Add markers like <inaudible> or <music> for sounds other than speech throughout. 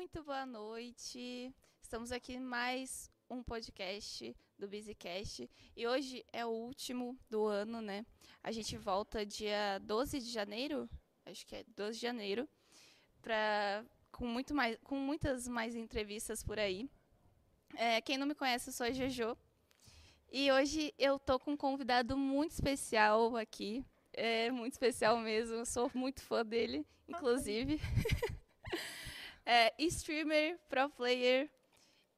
Muito boa noite. Estamos aqui em mais um podcast do BusyCast e hoje é o último do ano, né? A gente volta dia 12 de janeiro, acho que é 12 de janeiro, pra, com, muito mais, com muitas mais entrevistas por aí. É, quem não me conhece, eu sou a Jojo. E hoje eu tô com um convidado muito especial aqui. É muito especial mesmo, sou muito fã dele, inclusive. <laughs> é, streamer, pro player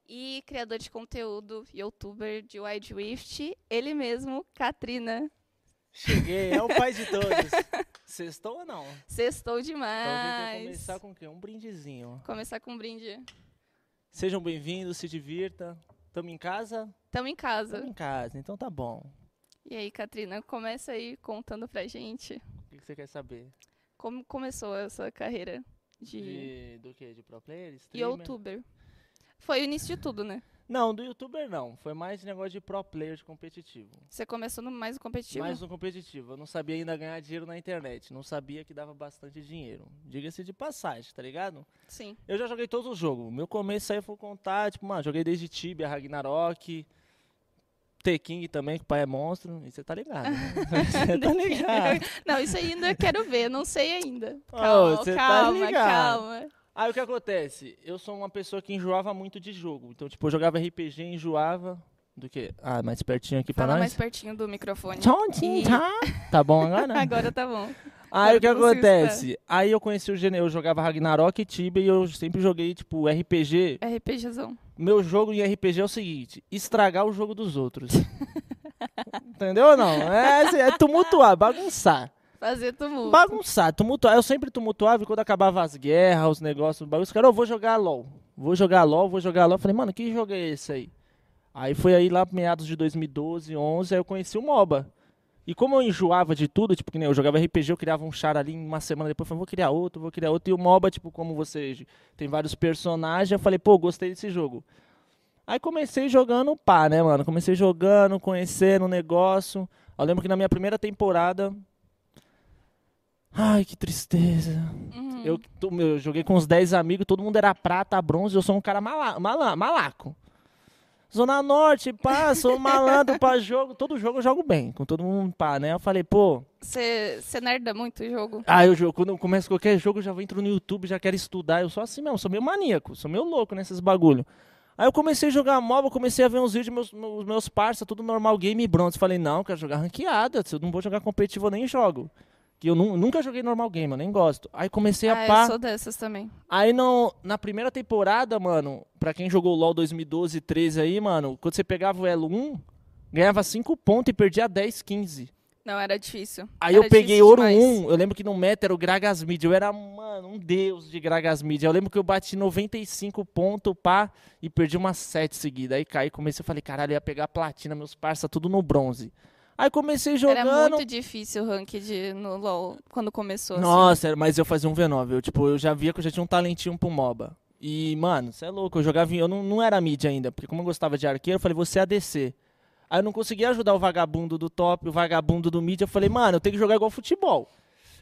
e criador de conteúdo, youtuber de Wide Rift, ele mesmo, Katrina. Cheguei, é o <laughs> pai de todos. Sextou ou não? Sextou Então a gente demais. vai começar com o quê? Um brindezinho. Começar com um brinde. Sejam bem-vindos, se divirta. Tamo em casa? Tamo em casa. Tamo em casa, então tá bom. E aí, Katrina, começa aí contando pra gente O que você quer saber? como começou essa carreira de, De, do quê? De pro player? Streamer? youtuber. Foi o início de tudo, né? Não, do youtuber não. Foi mais negócio de pro player de competitivo. Você começou no mais competitivo. Mais um competitivo. Eu não sabia ainda ganhar dinheiro na internet. Não sabia que dava bastante dinheiro. Diga-se de passagem, tá ligado? Sim. Eu já joguei todos os jogos. Meu começo aí foi contar, tipo, mano, joguei desde Tibia, Ragnarok, T-King também, que o pai é monstro. E você tá ligado, né? <laughs> <laughs> Você tá ligado. <laughs> Não, isso ainda eu quero ver, não sei ainda. Calma, tá calma, ligado. calma. Aí o que acontece? Eu sou uma pessoa que enjoava muito de jogo. Então, tipo, eu jogava RPG, enjoava. Do que? Ah, mais pertinho aqui pra Fala nós. mais pertinho do microfone. Tchau, E- tchá. Tá bom agora? Agora tá bom. Aí o que acontece? Aí eu conheci o gênero, eu jogava Ragnarok e Tibia e eu sempre joguei, tipo, RPG. RPGzão. Meu jogo em RPG é o seguinte: estragar o jogo dos outros. <laughs> Entendeu ou não? É, assim, é tumultuar, bagunçar. Fazer tumulto. Bagunçar, tumultuar. Eu sempre tumultuava e quando acabava as guerras, os negócios, os os caras, eu vou jogar LOL. Vou jogar LOL, vou jogar LOL. Falei, mano, que jogo é esse aí? Aí foi aí lá meados de 2012, 11, aí eu conheci o MOBA. E como eu enjoava de tudo, tipo, que nem eu jogava RPG, eu criava um char ali uma semana depois, eu falei, vou criar outro, vou criar outro. E o MOBA, tipo, como você tem vários personagens, eu falei, pô, gostei desse jogo. Aí comecei jogando pá, né, mano? Comecei jogando, conhecendo o negócio. Eu lembro que na minha primeira temporada. Ai, que tristeza. Uhum. Eu, eu joguei com uns 10 amigos, todo mundo era prata, bronze, eu sou um cara mala, mala- malaco. Zona Norte, pá, sou um malandro pra jogo. Todo jogo eu jogo bem, com todo mundo pá, né? Eu falei, pô. Você nerda muito o jogo? Ah, eu jogo, quando eu começo qualquer jogo, eu já vou entro no YouTube, já quero estudar. Eu sou assim mesmo, sou meio maníaco, sou meio louco nesses bagulho. Aí eu comecei a jogar MOBA, comecei a ver uns vídeos, meus, meus, meus parça, tudo normal, game bronze. Falei, não, quero jogar ranqueada, se eu não vou jogar competitivo, eu nem jogo. Que eu nu- nunca joguei normal game, eu nem gosto. Aí comecei a ah, pá. eu sou dessas também. Aí no, na primeira temporada, mano, pra quem jogou LoL 2012 e 13 aí, mano, quando você pegava o Elo 1, ganhava 5 pontos e perdia 10, 15. Não, era difícil. Aí Era eu peguei ouro demais. 1, eu lembro que no meta era o Gragas Mid, eu era, mano, um deus de Gragas Mid. Eu lembro que eu bati 95 pontos, pá, e perdi umas 7 seguidas. Aí caí, comecei, falei, caralho, eu ia pegar platina, meus parça, tudo no bronze. Aí comecei jogando... Era muito difícil o rank de, no LoL quando começou. assim. Nossa, era- mas eu fazia um V9. Eu, tipo, eu já via que eu já tinha um talentinho pro MOBA. E, mano, você é louco. Eu jogava. Eu não, não era mid ainda, porque como eu gostava de arqueiro, eu falei, você é ADC. Aí eu não conseguia ajudar o vagabundo do top, o vagabundo do mid. Eu falei, mano, eu tenho que jogar igual futebol.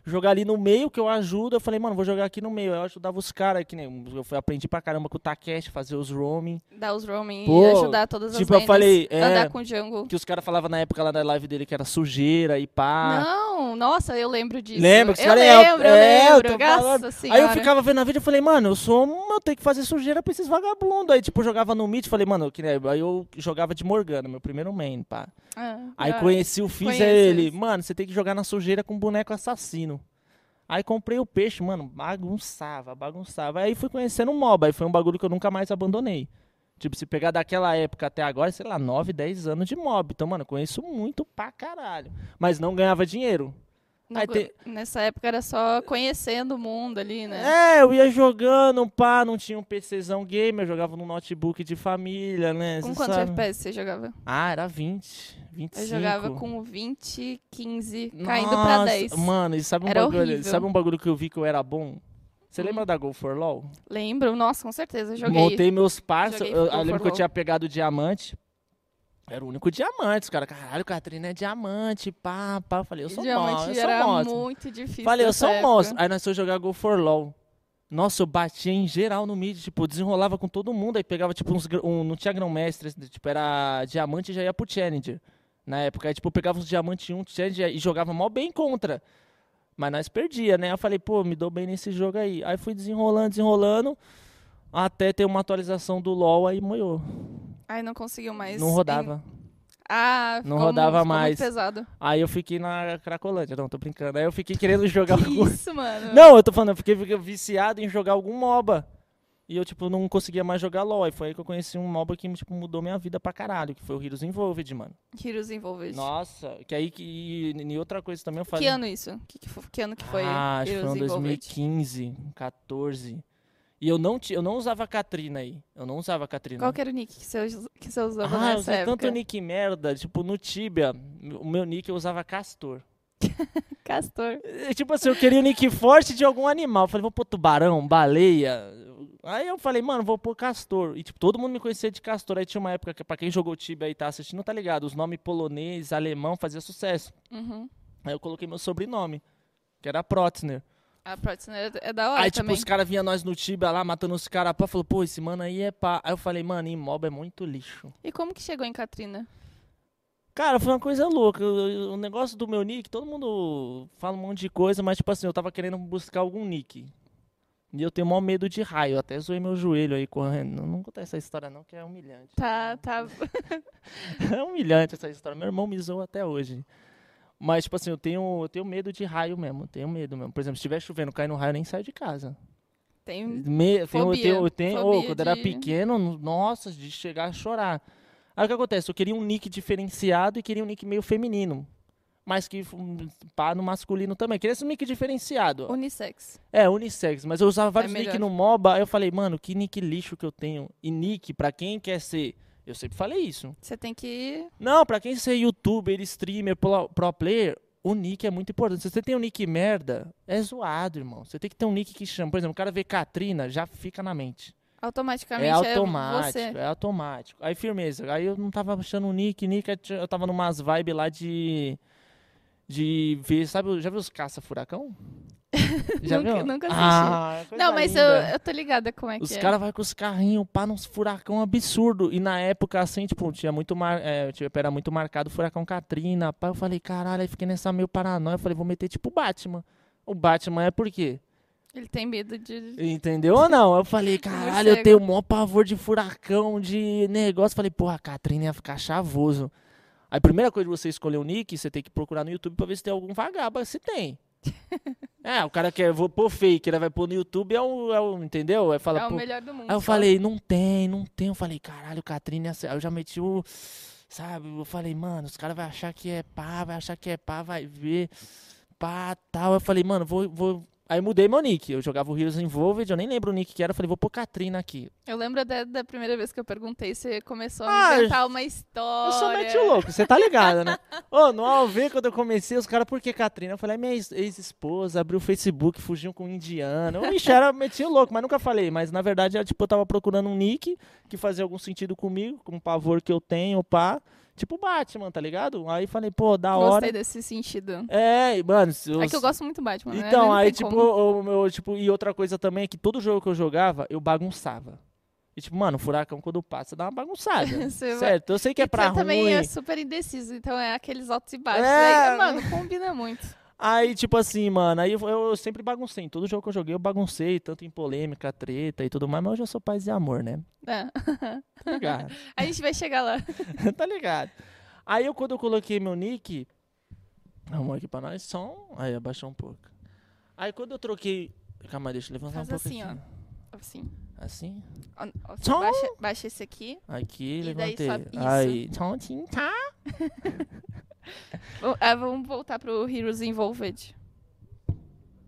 Jogar ali no meio que eu ajudo. Eu falei, mano, vou jogar aqui no meio. Aí Eu ajudava os caras, que nem. Eu fui- aprendi pra caramba com o Takeshi, fazer os roaming. Dar os roaming Pô, e ajudar todas as tipo, eu falei, é- Andar com o jungle. Que os caras falavam na época lá da live dele que era sujeira e pá. Não, nossa, eu lembro disso. Lembra que os eu caras iam- lembro, eu é, eu lembro. Aí eu ficava vendo a vídeo e falei, mano, eu sou um, eu tenho que fazer sujeira pra esses vagabundos. Aí, tipo, eu jogava no mid, falei, mano, eu queria- aí eu jogava de Morgana, meu primeiro main, pá. Ah, Aí ah. conheci o Fizz, é ele, mano, você tem que jogar na sujeira com boneco assassino. Aí comprei o peixe, mano, bagunçava, bagunçava. Aí fui conhecendo o MOBA, aí foi um bagulho que eu nunca mais abandonei. Tipo, se pegar daquela época até agora, sei lá, 9, 10 anos de mob. Então, mano, conheço muito pra caralho. Mas não ganhava dinheiro. Nessa época era só conhecendo o mundo ali, né? É, eu ia jogando, pá, não tinha um PCzão gamer, eu jogava no notebook de família, né? Com cê quantos sabe. FPS você jogava? Ah, era 20, 25. Eu jogava com 20, 15, caindo pra Nossa, 10. Mano, e sabe um, Era bagulho, horrível. sabe um bagulho que eu vi que eu era bom? Você Hum. lembra da Go for LOL? Lembro? Nossa, com certeza, joguei. Montei meus Joguei eu, eu lembro que eu tinha pegado o diamante. Era o único diamante, os caras, caralho, Catrina é diamante, pá, pá. Eu falei, eu sou Diamante monstro, era monstro. muito difícil Falei, eu sou época. monstro. Aí nós fomos jogar Go for LOL. Nossa, eu batia em geral no mid, tipo, desenrolava com todo mundo, aí pegava, tipo, uns. Um, não tinha grão-mestre, tipo, era diamante e já ia pro Challenger. Na época, aí, tipo, eu pegava uns diamante 1, Challenger e jogava mal bem contra. Mas nós perdia, né? Eu falei, pô, me dou bem nesse jogo aí. Aí fui desenrolando, desenrolando, até ter uma atualização do LoL, aí moiou. Ai, não conseguiu mais. Não rodava. em- Ah, Não rodava ficou mais. Muito pesado. Aí eu fiquei na Cracolândia, não, tô brincando. Aí eu fiquei querendo jogar Que algum... isso, mano? <laughs> Não, eu tô falando, eu fiquei viciado em jogar algum MOBA. E eu, tipo, não conseguia mais jogar LoL. E foi aí que eu conheci um MOBA que, tipo, mudou minha vida pra caralho, que foi o Heroes Involved, mano. Heroes Involved. Nossa, que aí que. E, e outra coisa também eu falei. Que ano isso? Que, que, que ano que foi ah, acho que foi em Involved? 2015, 14. E eu não, eu não usava Katrina aí. Eu não usava Katrina. Qual que era o nick que você, que você usava ah, eu nessa usei época? tanto nick merda. Tipo, no Tibia, o meu nick eu usava Castor. <laughs> Castor. Tipo assim, eu queria um nick forte de algum animal. Eu falei, vou pôr tubarão, baleia. Aí eu falei, mano, vou pôr castor. E tipo, todo mundo me conhecia de castor. Aí tinha uma época que, pra quem jogou Tibia e tá assistindo, tá ligado? Os nomes polonês, alemão fazia sucesso. Uhum. Aí eu coloquei meu sobrenome, que era Protzner. A Protzner é da hora Aí, tipo, também. os caras vinham nós no Tibia lá, matando os caras. Pá, falou, pô, esse mano aí é pá. Aí eu falei, mano, Imob é muito lixo. E como que chegou em Katrina? Cara, foi uma coisa louca. O o negócio do meu nick, todo mundo fala um monte de coisa, mas tipo assim, eu tava querendo buscar algum nick. E eu tenho maior medo de raio. Eu até zoei meu joelho aí correndo. Não, não contar essa história não, que é humilhante. Tá, tá. <laughs> É humilhante essa história. Meu irmão me zoou até hoje. Mas, tipo assim, eu tenho, eu tenho medo de raio mesmo. eu Tenho medo mesmo. Por exemplo, se estiver chovendo, cai no raio, eu nem saio de casa. Tem. Me, tenho, Fobia. tenho, tenho, Fobia ô, quando era de- pequeno, no- nossa, de chegar a chorar. Aí o que acontece? Eu queria um nick diferenciado e queria um nick meio feminino. Mas que pá no masculino também. Queria esse nick diferenciado. Unissex. É, unissex. Mas eu usava vários É nick no MOBA. Aí eu falei, mano, que nick lixo que eu tenho. E nick, pra quem quer ser. Eu sempre falei isso. Você tem que. Não, pra quem ser youtuber, streamer, pro, pro player, o nick é muito importante. Se você tem um nick merda, é zoado, irmão. Você tem que ter um nick que chama. Por exemplo, o cara vê Katrina, já fica na mente. Automaticamente É é, automático, você. é automático. Aí, firmeza. Aí eu não tava achando o nick, nick, eu tava numas vibes lá de. De ver, sabe, já viu os caça-furacão? <laughs> Já Nunca- viu? nunca assisti. Ah, Não, mas eu, eu tô ligada como é que Os é. caras vão com os carrinhos, pá, nos furacão absurdo. E na época, assim, tipo, tinha muito mar... é, tipo, era muito marcado o furacão Katrina, pá. Eu falei, caralho, aí fiquei nessa meio paranoia. Eu falei, vou meter tipo Batman. O Batman é por quê? Ele tem medo de. Entendeu ou não? Eu falei, <laughs> caralho, eu tenho o maior pavor de furacão, de negócio. Falei, porra, a Katrina ia ficar chavoso. Aí, a primeira coisa de você escolher o nick, você tem que procurar no YouTube pra ver se tem algum vagabundo. Se tem. <laughs> é, o cara quer, vou pôr fake, ele vai pôr no YouTube, é o, é o entendeu? Aí fala, é o melhor do mundo. Aí eu falei, não tem, não tem. Eu falei, caralho, aí eu já meti o. Sabe? Eu falei, mano, os caras vão achar que é pá, vai achar que é pá, vai ver. Pá, tal. Eu falei, mano, vou. vou... Aí mudei meu nick. Eu jogava o Heroes Involved, eu nem lembro o nick que era. Eu falei, vou pôr Katrina aqui. Eu lembro da, da primeira vez que eu perguntei, você começou a Ah, me inventar uma história. Eu sou mete louco, você tá ligado, né? <laughs> Ô, no AOV, quando eu comecei, os caras, por que Katrina? Eu falei, "É minha ex- ex-esposa abriu o Facebook, fugiu com um indiano. Eu, Ixi, era meti louco, mas nunca falei. Mas na verdade, era, tipo, eu tava procurando um nick que fazia algum sentido comigo, com o pavor que eu tenho, pá. Tipo Batman, tá ligado? Aí falei, pô, da hora. Gostei desse sentido. É, mano. É que eu gosto muito do Batman, né? Então, Não aí, tipo, meu, tipo, e outra coisa também é que todo jogo que eu jogava, eu bagunçava. E tipo, mano, o furacão quando passa dá uma bagunçada. <laughs> Vai- certo? Eu sei que é pra você ruim. também é super indeciso, então é aqueles altos e baixos. É. Aí, mano, combina muito. Aí, tipo assim, mano, aí eu, eu sempre baguncei. Em todo jogo que eu joguei, eu baguncei, tanto em polêmica, treta e tudo mais, mas hoje eu sou paz e amor, né? É. Tá ligado? <laughs> A gente vai chegar lá. <laughs> tá ligado? Aí eu, quando eu coloquei meu nick. Arrumou aqui pra nós, som. Aí abaixou um pouco. Aí quando eu troquei. Calma, deixa eu levantar Faz um pouco assim, aqui. Assim. Assim? Ó, ó, você Som. baixa, baixa esse aqui. Aqui, E daí levantei. sobe isso. Aí, tá. <laughs> Ah, vamos voltar pro Heroes Involved.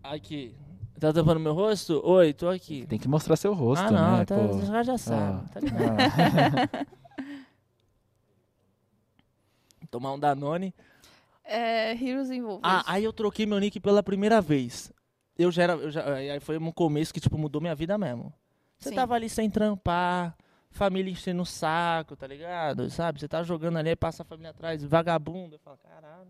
Aqui. Tá tampando meu rosto? Oi, tô aqui. Tem que mostrar seu rosto, ah, não, né? tá, pô? os caras já sabem, Ah. tá ligado? Ah. <laughs> Tomar um Danone. É, Heroes Involved. Ah, aí eu troquei meu nick pela primeira vez. Eu já era. Eu já, aí foi um começo que, tipo, mudou minha vida mesmo. Você Sim. tava ali sem trampar, família enchendo o saco, tá ligado? Sabe? Você tá jogando ali, passa a família atrás, vagabundo. Eu falo, caralho.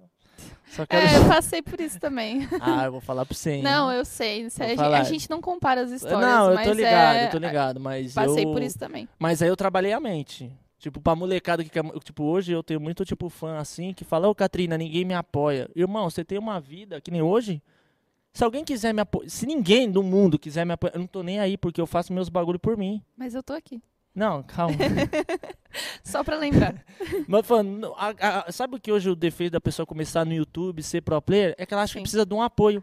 Só quero. É, eu <laughs> passei por isso também. Ah, eu vou falar pra você. hein? Não, eu sei. é- a, falar. gente, a gente não compara as histórias. Não, eu tô ligado, é- eu tô ligado, mas Passei eu... por isso também. Mas aí eu trabalhei a mente. Tipo, pra molecada que quer. Tipo, hoje eu tenho muito, tipo, fã assim que fala, ô Katrina, ninguém me apoia. Irmão, você tem uma vida que nem hoje. Se alguém quiser me apoiar. Se ninguém do mundo quiser me apoiar, eu não tô nem aí, porque eu faço meus bagulho por mim. Mas eu tô aqui. Não, calma. <laughs> Só pra lembrar. <laughs> Mas falando, a- a- sabe o que hoje o defeito da pessoa começar no YouTube, ser pro player? É que ela acha Sim. que precisa de um apoio.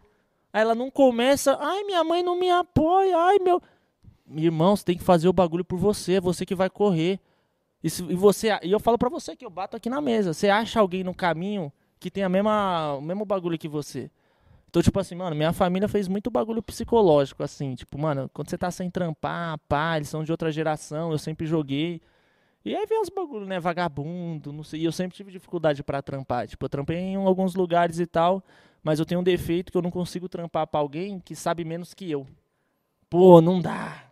Aí ela não começa, ai, minha mãe não me apoia, ai, meu. Irmão, você tem que fazer o bagulho por você, é você que vai correr. E, se- e você, e eu falo pra você que eu bato aqui na mesa. Você acha alguém no caminho que tem a mesma, o mesmo bagulho que você. Então, tipo assim, mano, minha família fez muito bagulho psicológico, assim. Tipo, mano, quando você tá sem trampar, pá, eles são de outra geração, eu sempre joguei. E aí vem os bagulho, né? Vagabundo, não sei. E eu sempre tive dificuldade pra trampar. Tipo, eu trampei em alguns lugares e tal, mas eu tenho um defeito que eu não consigo trampar pra alguém que sabe menos que eu. Pô, não dá.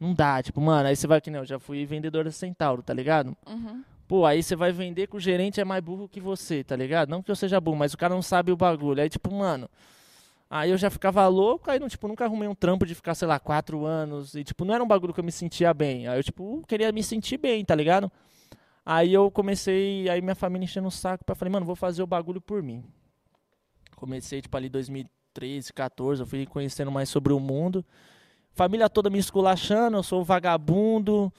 Não dá. Tipo, mano, aí você vai que nem eu já fui vendedor da Centauro, tá ligado? Uhum. Pô, aí você vai vender que o gerente é mais burro que você, tá ligado? Não que eu seja burro, mas o cara não sabe o bagulho. Aí, tipo, mano. Aí eu já ficava louco, aí não, tipo, nunca arrumei um trampo de ficar, sei lá, quatro anos. E, tipo, não era um bagulho que eu me sentia bem. Aí eu, tipo, queria me sentir bem, tá ligado? Aí eu comecei, aí minha família enchendo o saco, pra falei, mano, vou fazer o bagulho por mim. Comecei, tipo, ali 2013, 14, eu fui conhecendo mais sobre o mundo. Família toda me esculachando, eu sou vagabundo,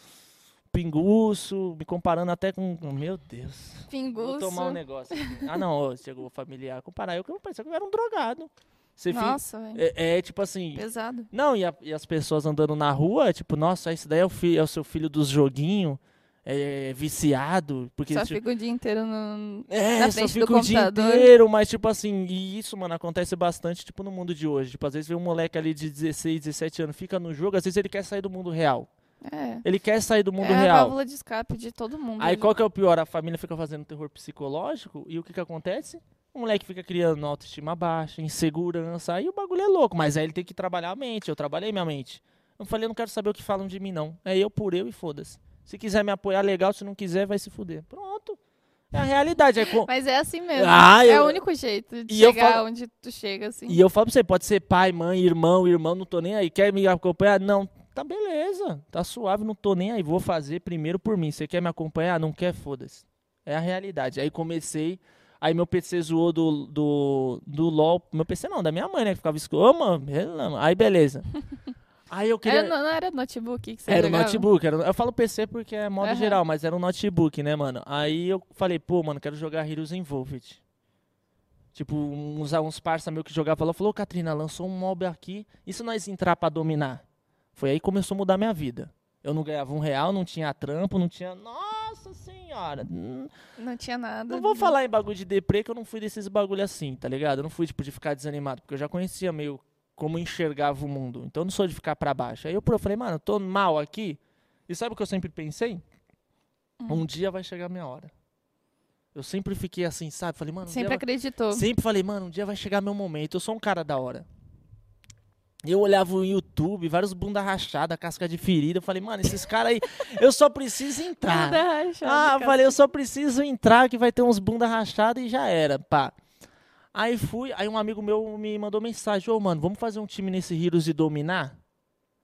pinguço, me comparando até com. Meu Deus. Vou Pinguço. tomar um negócio. aqui. Ah, não, ó, chegou familiar. Comparar eu que eu pensei que eu era um drogado. Você Nossa, velho. é, é, tipo assim. Pesado. Não, e, a- e as pessoas andando na rua, tipo, nossa, esse daí é o, fi- é o seu filho dos joguinhos, é, viciado. Porque Só tipo, fica o dia inteiro no... é, na só do fica o dia inteiro, mas tipo assim, e isso, mano, acontece bastante, tipo, no mundo de hoje. Tipo, às vezes vem um moleque ali de 16, 17 anos, fica no jogo, às vezes ele quer sair do mundo real. É. Ele quer sair do mundo é a real. válvula de escape de todo mundo. Aí hoje. qual que é o pior? A família fica fazendo terror psicológico e o que que acontece? O moleque fica criando autoestima baixa, insegurança, aí o bagulho é louco, mas aí ele tem que trabalhar a mente, eu trabalhei minha mente. Eu falei, eu não quero saber o que falam de mim não, é eu por eu e foda-se. Se quiser me apoiar, legal, se não quiser, vai se fuder. Pronto. É a realidade. É com... <laughs> Mas é assim mesmo. Ah, é eu- o único jeito de E chegar falo- onde tu chega, assim. E eu falo pra você, pode ser pai, mãe, irmão, irmão, não tô nem aí. Quer me acompanhar? Não. Tá beleza, tá suave, não tô nem aí. Vou fazer primeiro por mim. Você quer me acompanhar? Não quer? Foda-se. É a realidade. Aí comecei, aí meu PC zoou do, do, do LOL. Meu PC não, da minha mãe, né? Que ficava escuro. Ô, mano, aí beleza. <laughs> Aí eu queria. Era, não, não era notebook que você Era jogava? notebook. Era... Eu falo PC porque é modo Aham. geral, mas era um notebook, né, mano? Aí eu falei, pô, mano, quero jogar Heroes Involved. Tipo, uns, uns parça meu que jogava falou, falou, Katrina, lançou um mob aqui, e se nós entrar pra dominar? Foi aí que começou a mudar minha vida. Eu não ganhava um real, não tinha trampo, não tinha. Nossa senhora! hum, Não tinha nada. Não vou falar em bagulho de deprê, que eu não fui desses bagulho assim, tá ligado? Eu não fui, tipo, de ficar desanimado, porque eu já conhecia meio como enxergava o mundo. Então eu não sou de ficar pra baixo. Aí eu falei, mano, eu tô mal aqui. E sabe o que eu sempre pensei? Hum. Um dia vai chegar a minha hora. Eu sempre fiquei assim, sabe? Falei, mano, um Sempre dia vai- acreditou. Sempre falei, mano, um dia vai chegar meu momento. Eu sou um cara da hora. Eu olhava o YouTube, vários bunda rachada, casca de ferida. Eu falei, mano, esses caras aí, eu só preciso entrar. Bunda rachada, Ah, falei, eu só preciso entrar que vai ter uns bunda rachada e já era, pá. Aí fui, aí um amigo meu me mandou mensagem, ô mano, vamos fazer um time nesse Heroes e dominar?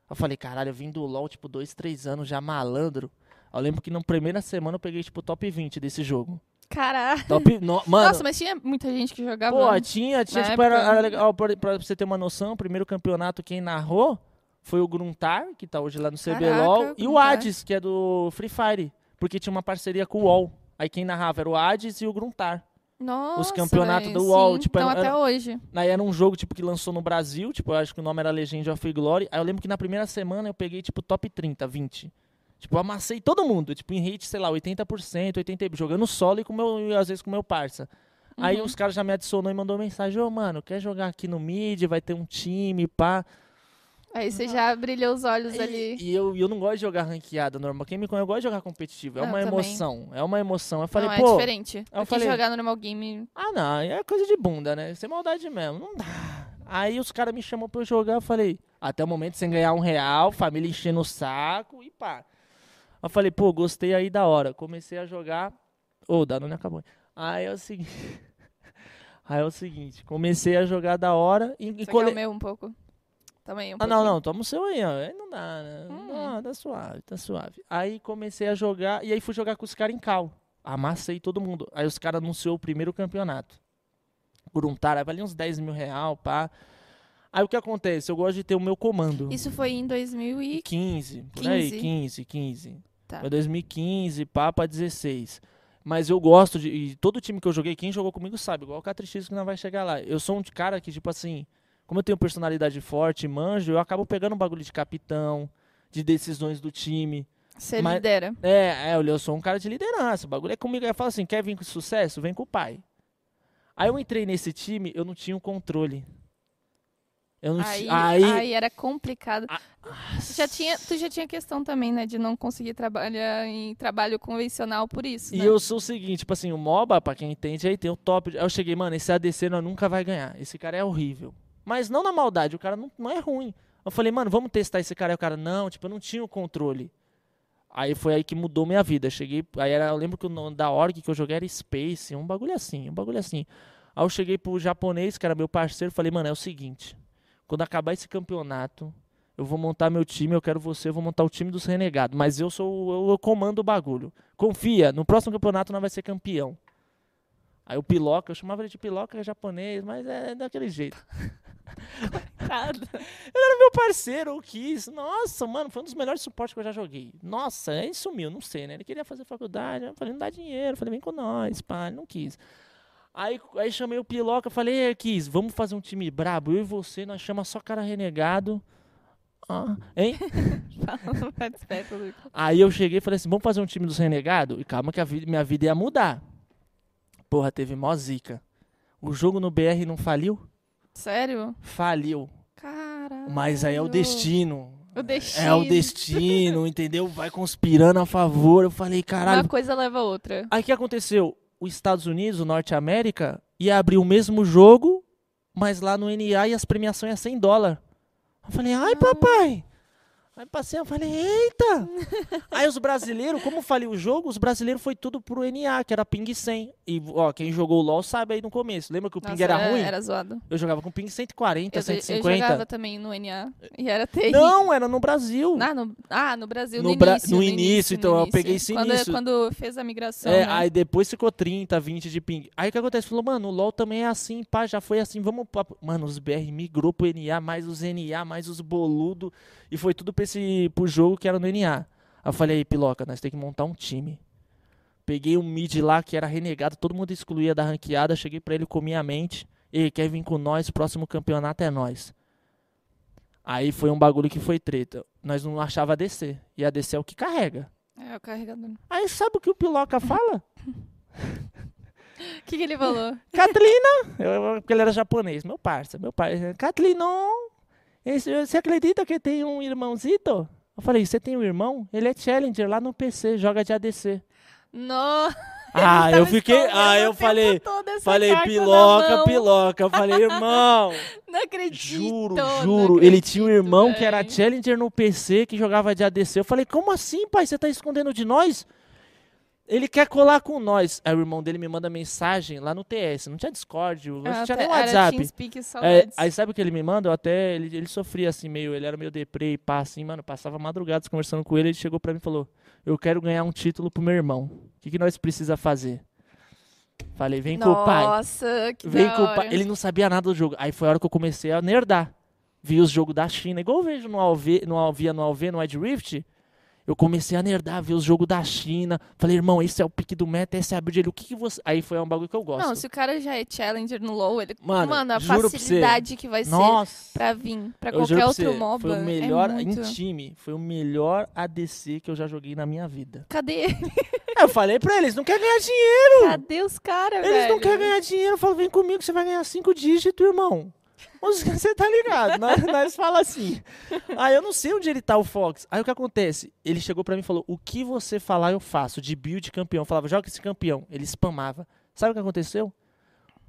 Eu falei, caralho, eu vim do LoL, tipo, dois, três anos já malandro. Eu lembro que na primeira semana eu peguei, tipo, top 20 desse jogo. Caralho. Top, no, mano, Nossa, mas tinha muita gente que jogava. Pô, tinha, tinha, tipo, era, era legal, pra, pra você ter uma noção, o primeiro campeonato quem narrou foi o Gruntar, que tá hoje lá no Caraca, CBLOL, e o. Hades, que é do Free Fire, porque tinha uma parceria com o UOL. Aí quem narrava era o Hades e o Gruntar. Nossa, os campeonatos véi, do UOL, sim. tipo, Então, era- até hoje. Aí era um jogo, tipo, que lançou no Brasil, tipo, eu acho que o nome era Legend of Glory. Aí eu lembro que na primeira semana eu peguei, tipo, top 30, 20. Tipo, amassei todo mundo, tipo, em hate, sei lá, 80%, 80%, jogando solo e, com meu, e às vezes com meu parça. Aí Uhum. os caras já me adicionou e mandou mensagem, ô, mano, quer jogar aqui no mid, vai ter um time, pá. Aí você já brilhou os olhos ali. E, eu, eu não gosto de jogar ranqueada normal. Quem me conhece, eu gosto de jogar competitivo. É Eu uma também. emoção. É uma emoção. Eu falei, não, é pô. diferente. eu falei- jogar no normal game. Ah, não, é coisa de bunda, né? Sem maldade mesmo. Não dá. Aí os caras me chamam pra eu jogar, eu falei, até o momento sem ganhar um real, família enchendo o saco e pá. Eu falei, pô, gostei aí da hora. Comecei a jogar. Ô, o Danone acabou. Aí é o seguinte. <laughs> aí é o seguinte, comecei a jogar da hora. E, Você o meu um pouco? Também um Ah, não, não, toma o seu aí, ó. Aí não dá, né? Hum. Não, tá suave, tá suave. Aí comecei a jogar, e aí fui jogar com os caras em cal. Amassei todo mundo. Aí os caras anunciou o primeiro campeonato. Por um tara, valia uns 10 mil real, pá. Aí o que acontece? Eu gosto de ter o meu comando. Isso foi em 2000 e... 15, por aí, 15. 15, 15. Tá. Foi 2015, pá, pra 16. Mas eu gosto de. E todo time que eu joguei, quem jogou comigo sabe, igual o Catrix que não vai chegar lá. Eu sou um cara que, tipo assim, como eu tenho personalidade forte, manjo, eu acabo pegando um bagulho de capitão, de decisões do time. Você Mas- lidera. É, é, eu sou um cara de liderança. O bagulho é comigo. Eu falo assim: quer vir com sucesso? Vem com o pai. Aí eu entrei nesse time, eu não tinha o controle. Eu não Aí, aí, aí era complicado. Ah, Tu já, tinha, tu já tinha questão também, né? De não conseguir trabalhar em trabalho convencional por isso, E né? eu sou o seguinte, tipo assim, o MOBA, pra quem entende, aí tem o top. Aí eu cheguei, mano, esse ADC nós nunca vai ganhar. Esse cara é horrível. Mas não na maldade, o cara não, não é ruim. Eu falei, mano, vamos testar esse cara. Aí o cara, não, tipo, eu não tinha o controle. Aí foi aí que mudou minha vida. Cheguei, aí era, eu lembro que o nome da org que eu joguei era Space, um bagulho assim, um bagulho assim. Aí eu cheguei pro japonês, que era meu parceiro, falei, mano, é o seguinte, quando acabar esse campeonato, eu vou montar meu time, eu quero você, eu vou montar o time dos renegados, mas eu sou, eu, eu comando o bagulho. Confia, no próximo campeonato nós vai ser campeão. Aí o Piloca, eu chamava ele de Piloca é japonês, mas é daquele jeito. <laughs> Meu parceiro, o Kiss, nossa, mano, foi um dos melhores suportes que eu já joguei. Nossa, ele sumiu, não sei, né? Ele queria fazer faculdade, eu falei, não dá dinheiro, eu falei, vem com nós, pá, ele não quis. Aí, aí chamei o Piloca, falei, ei, Kiss, vamos fazer um time brabo, eu e você, nós chama só cara renegado. Ah, hein? <laughs> Aí eu cheguei e falei assim, vamos fazer um time dos renegados? E calma que a vida- minha vida ia mudar. Porra, teve mó zica. O jogo no BR não faliu? Sério? Faliu. Caralho. Mas aí é o destino. O destino. É o destino, entendeu? Vai conspirando a favor. Eu falei, caralho. Uma coisa leva a outra. Aí o que aconteceu? Os Estados Unidos, o Norte América, ia abrir o mesmo jogo, mas lá no NA e as premiações é 100 dólares. Eu falei, ai papai. Aí passei, eu falei, eita! <laughs> Aí os brasileiros, como falei o jogo, os brasileiros foi tudo pro NA, que era ping 100. E, ó, quem jogou o LoL sabe aí no começo. Lembra que o ping Nossa, era ruim? Era zoado. Eu jogava com ping 140, Eu, eu 150. jogava também no NA. E era terrível. Não, era no Brasil. Ah, no, ah, no Brasil, No no, Bra- início. no início, então, eu peguei esse quando, início. Quando fez a migração, É, né? aí depois ficou 30, 20 de ping. Aí o que acontece? Falou, mano, o LoL também é assim, pá, já foi assim, vamos. Pra... Mano, os BR migrou pro NA, mais os NA, mais os boludo. E foi tudo pra esse, pro jogo que era no NA. Aí eu falei, aí, Piloca, nós temos que montar um time. Peguei um mid lá que era renegado, todo mundo excluía da ranqueada. Cheguei pra ele, comi a mente. Ei, quer vir com nós? Próximo campeonato é nós. Aí foi um bagulho que foi treta. Nós não achava ADC. E ADC é o que carrega. É, o carregador. O Aí sabe o que o Piloca fala? <laughs> que, que ele falou? Katlina, eu- porque ele era japonês, meu parça, meu parça. Katlina, você acredita que tem um irmãozito? Eu falei, você tem um irmão? Ele é challenger lá no PC, joga de ADC. Nossa, <laughs> Ah, eu fiquei, ah, eu falei, falei, piloca, piloca. Eu falei, irmão, <laughs> Não acredito. juro, não juro. Ele tinha um acredito, irmão que era challenger no PC, que jogava de ADC. Eu falei, como assim, pai? Você tá escondendo de nós? Ele quer colar com nós. Aí o irmão dele me manda mensagem lá no TS. Não tinha Discord, não Ah, tinha até- nem WhatsApp. TeamSpeak, É, aí sabe o que ele me manda? Eu até ele, ele sofria assim meio, ele era meio deprê e pá assim, mano, passava madrugadas conversando com ele, ele chegou pra mim e falou: "Eu quero ganhar um título pro meu irmão. O que, que nós precisa fazer?" Falei: "Vem com o pai. Nossa, que Vem com o pai." Ele não sabia nada do jogo. Aí foi a hora que eu comecei a nerdar. Vi os jogos da China, igual eu vejo no AV, no Alvia, no AV, no Ed Rift. Eu comecei a nerdar, ver os jogos da China. Falei, irmão, esse é o pique do meta, esse é a build dele. O que, que você. Aí foi um bagulho que eu gosto. Não, se o cara já é challenger no LoL, ele... Mano, Mano, a juro pra você. facilidade que vai ser Nossa! pra vir pra qualquer outro MOBA Foi o melhor é muito... em time. Foi o melhor ADC que eu já joguei na minha vida. Cadê ele? <laughs> Eu falei pra eles, não quer ganhar dinheiro. Cadê os caras, Eles velho? não querem ganhar dinheiro. Eu falo, vem comigo, você vai ganhar cinco dígitos, irmão. Você tá ligado? nós, <laughs> nós fala assim. Aí eu não sei onde ele tá, o Fox. Aí o que acontece? Ele chegou pra mim e falou: O que você falar, eu faço. De build campeão. Eu falava, joga esse campeão. Ele spamava. Sabe o que aconteceu?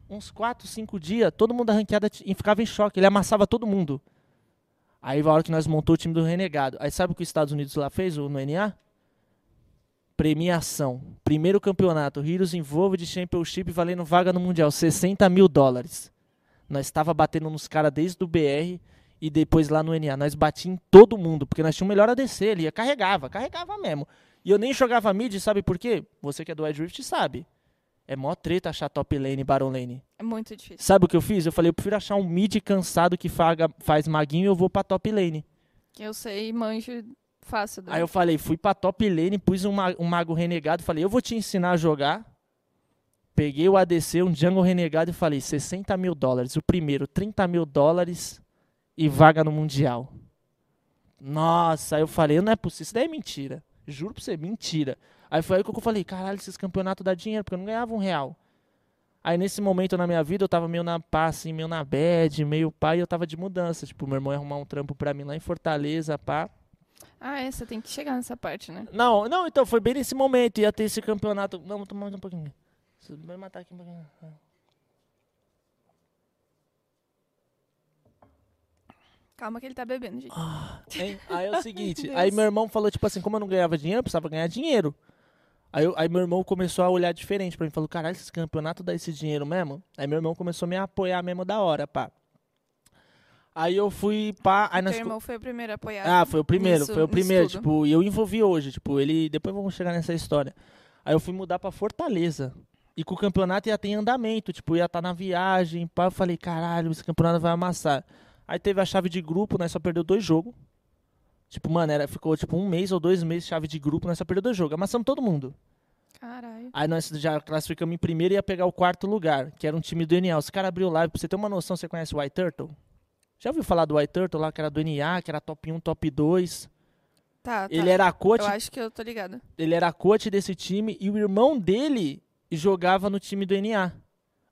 Uns 4, 5 dias, todo mundo da ranqueada e ficava em choque. Ele amassava todo mundo. Aí a hora que nós montou o time do Renegado. Aí sabe o que os Estados Unidos lá fez, no NA? Premiação. Primeiro campeonato. Heroes Involved Championship valendo vaga no Mundial. 60 mil dólares. Nós estava batendo nos caras desde o BR e depois lá no NA. Nós batíamos em todo mundo, porque nós tínhamos o melhor ADC. Ele ia, carregava, carregava mesmo. E eu nem jogava mid, sabe por quê? Você que é do Wild Rift sabe. É mó treta achar top lane e baron lane. É muito difícil. Sabe o que eu fiz? Eu falei, eu prefiro achar um mid cansado que faga, faz maguinho e eu vou pra top lane. Eu sei, manjo fácil. Aí eu falei, fui pra top lane, pus um, ma- um mago renegado, falei, eu vou te ensinar a jogar. Peguei o ADC, um jungle renegado e falei, 60 mil dólares. O primeiro, 30 mil dólares e vaga no Mundial. Nossa, aí eu falei, não é possível, isso daí é mentira. Juro pra você, mentira. Aí foi aí que eu falei, caralho, esses campeonatos dá dinheiro, porque eu não ganhava um real. Aí nesse momento na minha vida eu tava meio na paz, assim, meio na bad, meio pá, e eu tava de mudança. Tipo, meu irmão ia arrumar um trampo pra mim lá em Fortaleza, pá. Ah, é, você tem que chegar nessa parte, né? Não, não, então foi bem nesse momento, ia ter esse campeonato. Não, tomar mais um pouquinho. Você vai matar aqui pouquinho. Calma que ele tá bebendo, gente. Hein? <laughs> Aí é o seguinte, aí meu irmão falou, tipo assim, como eu não ganhava dinheiro, eu precisava ganhar dinheiro. Aí, eu- aí meu irmão começou a olhar diferente pra mim, falou, caralho, esse campeonato dá esse dinheiro mesmo? Aí meu irmão começou a me apoiar mesmo da hora, pá. Aí eu fui, pá, aí. Teu irmão foi o primeiro a apoiar. Ah, foi o primeiro, nisso- foi o primeiro, tipo, e eu envolvi hoje, tipo, ele, depois vamos chegar nessa história. Aí eu fui mudar pra Fortaleza. E com o campeonato ia ter em andamento, tipo, ia estar na viagem, pá, eu falei, caralho, esse campeonato vai amassar. Aí teve a chave de grupo, nós só perdeu dois jogos. Tipo, mano, era, ficou tipo um mês ou dois meses chave de grupo, nós só perdeu dois jogos. Amassamos todo mundo. Caralho. Aí nós já classificamos em primeiro e ia pegar o quarto lugar, que era um time do NA. Os caras abriu live, pra você ter uma noção, você conhece o White Turtle? Já ouviu falar do White Turtle lá, que era do NA, que era top 1, top 2? Tá, tá. Ele era a coach Eu acho que eu tô ligada. ele era coach desse time e o irmão dele jogava no time do NA.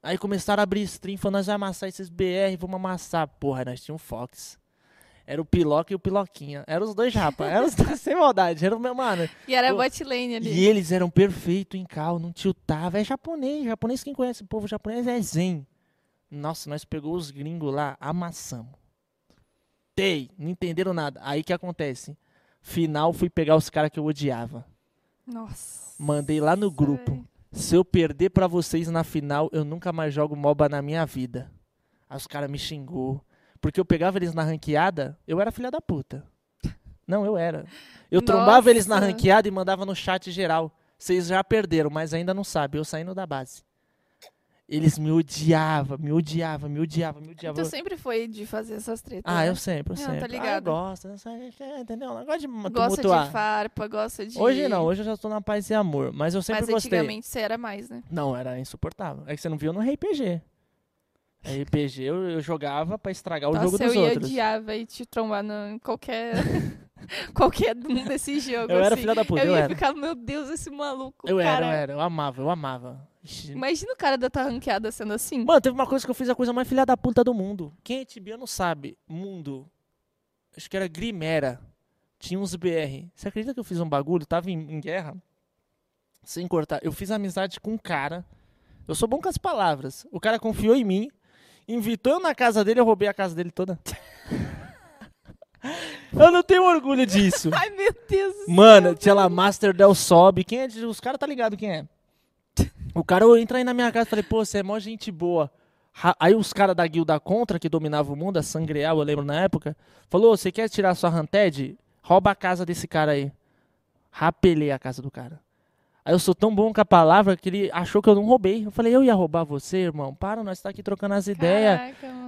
Aí começaram a abrir stream, falando, nós vamos amassar esses BR, vamos amassar. Porra, nós tínhamos um Fox. Era o Piloca e o Piloquinha. Eram os dois japa. Eram os dois <laughs> sem maldade. Era o meu, mano. E era Pô, bot lane ali. E eles eram perfeitos em cal, não tiltava. É japonês. Japonês, quem conhece o povo japonês é zen. Nossa, nós pegou os gringos lá, amassamos. Tei, não entenderam nada. Aí que acontece? Final, fui pegar os caras que eu odiava. Nossa. Mandei lá no grupo. velho. Se eu perder pra vocês na final, eu nunca mais jogo MOBA na minha vida. Aí os caras me xingou. Porque eu pegava eles na ranqueada, eu era filha da puta. Não, eu era. Eu trombava eles na Nossa. ranqueada e mandava no chat geral. Vocês já perderam, mas ainda não sabem. Eu saindo da base. Eles me odiavam, me odiavam, me odiavam, me odiavam. Tu sempre foi de fazer essas tretas. Ah, né? eu sempre, eu Não, sempre. tá Ah, eu ligado. gosto, eu sei, entendeu? Eu gosto de Gosta tumultuar. de farpa, gosta de. Hoje não, hoje eu já tô na paz e amor. Mas eu sempre Mas gostei. antigamente você era mais, né? Não, era insuportável. É que você não viu no RPG. RPG eu, eu jogava pra estragar o Nossa, jogo eu dos ia outros. odiava e te trombar em qualquer. <laughs> qualquer um desses jogos. Eu era assim. filha da puta, Eu eu ia era. ficar, meu Deus, esse maluco. Eu cara. era, eu era, eu amava, eu amava. Imagina o cara da tua ranqueada sendo assim. Mano, teve uma coisa que eu fiz a coisa mais filha da puta do mundo. Quem é tibiano sabe. Mundo. Acho que era Grimera. Tinha uns BR. Você acredita que eu fiz um bagulho? Tava em, em guerra. Sem cortar. Eu fiz amizade com um cara. Eu sou bom com as palavras. O cara confiou em mim. Invitou eu na casa dele, eu roubei a casa dele toda. <laughs> eu não tenho orgulho disso. Ai, meu Deus. do Mano, tinha lá Master Del Sob. Quem é de... Os caras tá ligado quem é. O cara entra aí na minha casa e falei, pô, você é mó gente boa. Aí os caras da guilda contra, que dominava o mundo, a Sangreal, eu lembro na época, falou, você quer tirar sua Hunted? Rouba a casa desse cara aí. Rapelei a casa do cara. Aí eu sou tão bom com a palavra que ele achou que eu não roubei. Eu falei, eu ia roubar você, irmão? Para, nós tá aqui trocando as ideias.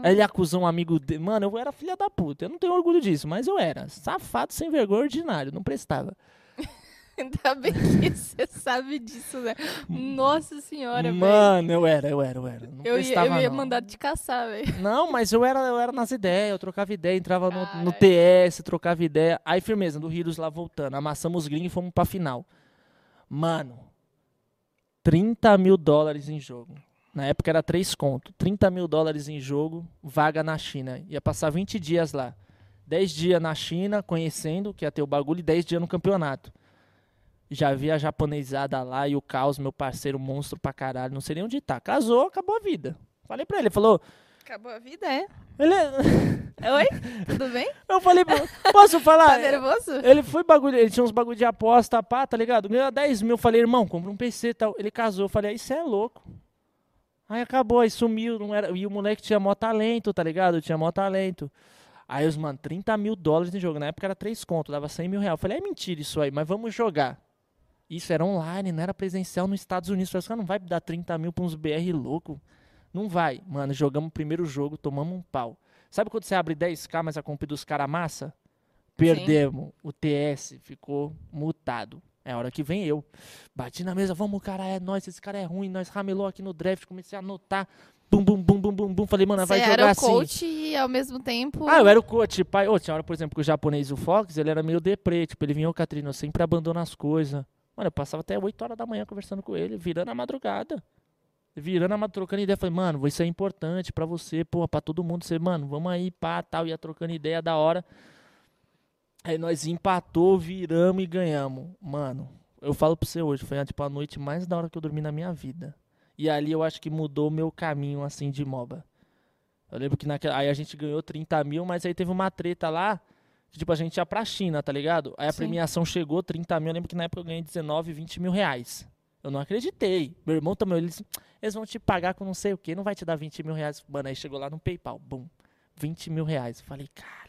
Aí ele acusou um amigo dele. Mano, eu era filha da puta. Eu não tenho orgulho disso, mas eu era. Safado, sem vergonha, ordinário. Não prestava. <laughs> Ainda bem que você sabe disso, né? Nossa senhora, velho. Mano, eu era, eu era, eu era. Não Eu ia, eu ia não. mandar te caçar, velho. Não, mas eu era, eu era nas ideias, eu trocava ideia, entrava no, no. TS, trocava ideia. Aí, firmeza, do Heroes lá voltando. Amassamos os gringos e fomos pra final. Mano, 30 mil dólares em jogo. Na época era 3 conto. 30 mil dólares em jogo, vaga na China. Ia passar 20 dias lá. 10 dias na China, conhecendo que ia ter o bagulho, e 10 dias no campeonato. Já vi a japonesada lá e o Caos, meu parceiro, monstro pra caralho. Não sei nem onde tá. Casou, acabou a vida. Falei pra ele, ele falou: Acabou a vida, é? Ele <laughs> Oi? <laughs> Tudo bem? Eu falei, posso falar? Tá nervoso? Ele foi bagulho, ele tinha uns bagulho de aposta, pá, tá ligado? Ganhou 10 mil. Eu falei, irmão, compra um PC e tal. Ele casou. Eu falei, aí você é louco. Aí acabou, aí sumiu. Não era... E o moleque tinha mó talento, tá ligado? Tinha mó talento. Aí os, mano, 30 mil dólares em jogo. Na época era 3 conto, dava 100 mil reais. Eu falei, é mentira isso aí, mas vamos jogar. Isso era online, não era presencial nos Estados Unidos. Falei, cara, não vai dar 30 mil pra uns BR louco. Não vai. Mano, jogamos o primeiro jogo, tomamos um pau. Sabe quando você abre 10k, mas a comp dos caras massa? Perdemos. O TS ficou mutado. É a hora que vem eu. Bati na mesa, vamos, cara, é nós, esse cara é ruim, nós ramelou aqui no draft, comecei a anotar. Bum, bum, bum, bum, bum, bum. Falei, mano, Você vai jogar era o assim. coach e ao mesmo tempo. Ah, eu era o coach, pai. Ô, tinha hora, por exemplo, que o japonês, o Fox, ele era meio deprê. Tipo, ele vinha, ô, Catrina, eu sempre abandono as coisas. Mano, eu passava até 8 horas da manhã conversando com ele, virando a madrugada. Virando a madrugada, trocando ideia. Falei, mano, isso é importante pra você, porra, pra todo mundo. Você, mano, vamos aí, pá, tal. Ia trocando ideia da hora. Aí nós empatou, viramos e ganhamos. Mano, eu falo pra você hoje, foi tipo a noite mais da hora que eu dormi na minha vida. E ali eu acho que mudou o meu caminho, assim, de MOBA. Eu lembro que naquela. Aí a gente ganhou 30 mil, mas aí teve uma treta lá. Que, tipo, a gente ia pra China, tá ligado? Aí a Sim. premiação chegou, 30 mil. Eu lembro que na época eu ganhei 19, 20 mil reais. Eu não acreditei. Meu irmão também, eles, eles vão te pagar com não sei o que, não vai te dar 20 mil reais. Mano, aí chegou lá no PayPal, bum, 20 mil reais. Eu falei, caralho,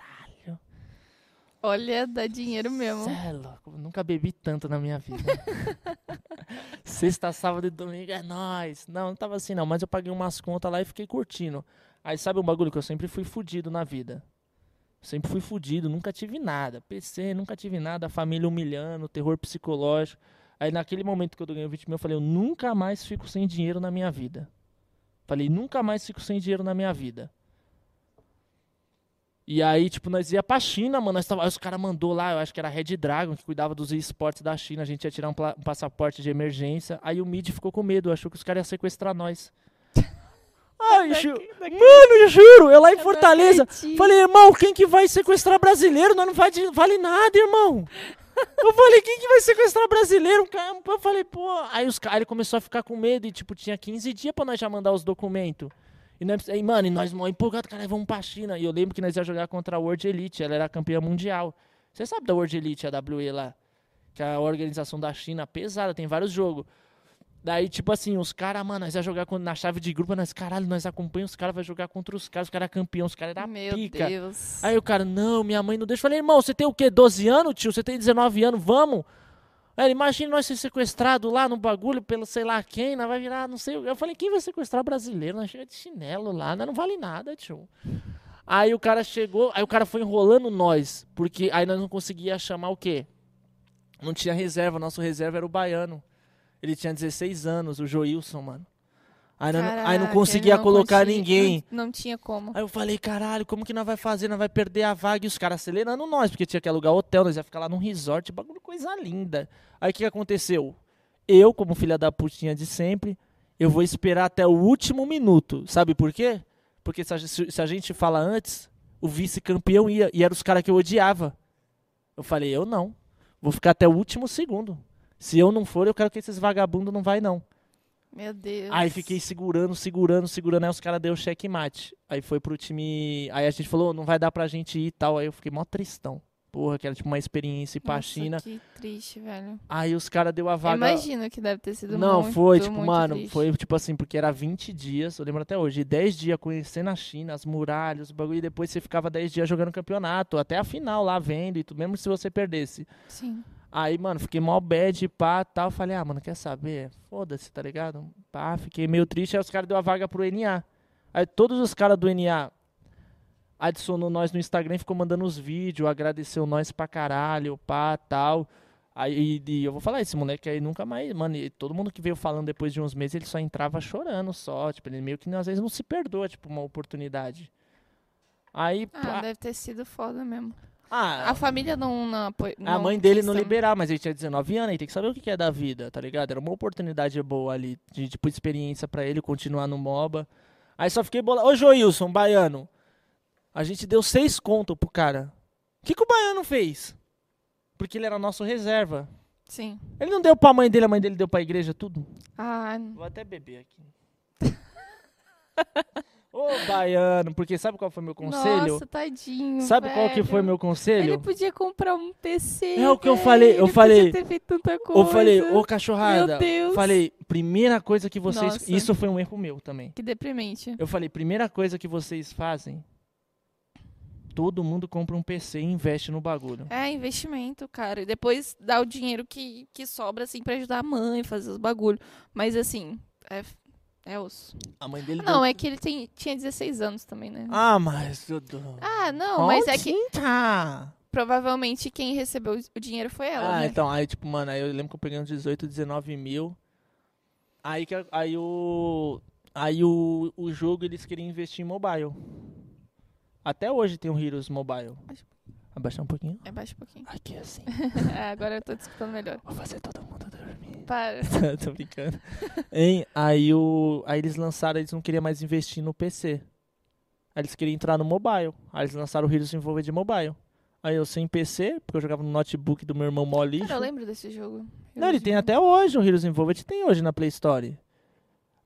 Olha, dá dinheiro mesmo. cê é louco, nunca bebi tanto na minha vida. <laughs> Sexta, sábado e domingo é nóis. Não, não tava assim não, mas eu paguei umas contas lá e fiquei curtindo. Aí sabe um bagulho que eu sempre fui fudido na vida? Sempre fui fudido, nunca tive nada. PC, nunca tive nada, família humilhando, terror psicológico. Aí naquele momento que eu ganhei 20 mil, eu falei, eu nunca mais fico sem dinheiro na minha vida. Falei, nunca mais fico sem dinheiro na minha vida. E aí, tipo, nós ia pra China, mano. Nós tava, aí os caras mandou lá, eu acho que era Red Dragon, que cuidava dos esportes da China. A gente ia tirar um, um passaporte de emergência. Aí o Mid ficou com medo, achou que os caras iam sequestrar nós. Ai, ju- Mano, eu juro, eu lá em Eu Fortaleza. Falei, irmão, quem que vai sequestrar brasileiro? Nós não vai de- vale nada, irmão. Eu falei, quem que vai sequestrar brasileiro? Eu falei, pô. Aí os caras começou a ficar com medo e, tipo, tinha 15 dias pra nós já mandar os documentos. E, nós, e mano, e nós mó empolgados, cara, vamos pra China. E eu lembro que nós ia jogar contra a World Elite, ela era campeã mundial. Você sabe da World Elite, a WE lá? Que é a organização da China, pesada, tem vários jogos. Daí, tipo assim, os caras, mano, nós ia jogar na chave de grupo, nós, caralho, nós acompanhamos os caras, vai jogar contra os caras, os caras campeão, os caras da Meu pica. Deus. Aí o cara, não, minha mãe não deixa. Eu falei, irmão, você tem o quê? 12 anos, tio? Você tem 19 anos, vamos? Aí imagina nós ser sequestrado lá no bagulho pelo sei lá quem, nós vai virar, não sei. o quê." Eu falei, quem vai sequestrar brasileiro? Nós chega de chinelo lá, nós não vale nada, tio. Aí o cara chegou, aí o cara foi enrolando nós, porque aí nós não conseguia chamar o quê? Não tinha reserva, nosso reserva era o baiano. Ele tinha 16 anos, o Joilson, mano. Aí, nós não- aí não Caraca, conseguia não colocar conti- ninguém. Não, não tinha como. Aí eu falei, caralho, como que nós vai fazer? Nós vai perder a vaga e os caras acelerando nós, porque tinha que alugar hotel, nós ia ficar lá num resort, bagulho, coisa linda. Aí o que aconteceu? Eu, como filha da putinha de sempre, eu vou esperar até o último minuto. Sabe por quê? Porque se a, se a gente fala antes, o vice-campeão ia, e eram os caras que eu odiava. Eu falei, eu não. Vou ficar até o último segundo. Se eu não for, eu quero que esses vagabundos não vai não. Meu Deus. Aí fiquei segurando, segurando, segurando, aí os caras deu checkmate. Aí foi pro time. Aí a gente falou, não vai dar pra gente ir e tal. Aí eu fiquei mó tristão. Porra, que era tipo uma experiência ir pra Nossa, China. Que triste, velho. Aí os caras deu a Eu vaga. imagino que deve ter sido Não, muito, foi, tipo, muito mano, triste. foi tipo assim, porque era 20 dias, eu lembro até hoje, 10 dias conhecendo a China, as muralhas, o bagulho, e depois você ficava 10 dias jogando campeonato, até a final lá vendo e tudo, mesmo se você perdesse. Sim. Aí, mano, fiquei mó bad, pá, tal. Falei, ah, mano, quer saber? Foda-se, tá ligado? Pá, fiquei meio triste. Aí os caras deu a vaga pro NA. Aí todos os caras do NA adicionou nós no Instagram e ficou mandando os vídeos, agradeceu nós pra caralho, pá, tal. Aí eu vou falar, esse moleque aí nunca mais, mano, e todo mundo que veio falando depois de uns meses, ele só entrava chorando só, tipo, ele meio que às vezes não se perdoa, tipo, uma oportunidade. Aí, Ah, pá, deve ter sido foda mesmo. Ah, A família não, não apoia. a mãe dele não liberar, mas ele tinha 19 anos, ele tem que saber o que é da vida, tá ligado? Era uma oportunidade boa ali, de tipo, experiência pra ele continuar no MOBA. Aí só fiquei bolado. Ô Joilson, baiano, a gente deu seis conto pro cara. O que, que o baiano fez? Porque ele era nosso reserva. Sim. Ele não deu pra mãe dele, a mãe dele deu pra igreja, tudo? Ah, Vou até beber aqui. <laughs> Ô, baiano, porque sabe qual foi meu conselho? Nossa, tadinho. sabe qual que foi velho. meu conselho? Ele podia comprar um PC. É o que eu velho. falei, eu Ele falei- Podia ter feito tanta coisa. Eu falei, ô cachorrada. Meu Deus. Falei, primeira coisa que vocês. Nossa. Isso foi um erro meu também. Que deprimente. Eu falei, primeira coisa que vocês fazem. Todo mundo compra um PC e investe no bagulho. É investimento, cara. E depois dá o dinheiro que, que sobra, assim, pra ajudar a mãe, fazer os bagulho. Mas, assim, é, é osso. A mãe dele Não, é que ele tem, tinha 16 anos também, né? Ah, mas. Ah, não, mas é que provavelmente quem recebeu o dinheiro foi ela, Ah, né? então, aí, tipo, mano, aí eu lembro que eu peguei uns 18, 19 mil. Aí, que, aí o. Aí o, o jogo eles queriam investir em mobile. Até hoje tem o Heroes Mobile. Baixa Abaixar um pouquinho. Baixo um pouquinho. Aqui assim. <laughs> É, agora eu tô escutando melhor. Vou fazer todo mundo dormir. Para. <laughs> Tô brincando. Hein? Aí, o, aí eles lançaram, eles não queriam mais investir no PC. Aí eles queriam entrar no mobile. Aí eles lançaram o Heroes Envolved Mobile. Aí eu sem PC, porque eu jogava no notebook do meu irmão. Cara, eu lembro desse jogo. Não, ele tem até hoje o Heroes Involved, tem hoje na Play Store.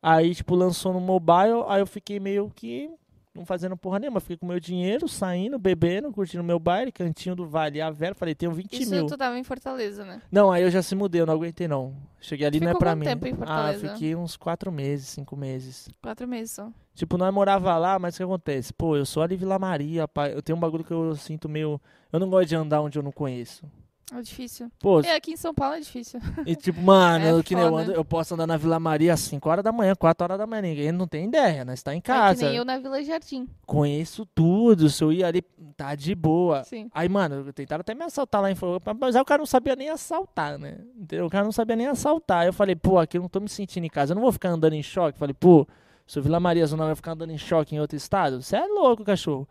Aí, tipo, lançou no mobile, aí eu fiquei meio que não fazendo porra nenhuma. Fiquei com meu dinheiro, saindo, bebendo, curtindo meu baile, cantinho do Vale. A Vera, falei, tenho 20 Isso mil. tu tava em Fortaleza, né? Não, aí eu já se mudei, eu não aguentei não. Cheguei ali, não é Ficou pra mim. tempo em ah, Fortaleza? fiquei uns quatro meses, cinco meses. Quatro meses só. Tipo, nós morava lá, mas o que acontece? Pô, eu sou ali Vila Maria, pai. Eu tenho um bagulho que eu sinto meio... Eu não gosto de andar onde eu não conheço. É difícil. Pô, É, aqui em São Paulo é difícil. E tipo, mano, <laughs> É eu, que nem eu, ando, eu posso andar na Vila Maria às 5 horas da manhã, 4 horas da manhã. Ninguém não tem ideia, nós tá em É que casa. nem eu na Vila Jardim. Conheço tudo. Se eu ir ali, tá de boa. Sim. Aí, mano, tentaram até me assaltar lá em Floripa, mas aí o cara não sabia nem assaltar, né? Entendeu? O cara não sabia nem assaltar. Aí eu falei, pô, aqui eu não tô me sentindo em casa, eu não vou ficar andando em choque. Falei, pô, se o Vila Maria Zona vai ficar andando em choque em outro estado, você é louco, cachorro.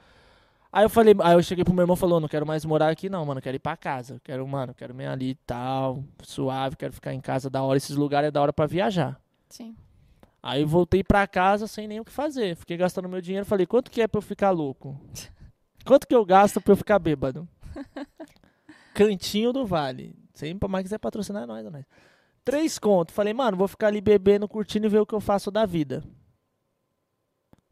Aí eu falei, aí eu cheguei pro meu irmão e falou, não quero mais morar aqui não, mano, quero ir pra casa. Quero, mano, quero me ali e tal, suave, quero ficar em casa da hora. Esses lugares é da hora pra viajar. Sim. Aí eu voltei pra casa sem nem o que fazer. Fiquei gastando meu dinheiro. Falei, quanto que é pra eu ficar louco? Quanto que eu gasto pra eu ficar bêbado? <laughs> Cantinho do Vale. Sempre mais quiser patrocinar nós, nós. Três contos. Falei, mano, vou ficar ali bebendo, curtindo e ver o que eu faço da vida.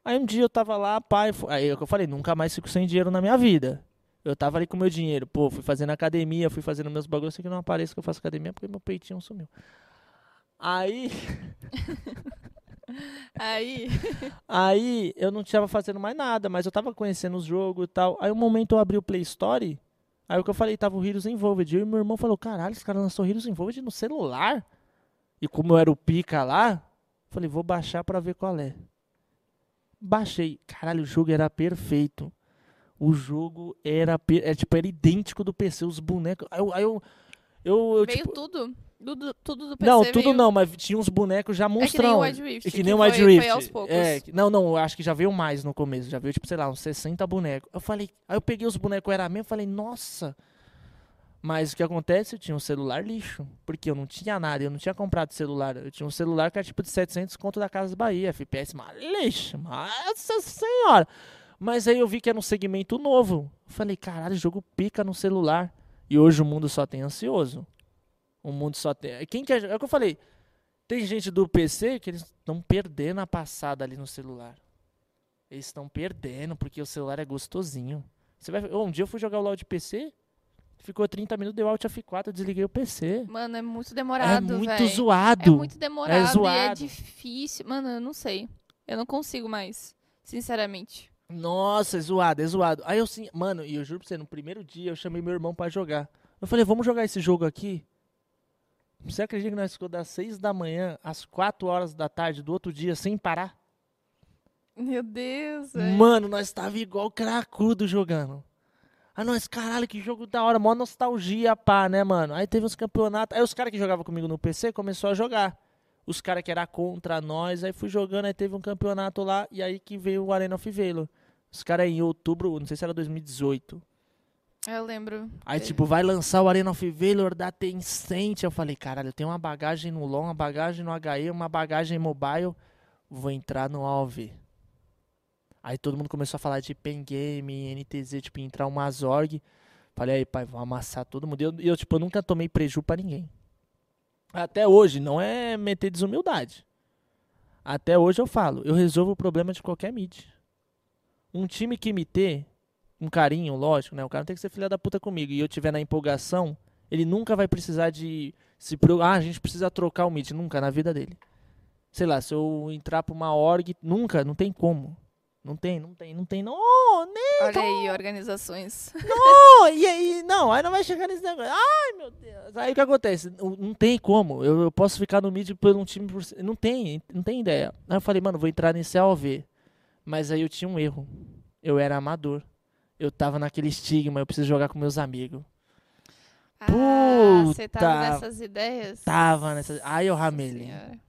Aí um dia eu tava lá, pai. Aí o que eu falei, nunca mais fico sem dinheiro na minha vida. Eu tava ali com meu dinheiro. Pô, fui fazendo academia, fui fazendo meus bagulhos. Sei que não apareço que eu faço academia porque meu peitinho sumiu. Aí. <laughs> Aí. <laughs> Aí eu não estava fazendo mais nada, mas eu tava conhecendo os jogos e tal. Aí um momento eu abri o Play Store, aí o que eu falei, tava o Heroes Involved. E meu irmão falou, caralho, esse cara lançou Heroes Involved no celular. E como eu era o pica lá, falei, vou baixar pra ver qual é. Baixei. Caralho, o jogo era perfeito. O jogo era, é, tipo, era idêntico do PC, os bonecos. Aí eu, aí eu, eu, eu, Veio tipo, tudo. Tudo, tudo do PC não, tudo veio... não, mas tinha uns bonecos já É que nem monstrão. o Wild Rift. E que nem o foi- Wild Rift. Foi aos poucos. É, que- não, não, eu acho que já veio mais no começo. Já veio, tipo, sei lá, uns 60 bonecos. Eu falei, aí eu peguei os bonecos, era mesmo, falei, nossa. Mas o que acontece? Eu tinha um celular lixo. Porque eu não tinha nada, eu não tinha comprado celular. Eu tinha um celular que era tipo de 700 conto da Casa Bahia. FPS, mas lixo, nossa senhora. Mas aí eu vi que era um segmento novo. Falei, caralho, jogo pica no celular. E hoje o mundo só tem ansioso. O mundo só tem. Quem quer. É o que eu falei. Tem gente do PC que eles estão perdendo a passada ali no celular. Eles estão perdendo porque o celular é gostosinho. Você vai, um dia eu fui jogar o LoL de PC, ficou 30 minutos, deu Alt F4, eu desliguei o PC. Mano, é muito é demorado, muito véi. zoado. É muito demorado e é zoado. difícil. Mano, eu não sei. Eu não consigo mais. Sinceramente. Nossa, é zoado, é zoado. Aí eu sim, mano, e eu juro pra você, no primeiro dia eu chamei meu irmão pra jogar. Eu falei, vamos jogar esse jogo aqui? Você acredita que nós ficou das 6 da manhã às 4 horas da tarde do outro dia sem parar? Meu Deus, velho. Mano, nós tava igual cracudo jogando. Ah, nós, caralho, que jogo da hora, mó nostalgia, pá, né, mano? Aí teve uns campeonatos. Aí os caras que jogavam comigo no PC começou a jogar. Os caras que era contra nós, aí fui jogando, aí teve um campeonato lá, e aí que veio o Arena of Valor. Os caras em outubro, não sei se era 2018. Eu lembro. Aí, tipo, vai lançar o Arena of Valor da Tencent. Eu falei, caralho, eu tenho uma bagagem no LoL, uma bagagem no HE, uma bagagem mobile. Vou entrar no AOV. Aí todo mundo começou a falar de Pen Game, NTZ, tipo, entrar uma Zorg. Falei, aí, pai, vou amassar todo mundo. E eu, eu, tipo, eu nunca tomei preju pra ninguém. Até hoje, não é meter desumildade. Até hoje eu falo, eu resolvo o problema de qualquer mid. Um time que me ter um carinho, lógico, né? O cara não tem que ser filha da puta comigo. E eu tiver na empolgação, ele nunca vai precisar de se. Ah, a gente precisa trocar o Meet. Nunca na vida dele. Sei lá, se eu entrar pra uma org, nunca, não tem como. Não tem, não tem, não tem. Não, nem. Olha aí, organizações. Não, e aí, não, aí não vai chegar nesse negócio. Ai, meu Deus. Aí o que acontece? Não, tem como. Eu, eu posso ficar no mid por um time. Por, não tem, não tem ideia. Aí eu falei, mano, vou entrar nesse AOV. Mas aí eu tinha um erro. Eu era amador. Eu tava naquele estigma, eu preciso jogar com meus amigos. Ah, você tava Puta. nessas ideias? Tava nessa. Aí eu. Senhora.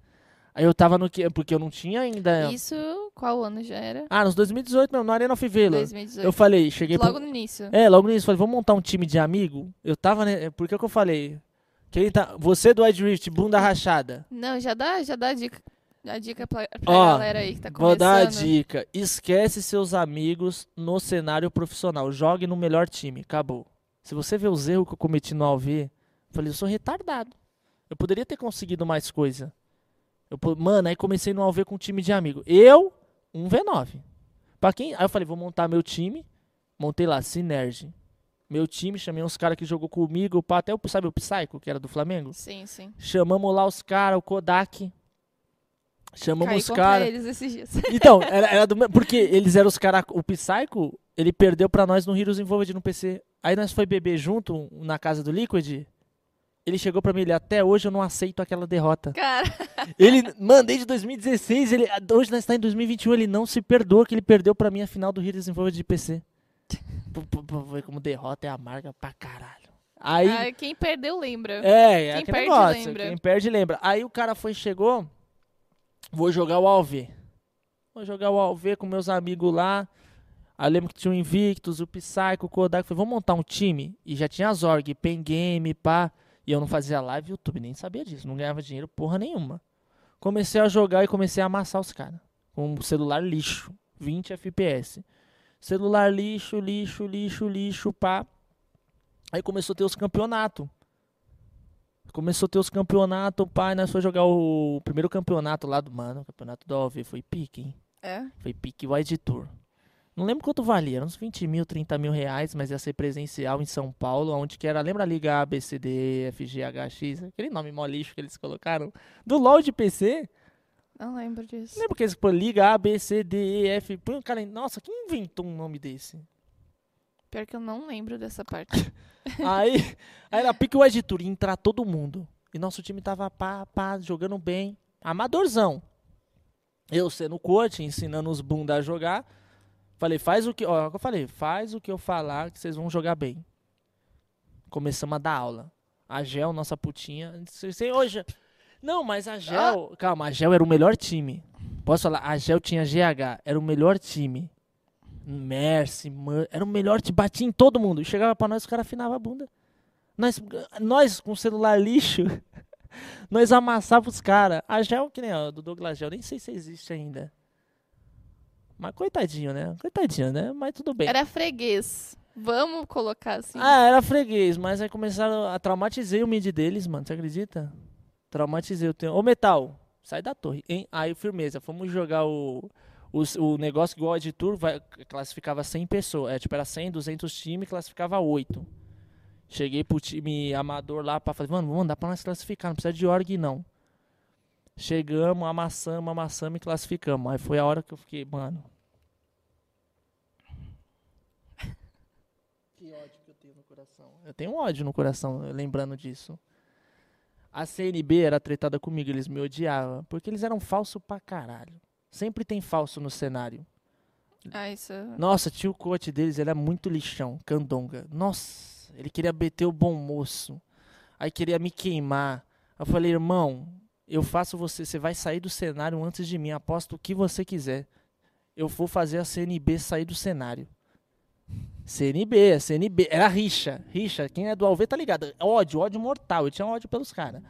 Aí eu tava no que. Porque eu não tinha ainda. Isso, qual ano já era? Ah, nos 2018 mesmo, no Arena of Vila. 2018. Eu falei, cheguei pro- Logo no início. É, logo nisso, falei, vamos montar um time de amigo? Eu tava, né? Por que que eu falei? Quem tá, você do Wide Rift, bunda rachada. Não, já dá, já dá a dica, a dica pra, pra Ó, galera aí que tá Vou começando. dar a dica. Esquece seus amigos no cenário profissional. Jogue no melhor time. Acabou. Se você vê os erros que eu cometi no AV, eu falei, eu sou retardado. Eu poderia ter conseguido mais coisa. Eu, mano, aí comecei no AV com um time de amigo. Eu, um V9. Pra quem? Aí eu falei, vou montar meu time. Montei lá, Synergy. Meu time, chamei uns caras que jogou comigo, pá, até o, sabe o Psycho, que era do Flamengo? Sim, sim. Chamamos lá os caras, o Kodak. Chamamos Caí os caras. eles esses dias. <laughs> Então, era, era do. Porque eles eram os caras. O Psycho, ele perdeu pra nós no Heroes Involved no PC. Aí nós foi beber junto na casa do Liquid. Ele chegou pra mim, ele até hoje eu não aceito aquela derrota. Cara, <laughs> Ele, mandei de 2016, ele, hoje nós está em 2021, ele não se perdoa que ele perdeu pra mim a final do Heroes Involved de PC. <laughs> Foi como derrota é amarga pra caralho. Aí, ah, quem perdeu lembra. é, é Quem perde, negócio. lembra. Quem perde lembra. Aí o cara foi, chegou. Vou jogar o ALV. Vou jogar o ALV com meus amigos lá. Aí eu lembro que tinha o Invictus, o Psycho, o Kodak. Falei, vamos montar um time? E já tinha as org, Pen Game, pá. E eu não fazia live YouTube, nem sabia disso. Não ganhava dinheiro porra nenhuma. Comecei a jogar e comecei a amassar os caras. Com um celular lixo. 20 FPS. Celular lixo, lixo, lixo, lixo, pá. Aí começou a ter os campeonatos. Começou a ter os campeonatos, pai, nós foi jogar o primeiro campeonato lá do mano, o campeonato da OV, foi pique, hein? É? Foi pique Wide Tour. Não lembro quanto valia, uns 20 mil, 30 mil reais, mas ia ser presencial em São Paulo, onde que era, lembra a Liga A, B, C, D, F, G, H, X, aquele nome mó lixo que eles colocaram, do LoL de PC, Não lembro disso. lembra que eles pôr Liga A, B, C, D, E, F, põe o cara, nossa, quem inventou um nome desse? Pior que eu não lembro dessa parte. <laughs> aí, aí era pique Wide Tour, ia entrar todo mundo, e nosso time tava pá, pá, jogando bem, amadorzão. Eu sendo coach, ensinando os bunda a jogar. Falei, faz o que. Ó, é eu falei, faz o que eu falar que vocês vão jogar bem. Começamos a dar aula. A Gel, nossa putinha. Sei hoje. Não, mas a Gel. Calma, a Gel era o melhor time. Posso falar? A Gel tinha GH, era o melhor time. Mercy, Man, era o melhor time. Batia em todo mundo. E chegava pra nós, os caras afinavam a bunda. Nós, nós com celular lixo, <laughs> nós amassávamos os caras. A Gel, que nem a do Douglas Gel, nem sei se existe ainda. Mas coitadinho, né? Coitadinho, né? Mas tudo bem. Era freguês. Vamos colocar assim. Ah, era freguês, mas aí começaram a traumatizei o mid deles, mano. Você acredita? Traumatizei o teu. Ô, Metal, sai da torre, hein? Aí, firmeza, fomos jogar o, o, o negócio igual a de tour, vai, classificava 100 pessoas. É, tipo, era 100, 200 times, classificava 8. Cheguei pro time amador lá pra falar, mano, vamos, dá pra nós classificar, não precisa de org, não. Chegamos, amassamos, amassamos e classificamos. Aí foi a hora que eu fiquei, mano. <laughs> Que ódio que eu tenho no coração. Eu tenho um ódio no coração, lembrando disso. A CNB era tretada comigo, eles me odiavam. Porque eles eram falsos pra caralho. Sempre tem falso no cenário. Ah, isso. Nossa, tinha o coach deles, ele é muito lixão, candonga. Nossa, ele queria meter o bom moço. Aí queria me queimar. Eu falei, irmão, eu faço você, você vai sair do cenário antes de mim, aposto o que você quiser. Eu vou fazer a CNB sair do cenário. CNB, a CNB, era rixa, rixa, quem é do Alv tá ligado, ódio, ódio mortal, eu tinha ódio pelos caras.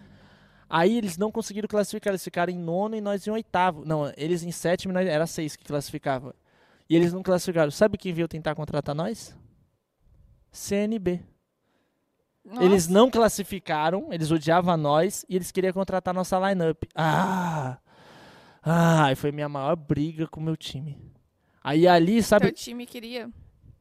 Aí eles não conseguiram classificar, eles ficaram em nono e nós em oitavo. Não, eles em sétimo, nós, era seis que classificava. E eles não classificaram. Sabe quem veio tentar contratar nós? CNB. Eles Nossa. não classificaram, eles odiavam nós e eles queriam contratar nossa lineup. Ah! Ah, e foi minha maior briga com o meu time. Aí ali, sabe, Teu time queria.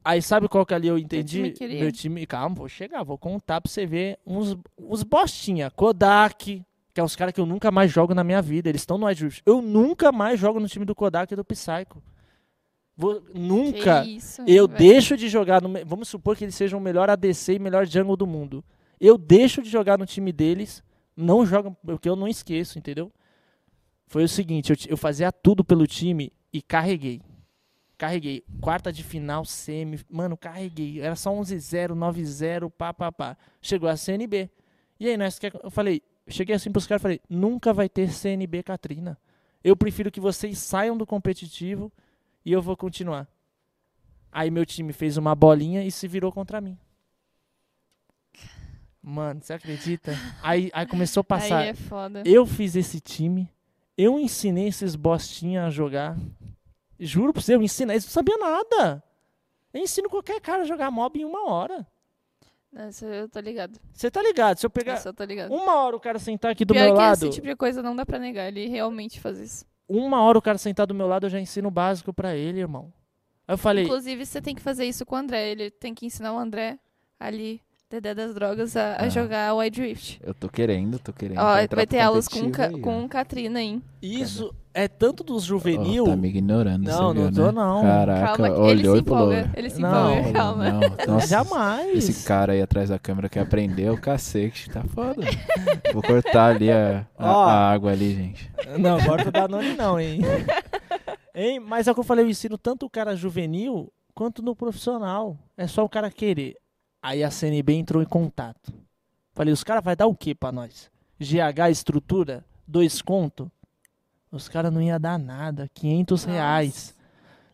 aí sabe qual que ali eu entendi? time queria? Meu time, calma, vou chegar, vou contar pra você ver uns, uns bostinha, Kodak, que é uns caras que eu nunca mais jogo na minha vida, eles estão no Edge Eu nunca mais jogo no time do Kodak e do Psycho. Vou- nunca. Isso, Eu velho. deixo de jogar no. Vamos supor que eles sejam o melhor ADC e melhor jungle do mundo. Eu deixo de jogar no time deles, não jogo, porque eu não esqueço, entendeu? Foi o seguinte, eu, eu fazia tudo pelo time e carreguei. Carreguei. Quarta de final, semi. Mano, carreguei. Era só 11-0, 9-0, pá, pá, pá. Chegou a CNB. E aí, nós quer. Eu falei, cheguei assim pros caras e falei, nunca vai ter CNB Katrina. Eu prefiro que vocês saiam do competitivo e eu vou continuar. Aí meu time fez uma bolinha e se virou contra mim. Mano, você acredita? Aí, aí começou a passar. Aí é foda. Eu fiz esse time, eu ensinei esses bostinhas a jogar. Juro pra você, eu ensinei, eles não sabiam nada. Eu ensino qualquer cara a jogar mob em uma hora. Essa eu tô ligado. Você tá ligado? Se eu pegar Essa eu tô ligado. uma hora o cara sentar aqui do Pior meu que lado, esse tipo de coisa não dá pra negar. Ele realmente faz isso. Uma hora o cara sentar do meu lado, eu já ensino o básico pra ele, irmão. Aí eu falei, Inclusive, você tem que fazer isso com o André. Ele tem que ensinar o André ali, Dedé das Drogas, a, a Ah. jogar o Drift. Eu tô querendo, tô querendo. Ó, vai ter aulas com, aí, com. Katrina, hein? isso é tanto dos juvenil. Ó, tá me ignorando, Não, você não viu, tô, né? não. Caraca, Calma, que ele olhou se e empolga. Ele se Não. empolga, calma. Não, <laughs> nossa, Jamais. Esse cara aí atrás da câmera que aprendeu, o cacete, tá foda. Vou cortar ali a, a- Ó. a água ali, gente. Não, tu dá nome não, hein? hein? Mas é o que eu falei, eu ensino tanto o cara juvenil quanto no profissional. É só o cara querer. Aí a CNB entrou em contato. Falei, os caras vai dar o que pra nós? GH estrutura? Dois conto? Os caras não iam dar nada, 500 Nossa. reais.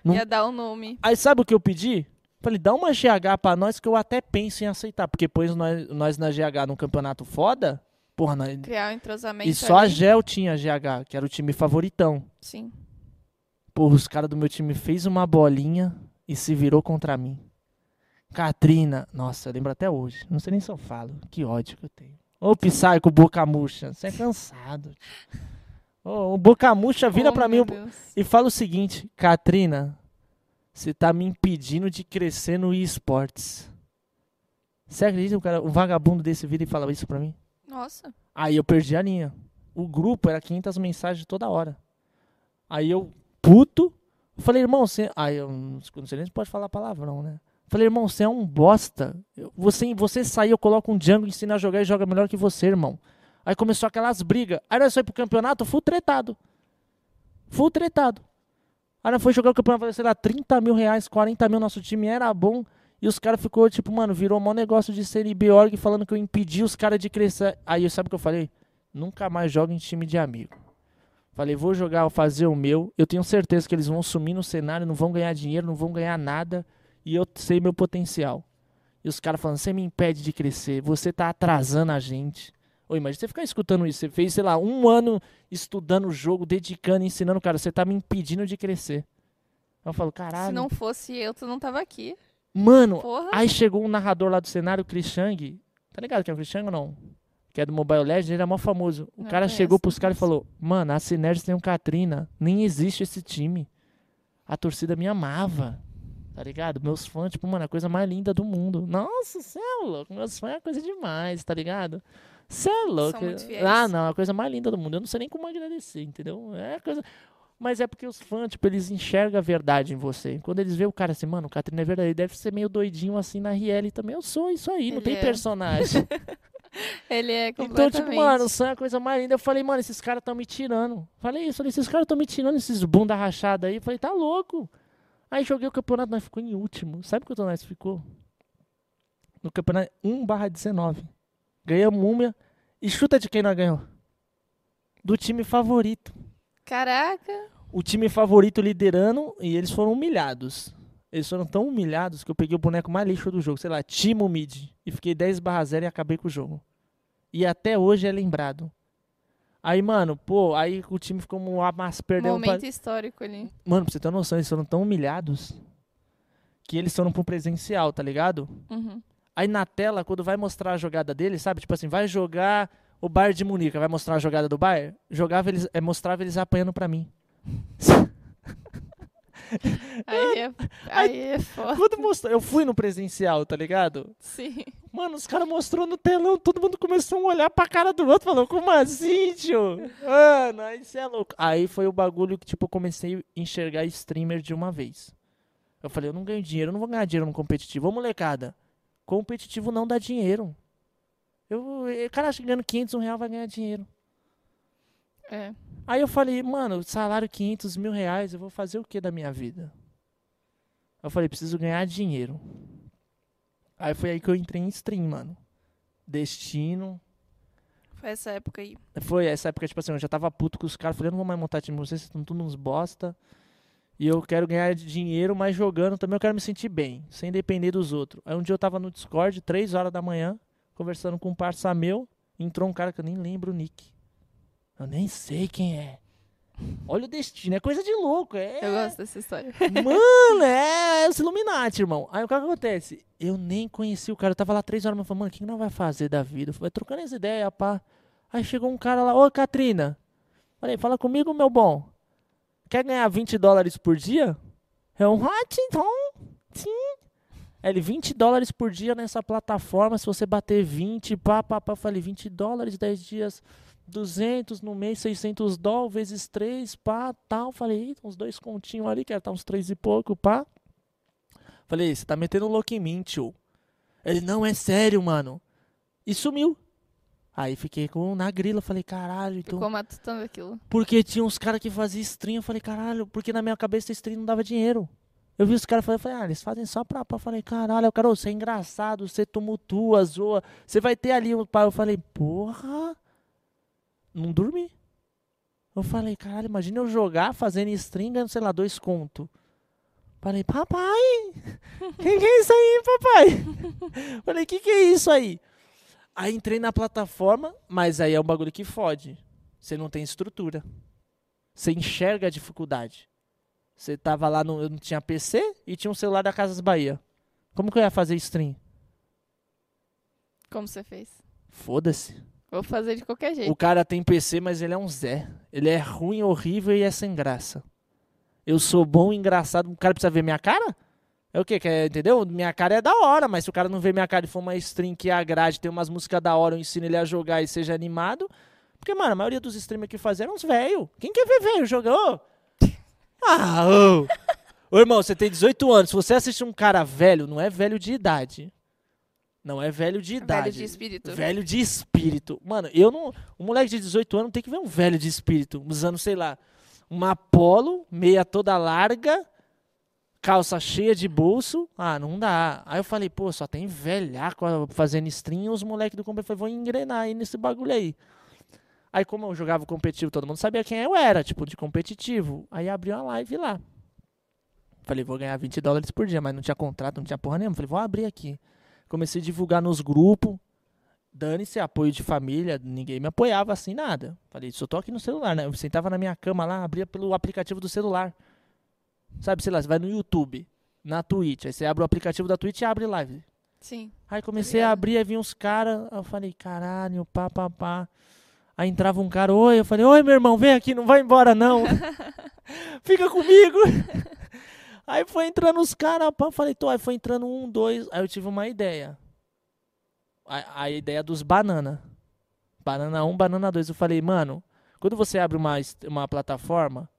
Não- Ia dar o nome. Aí sabe o que eu pedi? Falei, dá uma GH pra nós que eu até penso em aceitar. Porque pôs nós, nós na GH num campeonato foda, porra, nós, Criar um entrosamento e só a ali. Gel tinha GH, que era o time favoritão. Sim. Porra, os caras do meu time fez uma bolinha e se virou contra mim. Katrina, nossa, eu lembro até hoje. Não sei nem se eu falo. Que ódio que eu tenho. Ô, Psycho, boca murcha. Você é cansado. Ô, o boca murcha vira Oh, pra mim o- Deus. e fala o seguinte: Katrina, você tá me impedindo de crescer no esportes. Você acredita que um, cara, um vagabundo desse vira e fala isso pra mim? Nossa. Aí eu perdi a linha. O grupo era 500 mensagens toda hora. Aí eu, puto, falei, irmão, você. Aí eu não sei nem se pode falar palavrão, né? Falei, irmão, você é um bosta. Eu- Você, você sair, eu coloco um Django, ensina a jogar e joga melhor que você, irmão. Aí começou aquelas brigas. Aí nós foi pro campeonato, full tretado. Full tretado. Aí nós foi jogar o campeonato, sei lá, 30 mil reais, 40 mil, nosso time era bom. E os caras ficou tipo, mano, virou um negócio de CNB org falando que eu impedi os caras de crescer. Aí sabe o que eu falei? Nunca mais joga em time de amigo. Falei, vou jogar, fazer o meu. Eu tenho certeza que eles vão sumir no cenário, não vão ganhar dinheiro, não vão ganhar nada. E eu sei meu potencial. E os caras falando, você me impede de crescer, você tá atrasando a gente. Ô, imagina você ficar escutando isso. Você fez, sei lá, um ano estudando o jogo, dedicando, ensinando, cara, você tá me impedindo de crescer. Eu falo, caralho. Se não fosse eu, tu não tava aqui. Mano, Porra. Aí chegou um narrador lá do cenário, o Chris Chang. Tá ligado que é o Chris Chang ou não? Que é do Mobile Legends, ele é mó famoso. O Não cara conheço, chegou pros caras e falou: Mano, a Sinergia tem um Katrina. Nem existe esse time. A torcida me amava. Tá ligado? Meus fãs, tipo, mano, a coisa mais linda do mundo. Nossa, é louco. Meus fãs é coisa demais, tá ligado? Cê é louco. Ah, não, é a coisa mais linda do mundo. Eu não sei nem como agradecer, entendeu? É coisa. Mas é porque os fãs, tipo, eles enxergam a verdade em você. Quando eles veem o cara assim, mano, o Catrina é verdade, ele deve ser meio doidinho assim na RL também. Eu sou isso aí, não Ele tem é. personagem. <laughs> Ele é então, completamente. tipo, mano, o Sam é a coisa mais linda. Eu falei, mano, esses caras tão me tirando. Falei isso, falei, esses caras tão me tirando, esses bunda rachada aí. Falei, tá louco. Aí joguei o campeonato, nós ficou em último. Sabe quanto nós ficou? No campeonato 1 barra 19. Ganhamos uma. E chuta de quem nós ganhou? Do time favorito. Caraca. o time favorito liderando e eles foram humilhados. Eles foram tão humilhados que eu peguei o boneco mais lixo do jogo, sei lá, Timo Mid, e fiquei 10 barra 0 e acabei com o jogo. E até hoje é lembrado. Aí, mano, pô, aí o time ficou um amasso, perdeu Momento histórico ali. Mano, pra você ter uma noção, eles foram tão humilhados que eles foram pro presencial, tá ligado? Uhum. Aí na tela, quando vai mostrar a jogada deles, sabe? Tipo assim, vai jogar o Bayern de Munique, vai mostrar a jogada do Bayern, jogava eles, é, mostrava eles apanhando pra mim. Aí é, aí é foda. Quando mostrou, eu fui no presencial, tá ligado? Sim. Mano, os caras mostrou no telão, todo mundo começou a olhar pra cara do outro, falou, como assim, tio? Mano, aí você é louco. Aí foi o bagulho que, tipo, eu comecei a enxergar streamer de uma vez. Eu falei, eu não ganho dinheiro, eu não vou ganhar dinheiro no competitivo. Ô, molecada, competitivo não dá dinheiro. Eu, o cara acha que ganhando 500 um real vai ganhar dinheiro. É. Aí eu falei, mano, salário 500 mil reais, eu vou fazer o que da minha vida? Eu falei, preciso ganhar dinheiro. Aí foi aí que eu entrei em stream, mano. Destino. Foi essa época aí. Foi essa época, tipo assim, eu já tava puto com os caras. Falei, eu não vou mais montar time com vocês, vocês estão tudo uns bosta. E eu quero ganhar dinheiro, mas jogando também eu quero me sentir bem, sem depender dos outros. Aí um dia eu tava no Discord, 3 horas da manhã, conversando com um parça meu. Entrou um cara que eu nem lembro o nick. Eu nem sei quem é. Olha o destino, é coisa de louco. É, Eu gosto dessa história. Mano, é, é os Illuminati, irmão. Aí o que acontece? Eu nem conheci o cara. Eu tava lá três horas, mas eu falei, mano, o que nós vai fazer da vida? Vai trocando as ideias, pá. Aí chegou um cara lá, ô Katrina. Falei, fala comigo, meu bom. Quer ganhar 20 dólares por dia? É um hot, então. Sim. Aí Ele, 20 dólares por dia nessa plataforma. Se você bater 20, pá, pá, pá. Falei, 20 dólares, 10 dias. 200 no mês, 600 dólares vezes 3, pá, tal. Falei, "Eita, uns dois continhos ali, que era tá uns 3 e pouco, pá. Falei, você tá metendo louco em mim, tio. Ele, não, é sério, mano. E sumiu. Aí fiquei com na grila, falei, caralho, então. Ficou matutando aquilo. Porque tinha uns caras que faziam stream, eu falei, caralho, porque na minha cabeça stream não dava dinheiro. Eu vi os caras falando, falei, ah, eles fazem só pra, pra. Falei, caralho, eu, cara, você é engraçado, você tumultua, zoa. Você vai ter ali um pá. Eu falei, porra. Não dormi. Eu falei, caralho, imagina eu jogar fazendo stream, ganhando, sei lá, dois conto. Falei, papai, <laughs> que que é isso aí, papai? <laughs> Falei, que que é isso aí? Aí entrei na plataforma, mas aí é um bagulho que fode. Você não tem estrutura. Você enxerga a dificuldade. Você tava lá, no, eu não tinha PC e tinha um celular da Casas Bahia. Como que eu ia fazer stream? Como você fez? Foda-se. Vou fazer de qualquer jeito. O cara tem PC, mas ele é um Zé. Ele é ruim, horrível e é sem graça. Eu sou bom, engraçado. O cara precisa ver minha cara? É o quê? Quer, entendeu? Minha cara é da hora, mas se o cara não ver minha cara e for uma stream que agrade, tem umas músicas da hora, eu ensino ele a jogar e seja animado. Porque, mano, a maioria dos streamers que fizeram uns velho. Quem quer ver velho jogar? Ô! Ah, ô! Ô, irmão, você tem 18 anos. Se você assiste um cara velho, não é velho de idade. Não é velho de idade. Velho de espírito. Velho de espírito. Mano, eu não. Um moleque de 18 anos tem que ver um velho de espírito. Usando, sei lá, uma polo, meia toda larga, calça cheia de bolso. Ah, não dá. Aí eu falei, pô, só tem velhaco fazendo stream os moleques do competitivo vão engrenar aí nesse bagulho aí. Aí, como eu jogava competitivo, todo mundo sabia quem eu era, tipo, de competitivo. Aí abri uma live lá. Falei, vou ganhar 20 dólares por dia, mas não tinha contrato, não tinha porra nenhuma. Falei, vou abrir aqui. Comecei a divulgar nos grupos. Dane-se, apoio de família. Ninguém me apoiava assim, nada. Falei, só tô aqui no celular, né? Eu sentava na minha cama lá, abria pelo aplicativo do celular. Sabe, sei lá, você vai no YouTube, na Twitch. Aí você abre o aplicativo da Twitch e abre live. Sim. Aí comecei ligado. a abrir, aí vinha uns caras. Eu falei, caralho, pá, pá, pá. Aí entrava um cara, oi. Eu falei, oi, meu irmão, vem aqui, não vai embora não. <laughs> Fica comigo. <laughs> Aí foi entrando os caras, pá. Eu falei, tô. Aí foi entrando um, dois. Aí eu tive uma ideia. A, a ideia dos banana. Banana 1, banana 2. Eu falei, mano, quando você abre uma, uma plataforma,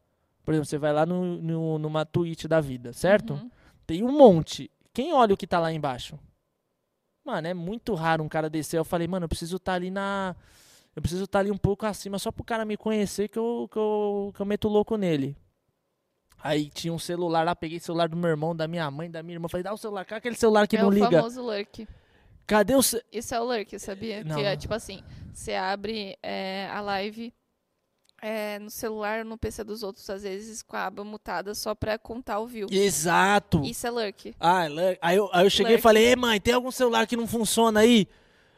por exemplo, você vai lá no, no, numa Twitch da vida, certo? Uhum. Tem um monte. Quem olha o que tá lá embaixo? Mano, é muito raro um cara descer. Eu falei, mano, eu preciso estar ali na. Eu preciso estar ali um pouco acima, só pro cara me conhecer que eu, que eu, que eu meto louco nele. Aí tinha um celular lá, peguei o celular do meu irmão, da minha mãe, da minha irmã. Falei, dá o celular, cadê aquele celular que é não o liga? famoso lurk. Cadê o. ce- Isso é o lurk, sabia? Não, que é não. tipo assim, você abre é, a live é, no celular, no PC dos outros, às vezes com a aba mutada só pra contar o view. Exato! Isso é lurk. Ah, le- aí eu, aí eu cheguei e Lurk. falei, ei mãe, tem algum celular que não funciona aí?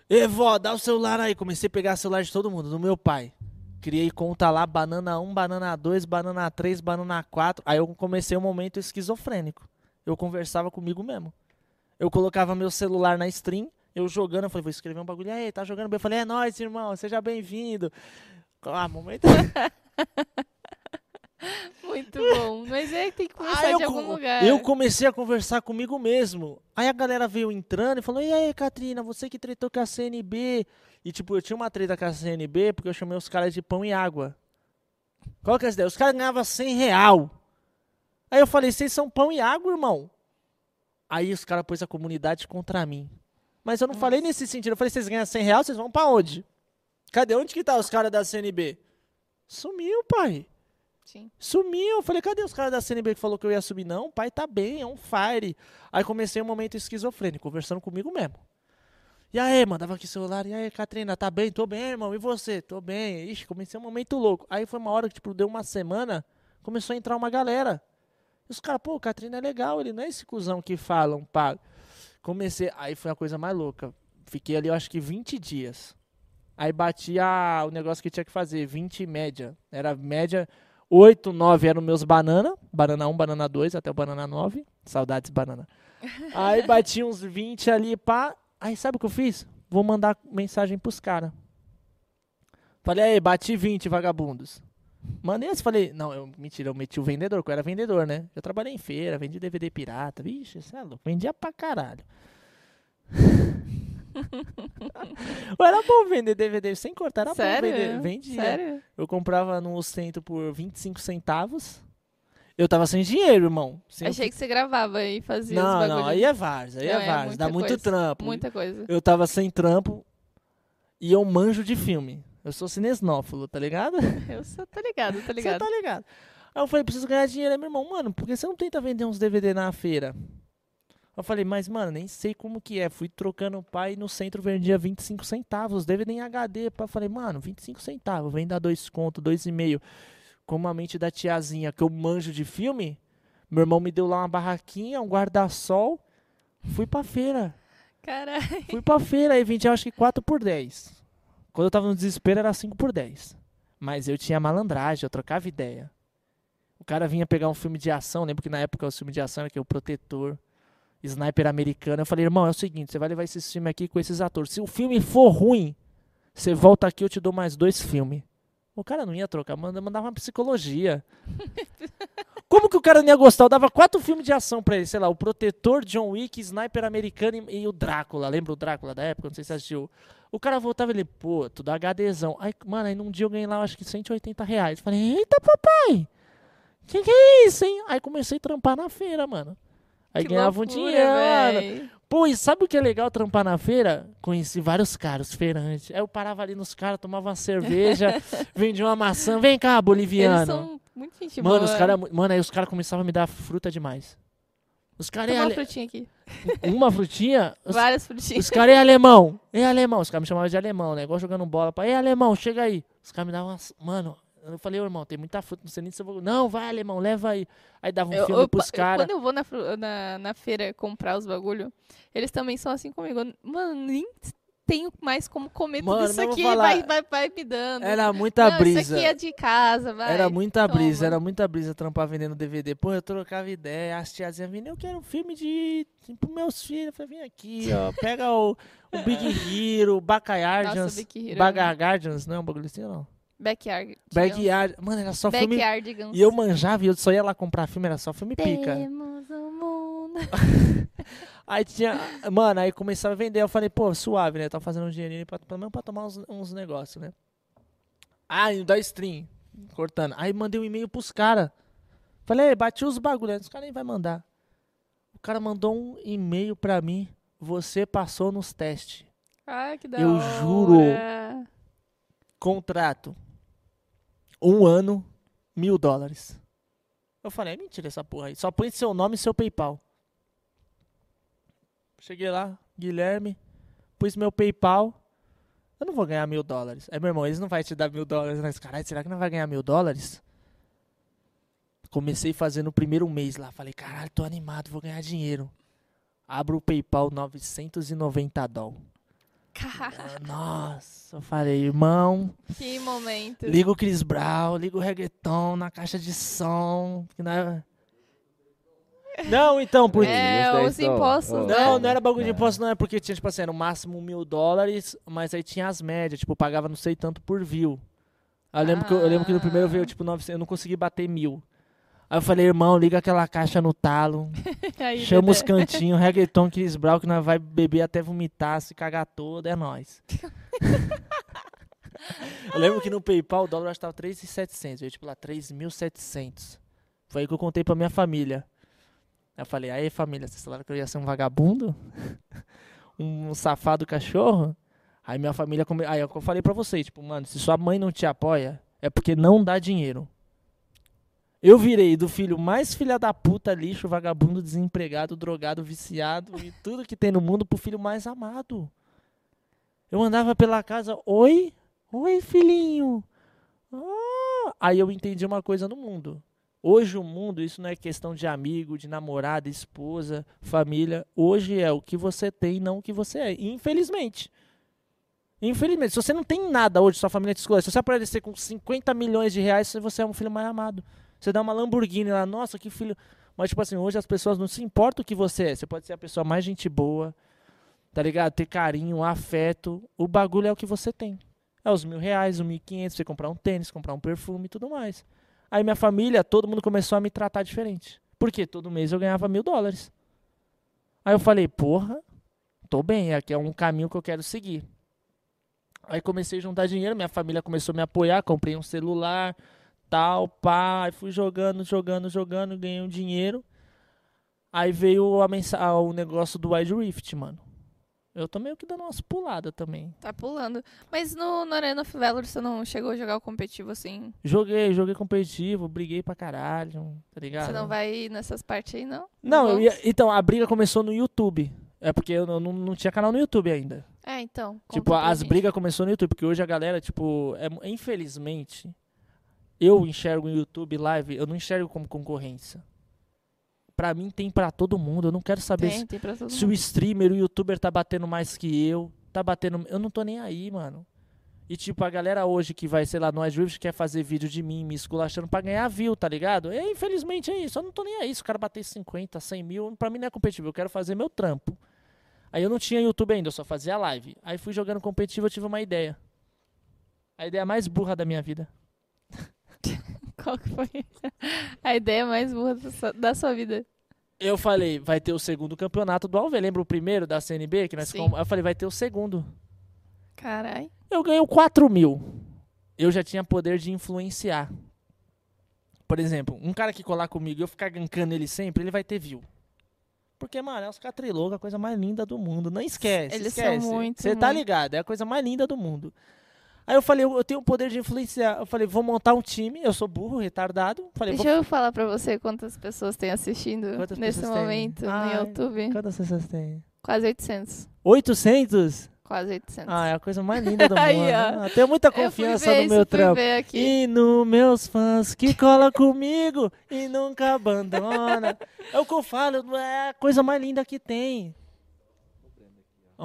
Ei, vó, dá o celular aí. Comecei a pegar o celular de todo mundo, do meu pai. Criei conta lá, banana 1, banana 2, banana 3, banana 4. Aí eu comecei um momento esquizofrênico. Eu conversava comigo mesmo. Eu colocava meu celular na stream, eu jogando, eu falei, vou escrever um bagulho. Aí, tá jogando bem? Eu falei, é nóis, irmão, seja bem-vindo. Ah, momento. <laughs> Muito bom. Mas é que tem que começar eu de algum lugar. Eu comecei a conversar comigo mesmo. Aí a galera veio entrando e falou: E aí, Katrina, você que tretou com a CNB? E tipo, eu tinha uma treta com a CNB porque eu chamei os caras de pão e água. Qual que é a ideia? Os caras ganhavam 100 real. Aí eu falei: Vocês são pão e água, irmão? Aí os caras pôs a comunidade contra mim. Mas eu não falei nesse sentido. Eu falei: Vocês ganham 100 real, vocês vão pra onde? Cadê? Onde que tá os caras da CNB? Sumiu, pai. Sim. Sumiu. Eu falei, cadê os caras da CNB que falou que eu ia subir? Não, pai tá bem, é um fire. Aí comecei um momento esquizofrênico, conversando comigo mesmo. E aí, mandava aqui o celular. E aí, Katrina, tá bem? Tô bem, irmão. E você? Tô bem. Ixi, comecei um momento louco. Aí foi uma hora que, tipo, deu uma semana, começou a entrar uma galera. E os caras, pô, o Katrina é legal, ele não é esse cuzão que falam, pá. Comecei, aí foi a coisa mais louca. Fiquei ali, eu acho que 20 dias. Aí bati a, o negócio que tinha que fazer, 20 média. Era média, 8, 9 eram meus banana. Banana 1, banana 2, até o banana 9. Saudades, banana. <laughs> Aí bati uns 20 ali, pá. Aí sabe o que eu fiz? Vou mandar mensagem pros caras. Falei, aí, bati 20 vagabundos. Mandei esse, falei, não, eu, mentira, eu meti o vendedor, porque eu era vendedor, né? Eu trabalhei em feira, vendi DVD pirata, vixe, isso é louco, vendia pra caralho. <laughs> era bom vender DVD sem cortar, era Sério? bom vender, vendia. Sério? Eu comprava no centro por 25 centavos. Eu tava sem dinheiro, irmão. Sem Achei que você gravava e fazia os Não, bagulhos. não, aí é várzea, aí Não, é é várzea, dá muita muito coisa, trampo. Muita coisa. Eu tava sem trampo e eu manjo de filme. Eu sou cinesnófilo, tá ligado? <laughs> Eu só tô ligado, Você ligado. tá ligado. Aí eu falei, preciso ganhar dinheiro. Aí meu irmão, mano, por que você não tenta vender uns DVD na feira? Eu falei, mas, mano, nem sei como que é. Fui trocando o pai e no centro vendia 25 centavos. DVD em HD. Pá. Eu falei, mano, 25 centavos. Vem dar dois conto, dois e meio. Como a mente da tiazinha que eu manjo de filme. Meu irmão me deu lá uma barraquinha, um guarda-sol. Fui pra feira. Caralho. Fui pra feira e vendi acho que 4 por 10. Quando eu tava no desespero era 5 por 10. Mas eu tinha malandragem, eu trocava ideia. O cara vinha pegar um filme de ação, lembro que na época o filme de ação era que o Protetor, Sniper americano. Eu falei, irmão, é o seguinte, você vai levar esse filme aqui com esses atores. Se o filme for ruim, você volta aqui, eu te dou mais dois filmes. O cara não ia trocar, manda- mandava uma psicologia. <laughs> Como que o cara não ia gostar? Eu dava quatro filmes de ação pra ele, sei lá, o Protetor, John Wick, Sniper americano e, e o Drácula. Lembra o Drácula da época? Não sei se você assistiu. O cara voltava e ele, pô, tudo HDzão. Aí, mano, aí num dia eu ganhei lá, acho que 180 reais. Falei, eita, papai, que que é isso, hein? Aí comecei a trampar na feira, mano. Aí Que ganhava um loucura, dinheiro, mano. véi. Pô, e sabe o que é legal trampar na feira? Conheci vários caras, feirantes. Aí eu parava ali nos caras, tomava uma cerveja, <laughs> vendia uma maçã. Vem cá, boliviano. Eles são muito gente Mano, boa. os cara, mano, aí os caras começavam a me dar fruta demais. Os caras é Toma uma ale... frutinha aqui. uma frutinha, <laughs> os, Várias frutinhas. os caras é alemão. É alemão, os caras me chamavam de alemão, né? Igual jogando bola. Pra, é alemão, chega aí. Os caras me davam umas... Mano, eu falei, ô irmão, tem muita fruta, não sei nem se eu vou... Não, vai alemão, leva aí. Aí dava um Eu- filme eu- pros caras. Quando eu vou na, na, na feira comprar os bagulho, eles também são assim comigo. Mano, nem tenho mais como comer Mano, tudo isso aqui. falar, Vai, vai, vai me dando. Era muita Não, brisa. Isso aqui é de casa, vai. Era muita toma. brisa, era muita brisa trampar vendendo DVD. Pô, eu trocava ideia, as tiazinhas vinham, eu quero um filme de. Tipo, meus filhos. Eu falei, vem aqui, ó. Pega o, o Big Hero, Backyardians. Nossa, Big Hero. Backyardians, não é um bagulho assim, não? Backyard. Backyard. Mano, era só filme. Backyardigans. E eu manjava e eu só ia lá comprar filme, era só filme pica. Temos um mundo. <laughs> Aí tinha. Mano, aí começava a vender. Eu falei, pô, suave, né? Tava fazendo um dinheirinho pra, pelo menos pra tomar uns, uns negócios, né? Ah, da stream. Cortando. Aí mandei um e-mail pros caras. Falei, "Ei, bati os bagulhos. Os caras nem vai mandar. O cara mandou um e-mail pra mim. Você passou nos testes. Ah, que da Eu hora. juro. Contrato. Um ano, mil dólares. Eu falei, é mentira essa porra aí. Só põe seu nome e seu PayPal. Cheguei lá, Guilherme, pus meu PayPal. Eu não vou ganhar mil dólares. Aí, meu irmão, eles não vão te dar mil dólares. Mas, caralho, será que não vai ganhar mil dólares? Comecei fazendo o primeiro mês lá. Falei, caralho, tô animado, vou ganhar dinheiro. Abro o PayPal 990 dólares. Cara, Nossa, eu falei, irmão, que momento. liga o Chris Brown, liga o reggaeton na caixa de som. que não, é... <laughs> não, então, porque. É, Os os 10 impostos, dólares. né? Não, não era bagulho de É. imposto, não é porque tinha, tipo assim, era no máximo mil dólares, mas aí tinha as médias, tipo, pagava não sei tanto por view. Eu lembro, que, eu, eu lembro que no primeiro Ah. veio tipo 900, eu não consegui bater mil. Aí eu falei, irmão, liga aquela caixa no talo, <laughs> Aí, chama os Dedé. cantinhos, reggaeton, Chris Brown, que nós vai beber até vomitar, se cagar todo, é nóis. <laughs> eu lembro que no PayPal o dólar estava 3,700, eu tipo lá, 3.700. Foi aí que eu contei pra minha família. Aí eu falei, aí família, vocês falaram que eu ia ser um vagabundo? <laughs> um safado cachorro? Aí minha família, come... aí é o que eu falei pra vocês, tipo, mano, se sua mãe não te apoia, é porque não dá dinheiro. Eu virei do filho mais filha da puta, lixo, vagabundo, desempregado, drogado, viciado e tudo que tem no mundo pro filho mais amado. Eu andava pela casa, oi, oi filhinho. Ah. Aí eu entendi uma coisa no mundo. Hoje o mundo, isso não é questão de amigo, de namorada, esposa, família. Hoje é o que você tem, não o que você é. Infelizmente. Infelizmente, se você não tem nada hoje, sua família te escolhe. Se você aparecer com 50 milhões de reais, você é um filho mais amado. Você dá uma Lamborghini lá, nossa, que filho. Mas, tipo assim, hoje as pessoas não se importam o que você é. Você pode ser a pessoa mais gente boa, tá ligado? Ter carinho, afeto. O bagulho é o que você tem. É os mil reais, os mil e quinhentos, você comprar um tênis, comprar um perfume e tudo mais. Aí minha família, todo mundo começou a me tratar diferente. Porque todo mês eu ganhava mil dólares. Aí eu falei, porra, tô bem, aqui é um caminho que eu quero seguir. Aí comecei a juntar dinheiro, minha família começou a me apoiar, comprei um celular, tal, pá, aí fui jogando, jogando, jogando, ganhei um dinheiro. Aí veio a mensa o negócio do Wide Rift, mano. Eu tô meio que dando umas puladas também. Tá pulando. Mas no, no Arena of Valor você não chegou a jogar o competitivo assim? Joguei, joguei competitivo, briguei pra caralho, tá ligado? Você não vai nessas partes aí, não? Não, ia, então a briga começou no YouTube. É porque eu não, não, tinha canal no YouTube ainda. É, então. Tipo, as brigas começou no YouTube, porque hoje a galera, tipo, é, infelizmente, eu enxergo o YouTube Live, eu não enxergo como concorrência. Pra mim tem pra todo mundo, eu não quero saber Tem, se, tem se o streamer, o youtuber tá batendo mais que eu, tá batendo, eu não tô nem aí, mano. E tipo, a galera hoje que vai, sei lá, no Drift quer fazer vídeo de mim, me esculachando pra ganhar view, tá ligado? É, infelizmente é isso, eu não tô nem aí. Se o cara bater 50, 100 mil, pra mim não é competitivo, eu quero fazer meu trampo. Aí eu não tinha YouTube ainda, eu só fazia live. Aí fui jogando competitivo, eu tive uma ideia. A ideia mais burra da minha vida. <laughs> Qual que foi a ideia mais burra da sua, da sua vida? Eu falei, vai ter o segundo campeonato do Alve. Lembra o primeiro da CNB? Que nós Sim. fomos? Eu falei, vai ter o segundo. Carai. Eu ganho 4 mil. Eu já tinha poder de influenciar. Por exemplo, um cara que colar comigo e eu ficar gankando ele sempre, ele vai ter view. Porque, mano, é os catrilogos, a coisa mais linda do mundo. Não esquece. Eles são esquece. muito, Você tá muito. ligado? É a coisa mais linda do mundo. Aí eu falei, eu eu tenho o poder de influenciar. Eu falei, vou montar um time. Eu sou burro, retardado. Falei, Deixa vou... eu falar pra você quantas pessoas tem assistindo Quantas nesse pessoas tem? momento Ai. no YouTube. Quantas pessoas tem? Quase 800. 800? Quase 800. Ah, é a coisa mais linda do <laughs> mundo. Aí, Tenho muita confiança no meu trampo. E nos meus fãs que cola comigo e nunca abandona. É o que eu falo, é a coisa mais linda que tem.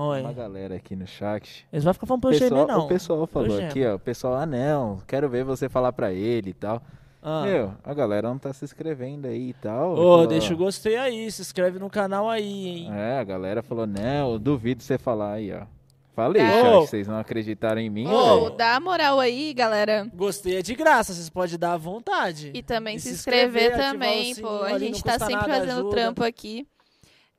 Oi. Uma galera aqui no chat. Eles vão ficar falando O pra eu pessoal, não. o pessoal falou aqui, ó. O pessoal, ah não, quero ver você falar pra ele e tal. Ah. Meu, a galera não tá se inscrevendo aí e tal. Ô, Falou, deixa o gostei aí, se inscreve no canal aí, hein. É, a galera falou, não, eu duvido você falar aí, ó. Falei, Tá. chat, vocês não acreditaram em mim, Ô, velho. dá moral aí, galera. Gostei é de graça, vocês podem dar à vontade. E também E se se inscrever, inscrever, também, pô. A gente tá sempre nada, fazendo ajuda. trampo aqui.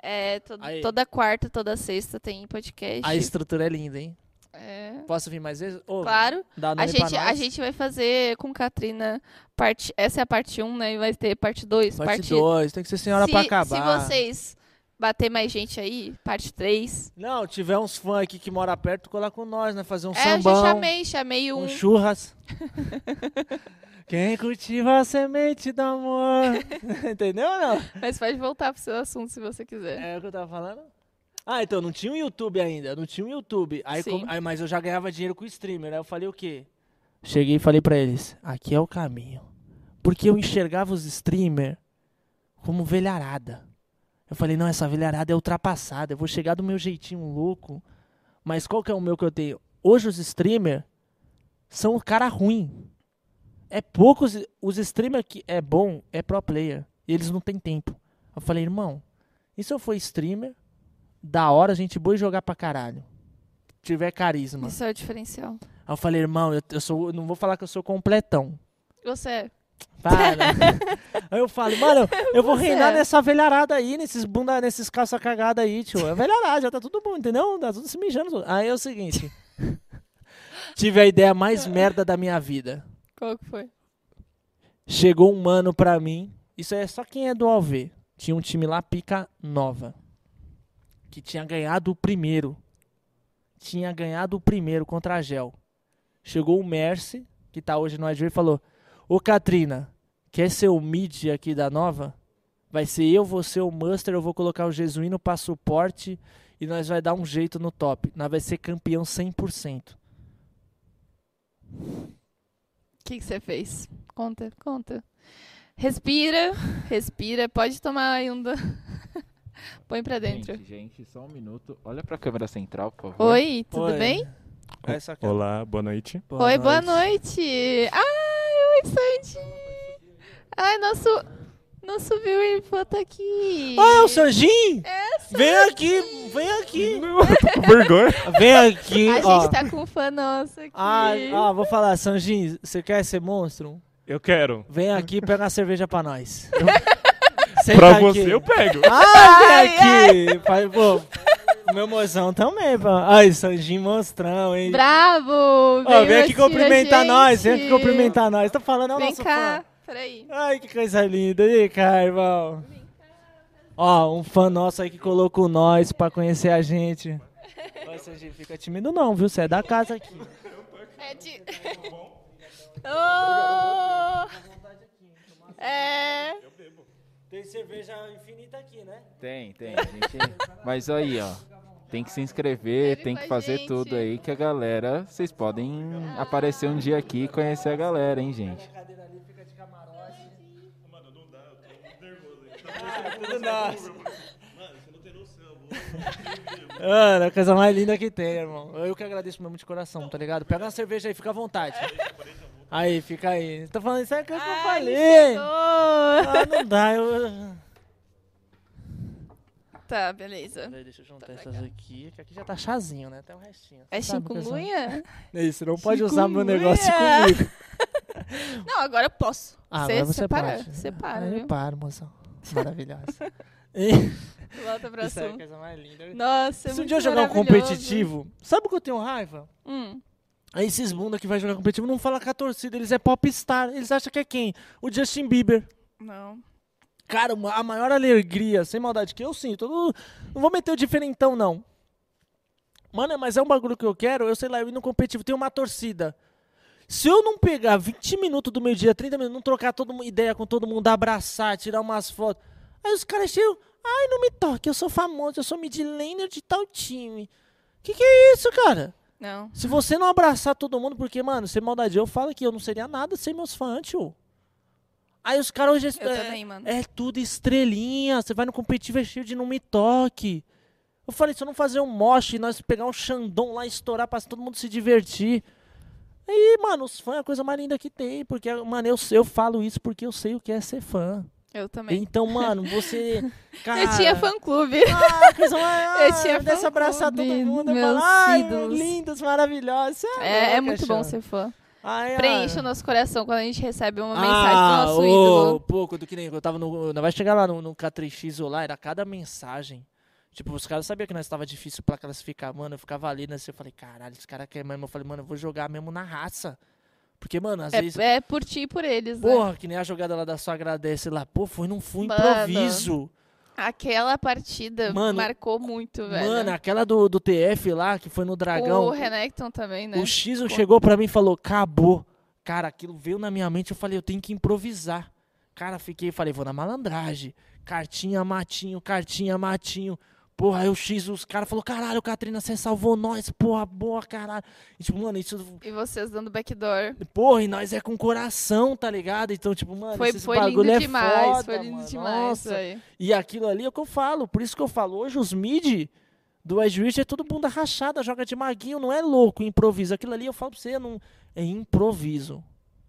É, to- Aí. toda quarta, toda sexta tem podcast. A estrutura é linda, hein. É, Posso vir mais vezes? Ô, claro. A gente, a gente vai fazer com Katrina parte. Essa é a parte 1, né? E vai ter parte 2. Parte 2, tem que ser senhora se, pra acabar. Se vocês bater mais gente aí, parte 3. Não, tiver uns fãs aqui que mora perto, cola com nós, né? Fazer um é, eu sambão. já chamei, chamei um. Um churras. <laughs> Quem cultiva a semente do amor. <laughs> Entendeu ou não? Mas pode voltar pro seu assunto se você quiser. É o que eu tava falando? Ah, então, não tinha um YouTube ainda. Não tinha um YouTube. Aí, Sim. com- aí, mas eu já ganhava dinheiro com o streamer. Aí eu falei o quê? Cheguei e falei pra eles: aqui é o caminho. Porque eu enxergava os streamer como velharada. Eu falei: não, essa velharada é ultrapassada. Eu vou chegar do meu jeitinho louco. Mas qual que é o meu que eu tenho? Hoje os streamer são o cara ruim. É poucos. Os streamer que é bom é pro player. E eles não têm tempo. Eu falei, irmão, e se eu for streamer, da hora, gente boa e jogar pra caralho? Tiver carisma. Isso é o diferencial. Aí eu falei, irmão, eu, eu sou, eu não vou falar que eu sou completão. Você é. Para. <laughs> aí eu falo, mano, eu vou Você reinar é. nessa velharada aí, nesses bunda, nesses calça cagada aí, tio. É velharada, já tá tudo bom, entendeu? Tá tudo se mijando. Aí é o seguinte. <laughs> Tive a ideia mais merda da minha vida. Qual que foi? Chegou um mano pra mim. Isso é só quem é do AV. Tinha um time lá, pica nova. Que tinha ganhado o primeiro. Tinha ganhado o primeiro contra a Gel. Chegou o Mercy, que tá hoje no AV, e falou: Ô Katrina, quer ser o mid aqui da nova? Vai ser eu, você, o Master, eu vou colocar o Jesuíno pra suporte e nós vai dar um jeito no top. Nós vai ser campeão 100%. O que que você fez? Conta, conta. Respira, respira. Pode tomar do- <laughs> Põe pra dentro. Gente, gente, só um minuto. Olha pra câmera central, por favor. Oi, tudo Oi. bem? Essa aqui é- Olá, boa noite. Oi, boa noite. Ai, oi, Sandy. Ai, nosso, nosso viewer tá aqui. Ah, é o Sanjin? É, Vem aqui, vem aqui. <laughs> Com vergonha. Vem aqui, A ó. gente tá com um fã nosso aqui. Ah, ah, vou falar, Sanjin, você quer ser monstro? Eu quero. Vem aqui e pega uma cerveja pra nós. <laughs> Senta Pra aqui. você eu pego. Ah, vem aqui. Pai, pô, meu mozão também, pô. Ai, Sanjin monstrão, hein? Bravo! Ó, vem aqui assistir a cumprimentar nós, vem aqui gente. cumprimentar nós. Tô falando, é o Vem nosso cá, fã. Peraí. Ai, que coisa linda. E aí, irmão? Ó, um fã nosso aí que colocou nós pra conhecer a gente. Sanjin, fica tímido não, viu? Você é da casa aqui. É de... <laughs> Oh! É... Tem cerveja infinita aqui, né? Tem, tem. gente- Mas aí, ó. Tem que se inscrever, Inscreve tem que fazer gente. tudo aí que a galera. Vocês podem aparecer um dia aqui e conhecer a galera, hein, gente? cadeira ali fica de camarote. Mano, não dá, eu tô muito nervoso. Ah, tudo nosso. Mano, você não tem noção. <laughs> Mano, a coisa mais linda que tem, irmão. Eu que agradeço mesmo de coração, tá ligado? Pega uma cerveja aí, fica à vontade. Aí, fica aí. Tô falando isso é que eu Ai, falei. Ah, não dá, eu... Tá, beleza. Peraí, Deixa eu juntar essas aqui, que aqui já tá chazinho, né? Tem um restinho. É chikungunya? Isso, não pode usar meu negócio <laughs> comigo. Não, agora eu posso. Ah, Você agora você separa, pode. separa, Aí viu? eu paro, moção. <laughs> Maravilhosa. E- Volta pra Isso é a assunto. coisa mais linda. Nossa, é Se um muito dia eu jogar um maravilhoso. competitivo, sabe o que eu tenho raiva? Hum. Aí esses bunda que vai jogar competitivo não fala com a torcida, eles é popstar. Eles acham que é quem? O Justin Bieber. Não. Cara, uma- a maior alegria, sem maldade que eu sinto, eu não, não vou meter o diferentão, não. Mano, mas é um bagulho que eu quero, eu sei lá, eu ir no competitivo, tem uma torcida. Se eu não pegar 20 minutos do meu dia, 30 minutos, não trocar toda ideia com todo mundo, abraçar, tirar umas fotos. Aí os caras chegam, ai, não me toque, eu sou famoso, eu sou mid laner de tal time. Que que é isso, cara? Não. Se você não abraçar todo mundo, porque, mano, sem maldade, eu falo que eu não seria nada sem meus fãs, tio. Aí os caras hoje Eu é, também, mano. é tudo estrelinha. Você vai no competitivo é cheio de não me toque. Eu falei, se eu não fazer um mosh, nós pegar um Xandão lá e estourar pra todo mundo se divertir. Aí, mano, os fãs é a coisa mais linda que tem. Porque, mano, eu, eu falo isso porque eu sei o que é ser fã. Eu também. Então, mano, você. <laughs> Cara, Eu tinha fã-clube. Ah, coisa. <laughs> Eu tinha desse abraçar todo mundo. Falo, ai, ídolos." lindos, maravilhosos. É, é louca, muito bom ser fã. Ai, Preenche ai. o nosso coração quando a gente recebe uma Ah, mensagem do nosso ô, ídolo. pouco do que nem eu tava no. Não vai chegar lá no, no K3X lá, era cada mensagem. Tipo, os caras sabiam que nós tava difícil pra classificar, mano. Eu ficava ali, né? assim, Eu falei, caralho, esse cara quer mesmo. Eu falei, mano, eu vou jogar mesmo na raça. Porque, mano, às vezes. É, é por ti e por eles, né? Porra, que nem a jogada lá da sua agradece lá. Pô, foi, não foi Mano, improviso. Aquela partida Mano, marcou muito, velho. Mano, aquela do, do TF lá, que foi no Dragão. O Renekton também, né? O X chegou pra mim e falou, acabou. Cara, aquilo veio na minha mente, eu falei, eu tenho que improvisar. Cara, fiquei, falei, vou na malandragem. Cartinha, matinho, cartinha, matinho. Porra, aí o X, os caras falaram, caralho, Catrina, você salvou nós, porra, boa, caralho. E, tipo, mano, isso. E vocês dando backdoor. Porra, e nós é com coração, tá ligado? Então, tipo, mano, Foi, esse foi bagulho lindo é demais. foda, foi lindo mano. demais. Nossa. velho. E aquilo ali é o que eu falo. Por isso que eu falo, hoje os mid do Edge Witch é tudo bunda rachada, joga de maguinho, não é louco, improviso. Aquilo ali eu falo pra você, não, é improviso.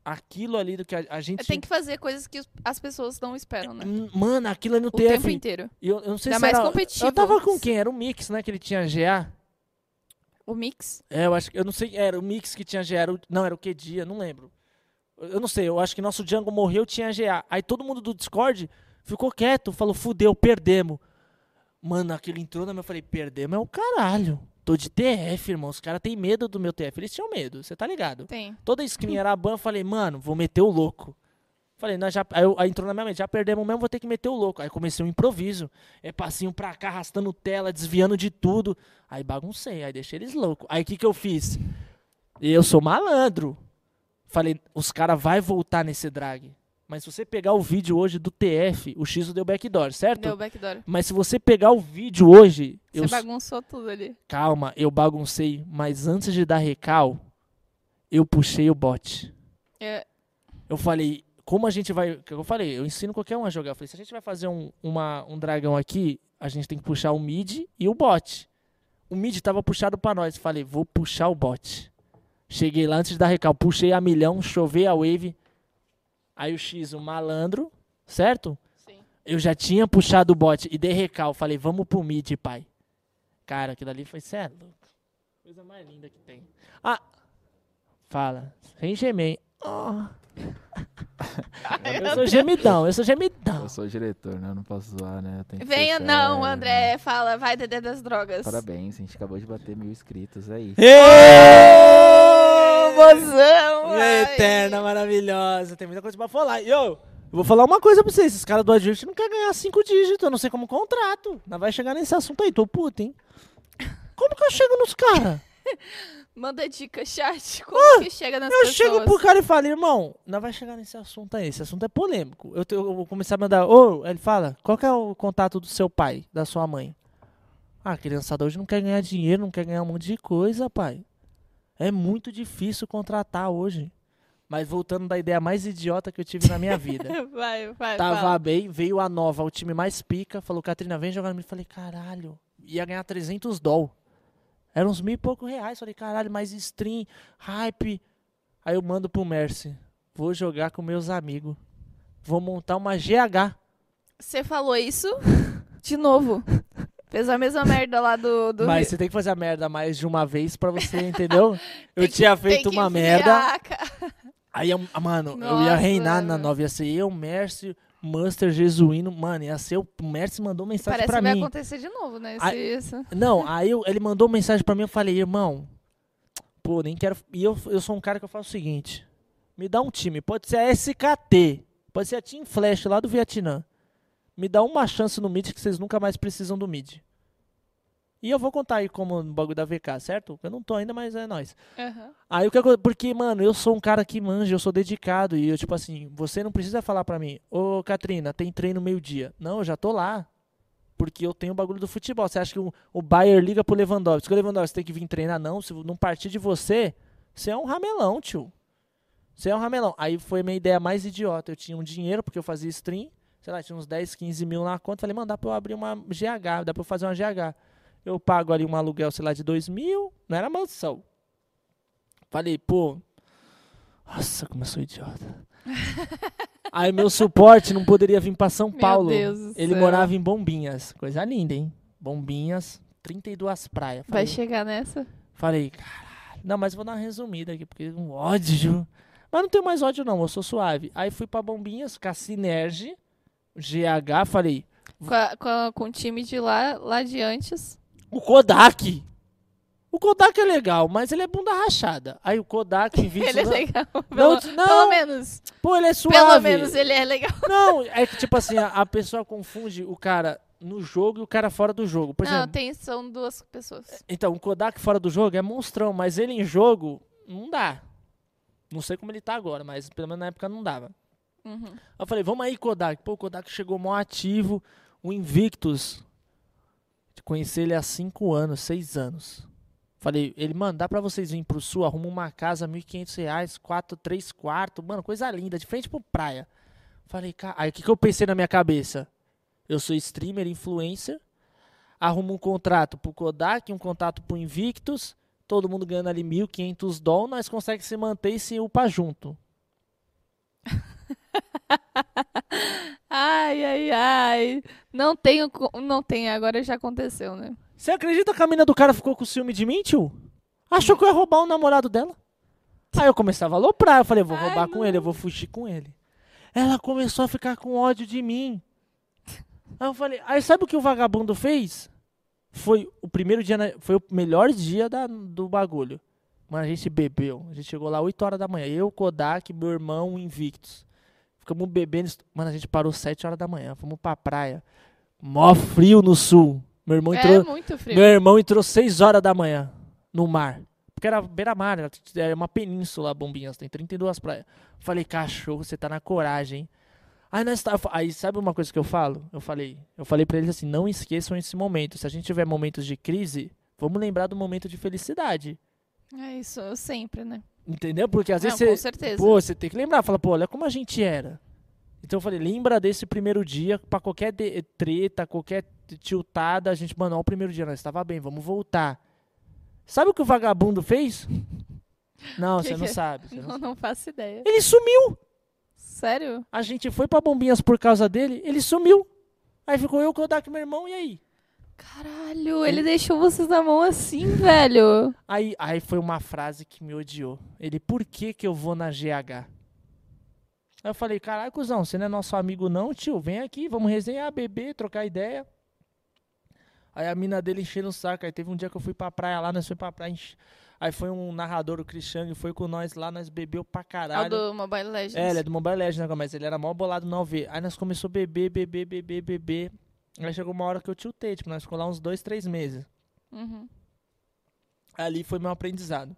Aquilo ali do que a, a gente. Tem que fazer coisas que as pessoas não esperam, né? Hum, Mano, aquilo ali no O tempo TF. inteiro. e Eu, eu não sei Ainda se mais era... competitivo. Eu tava com quem? Era o Mix, né? Que ele tinha GA. O mix? É, eu acho que. Eu não sei. Era o mix que tinha GA. Era o, não, era o que dia? Não lembro. Eu não sei. Eu acho que nosso Django morreu, tinha GA. Aí todo mundo do Discord ficou quieto. Falou, fudeu, perdemos. Mano, aquilo entrou na minha. Eu falei, perdemos é o caralho. Tô de TF, irmão. Os caras têm medo do meu TF. Eles tinham medo, você tá ligado? Tem. Toda screen era ban. Eu falei, mano, vou meter o louco. Falei, nós já, aí, eu- aí entrou na minha mente, já perdemos mesmo, vou ter que meter o louco. Aí comecei um improviso. É passinho pra cá, arrastando tela, desviando de tudo. Aí baguncei, aí deixei eles loucos. Aí o que, que eu fiz? Eu sou malandro. Falei, os caras vai voltar nesse drag. Mas se você pegar o vídeo hoje do TF, o X deu backdoor, certo? Deu backdoor. Mas se você pegar o vídeo hoje, eu Você bagunçou tudo ali. calma, eu baguncei, mas antes de dar recal, eu puxei o bot. É, Eu falei, como a gente vai. Eu falei? Eu ensino qualquer um a jogar. Eu falei, se a gente vai fazer um, uma, um dragão aqui, a gente tem que puxar o mid e o bot. O mid tava puxado pra nós. Falei, vou puxar o bot. Cheguei lá antes de dar recal, puxei a milhão, chovei a wave. Aí o X, o malandro, certo? sim. Eu já tinha puxado o bot e dei recal. Falei, vamos pro mid, pai. Cara, aquilo ali foi sério. Coisa mais linda que tem. Ah, fala. Sem gemer? Oh. <laughs> eu sou gemidão, eu sou gemidão. Eu sou diretor, né? Eu não posso zoar, né? Eu tenho que ser Venha não, sério, André. Fala, vai Dedé das drogas. Parabéns, a gente acabou de bater mil inscritos aí. Ê! Ai. eterna, maravilhosa. Tem muita coisa pra falar. E eu, eu vou falar uma coisa pra vocês. Esses caras do Adrift não querem ganhar cinco dígitos. Eu não sei como contrato. Não vai chegar nesse assunto aí. Tô puto, hein? Como que eu chego nos caras? <laughs> Manda dica, chat. Como que chega nas Eu pessoas? chego pro cara e falo, irmão, não vai chegar nesse assunto aí. Esse assunto é polêmico. Eu, te- eu vou começar a mandar. Ô, ele fala, qual que é o contato do seu pai, da sua mãe? Ah, a criançada hoje não quer ganhar dinheiro, não quer ganhar um monte de coisa, pai. É muito difícil contratar hoje. Mas voltando da ideia mais idiota que eu tive na minha vida. <laughs> Vai, vai, Tava fala. bem, veio a nova, o time mais pica. Falou, Catrina, vem jogar no mim. Falei, caralho, ia ganhar 300 doll. Era uns mil e pouco reais. Falei, caralho, mais stream, hype. Aí eu mando pro Mercy. Vou jogar com meus amigos. Vou montar uma GH. Você falou isso <laughs> de novo. Fez a mesma merda lá do... do Mas você tem que fazer a merda mais de uma vez pra você, entendeu? <laughs> eu que- tinha tem feito que uma merda. <laughs> Aí, eu- mano, eu ia Nossa. reinar na nova. Ia ser eu, Mercy, Master, Jesuíno. Mano, ia ser o o Mercy mandou mensagem Parece pra que vai mim. acontecer de novo, né? Esse, Ai- isso. Não, <laughs> aí eu- ele mandou mensagem pra mim, eu falei, irmão, pô, nem quero. E eu, eu sou um cara que eu faço o seguinte: me dá um time, pode ser a SKT, pode ser a Team Flash lá do Vietnã. Me dá uma chance no mid que vocês nunca mais precisam do mid. E eu vou contar aí como no bagulho da VK, certo? Eu não tô ainda, mas é nóis. Aham. Aí o que Porque, mano, eu sou um cara que manja, eu sou dedicado. E eu, tipo assim, você não precisa falar pra mim, ô Katrina, tem treino meio-dia. Não, eu já tô lá. Porque eu tenho o bagulho do futebol. Você acha que o, o Bayern liga pro Lewandowski? O Lewandowski tem que vir treinar? Não, se não partir de você, você é um ramelão, tio. Você é um ramelão. Aí foi a minha ideia mais idiota. Eu tinha um dinheiro, porque eu fazia stream. Sei lá, tinha uns 10, 15 mil na conta. Falei, mano, dá pra eu abrir uma GH, dá pra eu fazer uma GH. Eu pago ali um aluguel, sei lá, de 2 mil. Não era mansão. Falei, pô. Nossa, como eu sou idiota. <laughs> Aí meu suporte não poderia vir pra São Meu Paulo. Deus do Ele morava em Bombinhas. Coisa linda, hein? Bombinhas, 32 praias. Vai Falei, chegar nessa? falei, caralho. Não, mas vou dar uma resumida aqui, porque um ódio. Mas não tenho mais ódio, não. Eu sou suave. Aí fui pra Bombinhas, com a Sinerge, GH. Falei, Com, a- com, a- com o time de lá, lá de antes. o Kodak. O Kodak é legal, mas ele é bunda rachada. Aí o Kodak <laughs> em vídeo. Ele é legal. Não, Pelo, não, pelo menos. Pô, ele é suave. Pelo menos ele é legal. <laughs> Não, é que tipo assim, a, a pessoa confunde o cara no jogo e o cara fora do jogo. Por Não, exemplo, tem, são duas pessoas. então, o Kodak fora do jogo é monstrão, mas ele em jogo não dá. Não sei como ele tá agora, mas pelo menos na época não dava. Uhum. Eu falei, vamos aí, Kodak. Pô, o Kodak chegou mó ativo. O Invictus. Conheci ele há 5 anos, 6 anos. Falei, ele, mano, dá pra vocês virem pro sul, arruma uma casa, 1.500 reais, 4, 3 quartos, mano, coisa linda, de frente pro praia. Falei, cara, aí o que, que eu pensei na minha cabeça? Eu sou streamer, influencer, arrumo um contrato pro Kodak, um contrato pro Invictus, todo mundo ganhando ali 1.500 doll, nós conseguimos se manter e se upar junto. <laughs> <laughs> Ai, ai, ai. Não tenho. co- Não tem, agora já aconteceu, né? Você acredita que a mina do cara ficou com ciúme de mim, tio? Achou que eu ia roubar o namorado dela. Aí eu começava a aloprar. Eu falei, eu vou Ai, roubar com ele, eu vou fugir com ele. Ela começou a ficar com ódio de mim. Aí eu falei, aí sabe o que o vagabundo fez? Foi o primeiro dia, na- foi o melhor dia da- do bagulho. Mano, a gente bebeu. A gente chegou lá 8 horas da manhã. Eu, Kodak, meu irmão, Invictus. Ficamos bebendo. Mano, a gente parou 7 horas da manhã. Fomos pra praia. Mó frio no sul. Meu irmão entrou. É muito frio. Meu irmão entrou 6 horas da manhã no mar. Porque era beira-mar, era- uma península, Bombinhas, tem 32 praias. Falei, cachorro, você tá na coragem, hein? Aí, nós tá, aí sabe uma coisa que eu falo? Eu falei, eu falei para eles assim, não esqueçam esse momento. Se a gente tiver momentos de crise, vamos lembrar do momento de felicidade. É isso, eu sempre, né? Entendeu? Porque às Não, vezes com você, certeza. pô, você tem que lembrar, fala, pô, olha como a gente era. Então eu falei, lembra desse primeiro dia, pra qualquer treta, qualquer tiltada, a gente, mano, ó, o primeiro dia nós estava bem, vamos voltar. Sabe o que o vagabundo fez? <laughs> Não, Que você não que é? sabe. você não Não, não faço ideia. Ele sumiu. Sério? A gente foi pra Bombinhas por causa dele, ele sumiu. Aí ficou eu, Kodak, meu irmão, e aí? Caralho, ele deixou vocês na mão assim, velho. Aí, aí foi uma frase que me odiou. Ele, por que que eu vou na GH? Aí eu falei, caralho, cuzão, você não é nosso amigo não, tio? Vem aqui, vamos resenhar, beber, trocar ideia. Aí a mina dele enchendo o saco. Aí teve um dia que eu fui pra praia lá, nós fomos pra praia. enche- Aí foi um narrador, o Cristiano, foi com nós lá, nós bebeu pra É caralho. do Mobile Legends. É, ele é do Mobile Legends, né, mas ele era mó bolado não ver. Aí nós começou a beber, beber, beber, beber. Aí chegou uma hora que eu tiltei, tipo, nós ficamos lá uns dois, três meses. Uhum. Ali foi meu aprendizado.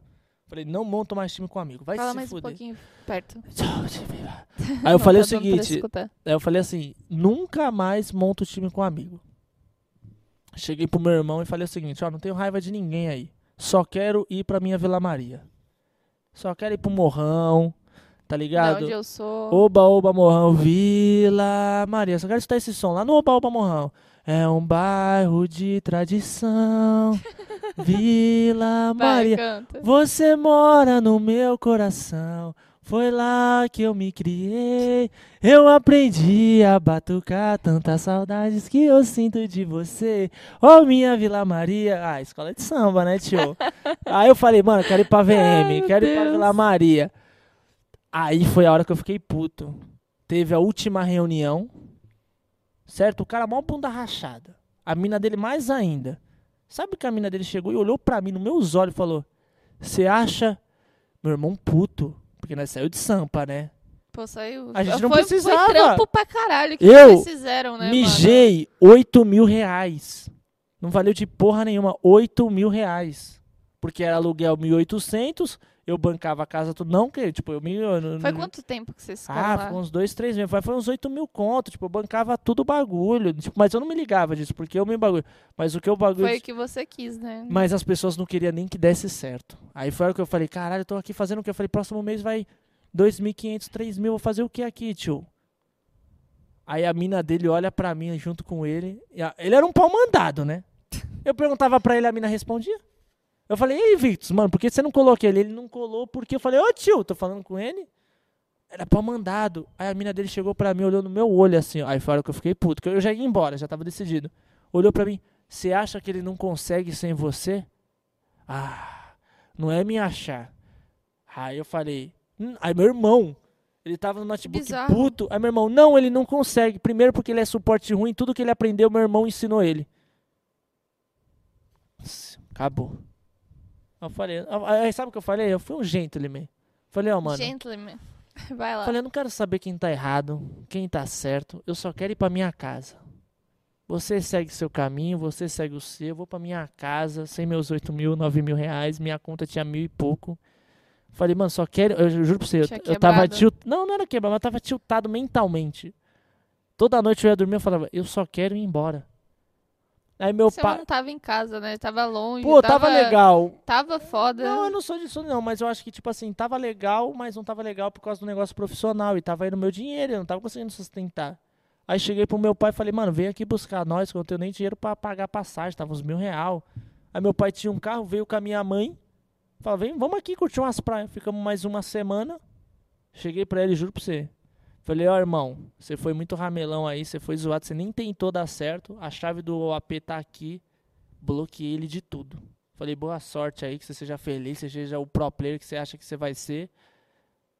Falei, não monta mais time com amigo, vai Fala se mais um fuder. pouquinho perto. <laughs> <laughs> Aí eu falei o Não tá dando pra seguinte, aí eu falei assim, nunca mais monta o time com amigo. Cheguei pro meu irmão e falei o seguinte, ó, não tenho raiva de ninguém aí. Só quero ir pra minha Vila Maria. Só quero ir pro Morrão, tá Da ligado? onde eu sou. Oba, oba, morrão, Vila Maria. Só quero escutar esse som lá no Oba, oba, morrão. É um bairro de tradição. <laughs> Vila Vai, Maria. canta. Você mora no meu coração. Foi lá que eu me criei. Eu aprendi a batucar tantas saudades que eu sinto de você. Ô minha Vila Maria. Ah, escola de samba, né, tio? <laughs> Aí eu falei, mano, quero ir pra VM, Ai, quero ir pra. Vila Maria. Aí foi a hora que eu fiquei puto. Teve a última reunião. Certo? O cara mó bunda rachada. A mina dele mais ainda. Sabe que a mina dele chegou e olhou pra mim nos meus olhos e falou: Você acha, meu irmão, puto? Porque nós saiu de Sampa, né? Pô, saiu. A gente não foi, precisava. Foi trampo pra caralho que Eu vocês fizeram, né, mano? Mijei 8 mil reais. Não valeu de porra nenhuma. 8 mil reais. Porque era aluguel 1.800, eu bancava a casa tudo. Não, que, tipo, eu me. eu Foi quanto tempo que vocês ficaram Ah, lá? ficou uns dois, três meses. Foi, foi uns 8 mil conto. Tipo, eu bancava tudo o bagulho. Tipo, mas eu não me ligava disso, porque eu me bagulho. Mas o que o bagulho. Foi o que você quis, né? Mas as pessoas não queriam nem que desse certo. Aí foi hora que eu falei, caralho, eu tô aqui fazendo o que? Eu falei, próximo mês vai 2.500, 3.000, vou fazer o que aqui, tio? Aí a mina dele olha pra mim junto com ele. Ele era um pau mandado, né? <laughs> Eu perguntava pra ele, a mina respondia. Eu falei, ei, Victus, mano, por que você não colocou ele? Ele não colou porque eu falei, ô tio, tô falando com ele. Era pau mandado. Aí a mina dele chegou pra mim, olhou no meu olho assim. ó. Aí foi a hora que eu fiquei puto, que eu já ia embora, já tava decidido. Olhou pra mim, você acha que ele não consegue sem você? Ah, não é me achar. Aí eu falei, hum, aí meu irmão, ele tava no notebook Bizarro. puto. Aí meu irmão, não, ele não consegue. Primeiro porque ele é suporte ruim, tudo que ele aprendeu, meu irmão ensinou ele. Acabou. Eu falei, aí sabe o que eu falei? Eu fui um gentleman. Falei, ó, mano. Gentleman. <laughs> Vai lá. Falei, eu não quero saber quem tá errado, quem tá certo. Eu só quero ir pra minha casa. Você segue seu caminho, você segue o seu. Eu vou pra minha casa, sem meus 8 mil, 9 mil reais. Minha conta tinha mil e pouco. Falei, mano, só quero. Eu juro pra você, eu, eu tava quebrado. tilt... Não, não era quebrado, mas eu tava tiltado mentalmente. Toda noite eu ia dormir, eu falava, eu só quero ir embora. Aí meu Você pai. não tava em casa, né? Tava longe. Pô, tava legal. Tava foda. Não, eu não sou disso não, mas eu acho que, tipo assim, tava legal, mas não tava legal por causa do negócio profissional. E tava aí no meu dinheiro, eu não tava conseguindo sustentar. Aí cheguei pro meu pai e falei, mano, vem aqui buscar nós, que eu não tenho nem dinheiro pra pagar passagem, tava uns mil real. Aí meu pai tinha um carro, veio com a minha mãe. Falou, vem, vamos aqui curtir umas praias. Ficamos mais uma semana. Cheguei pra ele, juro pra você. Falei, ó, irmão, você foi muito ramelão aí, você foi zoado, você nem tentou dar certo. A chave do AP tá aqui. Bloqueei ele de tudo. Falei, boa sorte aí, que você seja feliz, você seja o pro player que você acha que você vai ser.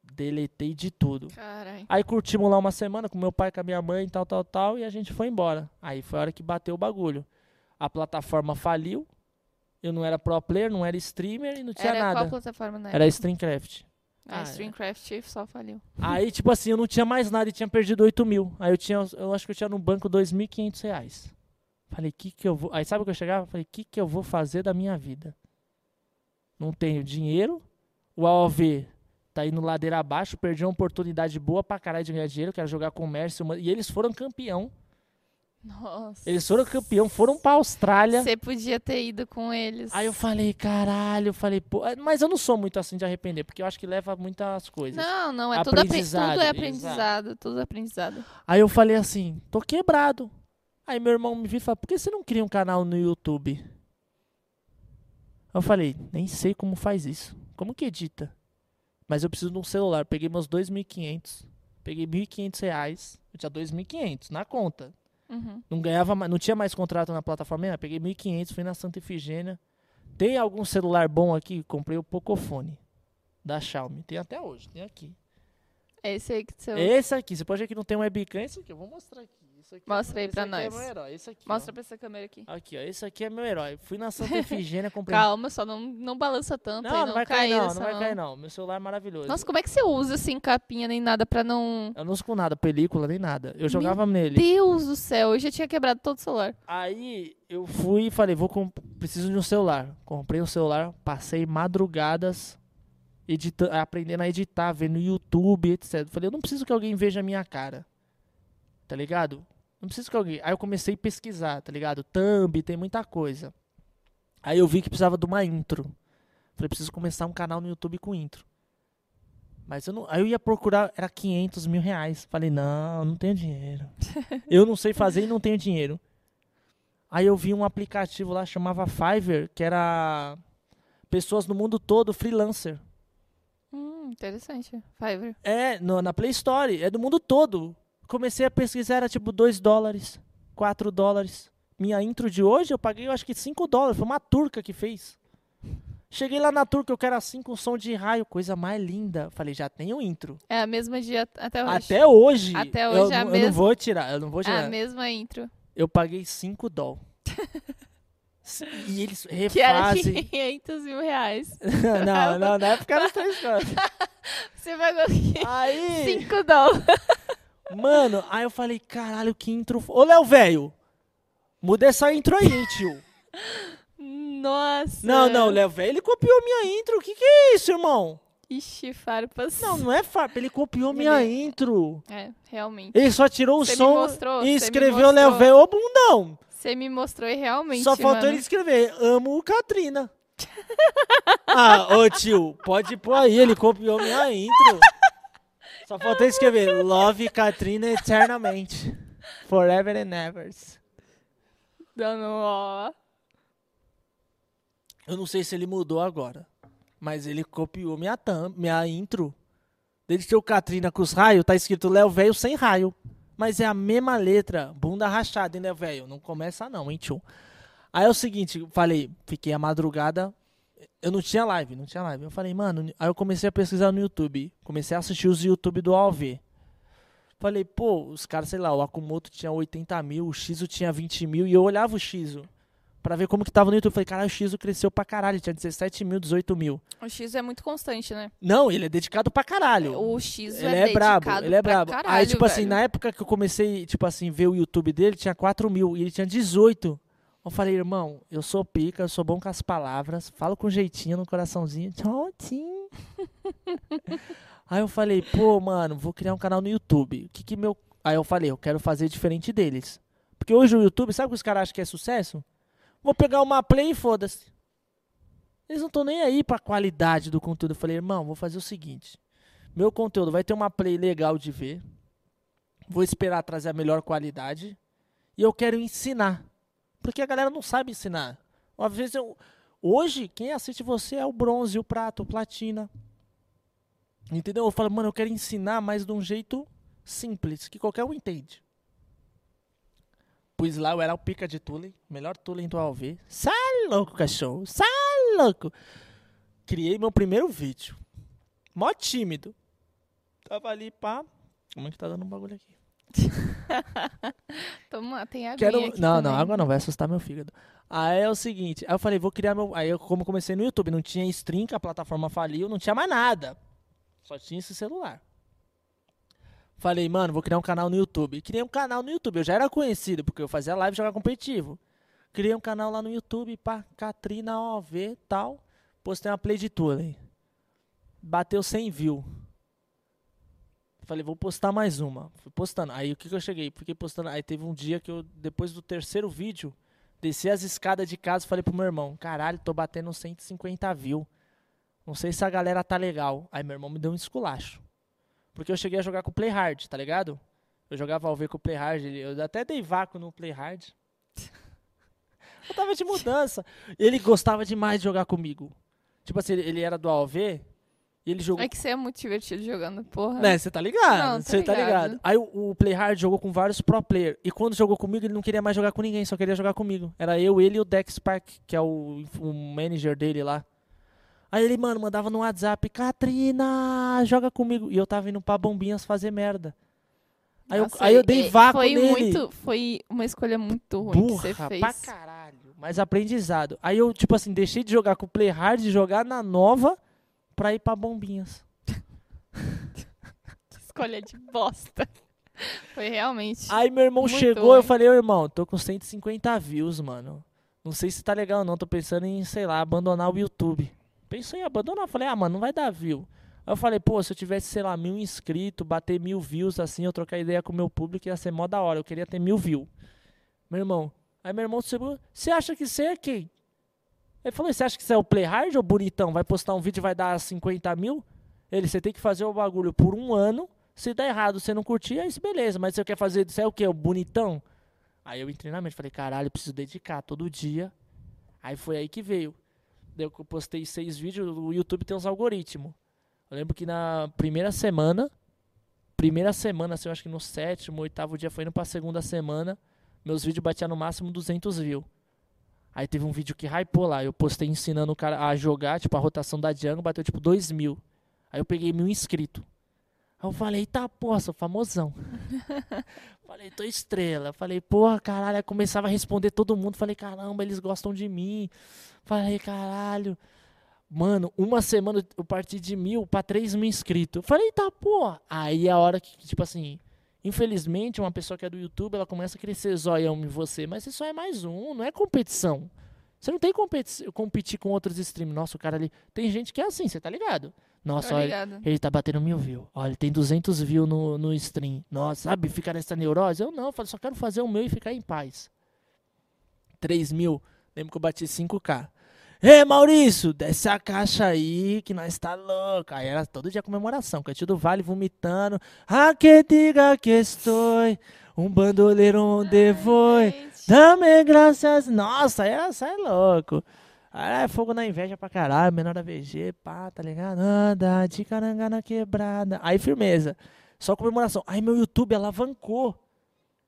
Deletei de tudo. Caralho. Aí curtimos lá uma semana com meu pai, com a minha mãe, tal, tal, tal, e a gente foi embora. Aí foi a hora que bateu o bagulho. A plataforma faliu, eu não era pro player, não era streamer e não tinha Era qual nada. plataforma, né? Era Streamcraft. A Ah, Streamcraft só faliu. Aí, tipo assim, eu não tinha mais nada e tinha perdido 8 mil. Aí eu tinha, eu acho que eu tinha no banco 2.500 reais. Falei, que que eu vou... Aí sabe o que eu chegava? Falei, que que eu vou fazer da minha vida? Não tenho dinheiro, o AOV tá indo ladeira abaixo, perdi uma oportunidade boa pra caralho de ganhar dinheiro, que era jogar comércio, e eles foram campeão. Nossa. Eles foram campeão, foram pra Austrália. Você podia ter ido com eles. Aí eu falei, caralho, eu falei, pô, mas eu não sou muito assim de arrepender, porque eu acho que leva muitas coisas. Não, não, é tudo, apre... Aprendizado, tudo é exato. aprendizado, tudo é aprendizado. Aí eu falei assim, tô quebrado. Aí meu irmão me viu e falou, por que você não cria um canal no YouTube? Eu falei, nem sei como faz isso. Como que edita? Mas eu preciso de um celular. Peguei meus 2.500. Peguei 1.500 reais. Eu tinha 2.500 na conta. Uhum. Não ganhava, não tinha mais contrato na plataforma. Eu peguei 1.500, fui na Santa Efigênia. Tem algum celular bom aqui? Comprei o Pocophone da Xiaomi. Tem até hoje, tem aqui. É esse aí que você Esse aqui, você pode ver que não tem webcam, esse aqui, eu vou mostrar aqui. Aqui Mostra aí esse pra aqui nós. É meu herói, esse aqui, Mostra ó. pra essa câmera aqui. Aqui, ó, esse aqui é meu herói. Fui na Santa <laughs> Efigênia, comprei. Calma, só não, não balança tanto aí, não, não, não vai cair não, essa não vai cair não. Meu celular é maravilhoso. Nossa, como é que você usa assim capinha nem nada pra não... Eu não uso com nada, película nem nada. Eu jogava nele. Deus do céu, eu já tinha quebrado todo o celular. Aí eu fui e falei, vou comp- preciso de um celular. Comprei um celular, passei madrugadas edita- aprendendo a editar, vendo YouTube, etc. Falei, eu não preciso que alguém veja a minha cara. Tá ligado? Não preciso que alguém. Aí eu comecei a pesquisar, tá ligado? Thumb, tem muita coisa. Aí eu vi que precisava de uma intro. Falei, preciso começar um canal no YouTube com intro. Mas eu não. Aí eu ia procurar, era 500 mil reais. Falei, não, não tenho dinheiro. <laughs> eu não sei fazer e não tenho dinheiro. Aí eu vi um aplicativo lá chamava Fiverr, que era pessoas no mundo todo, freelancer. Hum, interessante. Fiverr. É, no- na Play Store, é do mundo todo. Comecei a pesquisar, era tipo 2 dólares, 4 dólares. Minha intro de hoje eu paguei, eu acho que 5 dólares. Foi uma turca que fez. Cheguei lá na turca, eu quero assim com som de raio, coisa mais linda. Falei, já tenho intro. É a mesma dia até hoje. Até hoje. Até eu, hoje é a não- eu não mesma- vou tirar, eu não vou É tirar. a mesma intro. Eu paguei 5 dólares. e eles <laughs> Que era refazem. 500 mil reais. <laughs> não, não, na época era 3 dólares. <laughs> Você pagou Aí, 5 dólares. Mano, aí eu falei, caralho, que intro. Ô, Léo, velho, muda essa intro aí, tio. Nossa. Não, não, o Léo, velho, ele copiou minha intro. O que que é isso, irmão? Ixi, farpas. Não, não é farpa, ele copiou minha Ele- intro. É, realmente. Ele só tirou o Você me som mostrou, e escreveu Léo, velho, ô bundão. Você me mostrou e realmente, Só faltou mano. ele escrever, amo o Katrina. <laughs> ah, ô tio, pode pôr aí, ele copiou minha intro. Só faltou escrever, love Katrina eternamente. Forever and ever. Dando ó. Eu não sei se ele mudou agora, mas ele copiou minha, thumb, minha intro. Desde que o Katrina com os raios, tá escrito Léo Velho sem raio. Mas é a mesma letra, bunda rachada, hein, Léo Velho? Não começa não, hein, tio? Aí é o seguinte, falei, fiquei a madrugada, eu não tinha live, não tinha live. Eu falei, mano, aí eu comecei a pesquisar no YouTube, comecei a assistir os YouTube do AOV. Falei, pô, os caras, sei lá, o Akumoto tinha 80 mil, o Shizu tinha 20 mil, e eu olhava o Shizu pra ver como que tava no YouTube. Falei, caralho, o Shizu cresceu pra caralho, tinha 17 mil, 18 mil. O X é muito constante, né? Não, ele é dedicado pra caralho. O X Ele é, é brabo, ele é pra brabo. Caralho, Aí, tipo assim, velho. na época que eu comecei, tipo assim, ver o YouTube dele, tinha 4 mil e ele tinha 18. Eu falei, irmão, eu sou pica, eu sou bom com as palavras, falo com jeitinho no coraçãozinho. Tchauzinho. <laughs> Aí eu falei, pô, mano, vou criar um canal no YouTube. O que que meu. Aí eu falei, eu quero fazer diferente deles. Porque hoje o YouTube, sabe o que os caras acham que é sucesso? Vou pegar uma play e foda-se. Eles não estão nem aí pra qualidade do conteúdo. Eu falei, irmão, vou fazer o seguinte. Meu conteúdo vai ter uma play legal de ver. Vou esperar trazer a melhor qualidade. E eu quero ensinar. Porque a galera não sabe ensinar. Às vezes eu. Hoje, quem assiste você é o bronze, o prato, o platina. Entendeu? Eu falo, mano, eu quero ensinar, mas de um jeito simples, que qualquer um entende. Pois lá eu era o pica de Tully, melhor Tully do AOV. Sai louco, cachorro. Sai louco. Criei meu primeiro vídeo. Mó tímido. Tava ali, pá. Como é que tá dando um bagulho aqui? <laughs> <laughs> Toma, tem água Quero... Não, também. não, água não, vai assustar meu fígado. Aí é o seguinte, aí eu falei, vou criar meu. Aí eu, como comecei no YouTube, não tinha stream, que a plataforma faliu, não tinha mais nada. Só tinha esse celular. Falei, mano, vou criar um canal no YouTube. Criei um canal no YouTube. Eu já era conhecido, porque eu fazia live e jogava competitivo. Criei um canal lá no YouTube, pá, Katrina OV tal. Postei uma play de tour aí. Bateu 100 views. Falei, vou postar mais uma. Fui postando. Aí o que, que eu cheguei? Fiquei postando. Aí teve um dia que eu, depois do terceiro vídeo, desci as escadas de casa e falei pro meu irmão: caralho, tô batendo 150 views. Não sei se a galera tá legal. Aí meu irmão me deu um esculacho. Porque eu cheguei a jogar com o Play Hard, tá ligado? Eu jogava ao ver com o Play Hard. Eu até dei vácuo no Play Hard. <laughs> eu tava de mudança. Ele gostava demais de jogar comigo. Tipo assim, ele, ele era do AOV e ele jogou É que você é muito divertido jogando, porra. né, você tá ligado? Você tá ligado. ligado. Aí o, o Playhard jogou com vários pro player. E quando jogou comigo, ele não queria mais jogar com ninguém, só queria jogar comigo. Era eu, ele e o Dex Park, que é o, o manager dele lá. Aí ele, mano, mandava no WhatsApp, Katrina, joga comigo. E eu tava indo pra bombinhas fazer merda. Aí, eu, Nossa, aí eu dei e- vácuo foi nele. Muito, foi uma escolha muito ruim Burra que você fez. pra caralho. Mas aprendizado. Aí eu, tipo assim, deixei de jogar com o Playhard, de jogar na nova, pra ir pra bombinhas. <laughs> Escolha de bosta. Foi realmente. Aí meu irmão chegou, eu falei, ô irmão, tô com 150 views, mano. Não sei se tá legal não, tô pensando em, sei lá, abandonar o YouTube. Pensei em abandonar, falei, ah, mano, não vai dar view. Aí eu falei, pô, se eu tivesse, sei lá, mil inscritos, bater mil views assim, eu trocar ideia com o meu público, ia ser mó da hora, eu queria ter mil views. Meu irmão, aí meu irmão chegou, você acha que você é quem? Ele falou, você acha que você é o Playhard ou bonitão? Vai postar um vídeo e vai dar 50 mil? Ele, você tem que fazer o bagulho por um ano, se der errado, você não curtir, aí beleza. Mas você quer fazer, você é o quê? O bonitão? Aí eu entrei na mente, falei, caralho, preciso dedicar todo dia. Aí foi aí que veio. Daí eu postei seis vídeos, o YouTube tem uns algoritmos. Eu lembro que na primeira semana, primeira semana, assim, eu acho que no sétimo, oitavo dia, foi indo pra segunda semana, meus vídeos batiam no máximo 200 views. Aí teve um vídeo que hypou lá, eu postei ensinando o cara a jogar, tipo, a rotação da Django, bateu tipo 2 mil. Aí eu peguei mil inscritos. Aí eu falei, eita porra, sou famosão. <laughs> falei, tô estrela. Falei, porra, caralho. Aí começava a responder todo mundo. Falei, caramba, eles gostam de mim. Falei, caralho. Mano, uma semana eu parti de mil pra três mil inscritos. Falei, tá, porra. Aí é a hora que, tipo assim, infelizmente, uma pessoa que é do YouTube, ela começa a crescer zoião em você. Mas isso é mais um, não é competição. Você não tem competi competir com outros streams. Nossa, o cara ali. Tem gente que é assim, você tá ligado? Nossa, Tô olha, ele tá batendo mil views. Olha, ele tem 200 views no, no stream. Nossa, sabe? Fica nessa neurose. Eu não, eu só quero fazer o meu e ficar em paz. 3 mil. Lembro que eu bati 5k. Ei, Maurício, desce a caixa aí que nós tá louco. Aí era todo dia comemoração. Cantinho do Vale vomitando. Ah, que diga que estou. Um bandoleiro onde foi. Dame graças. Nossa, era, sai louco. Aí é fogo na inveja pra caralho, menor da VG, pá, tá ligado? Anda de caranga na quebrada. Aí firmeza. Só comemoração. Aí meu YouTube alavancou.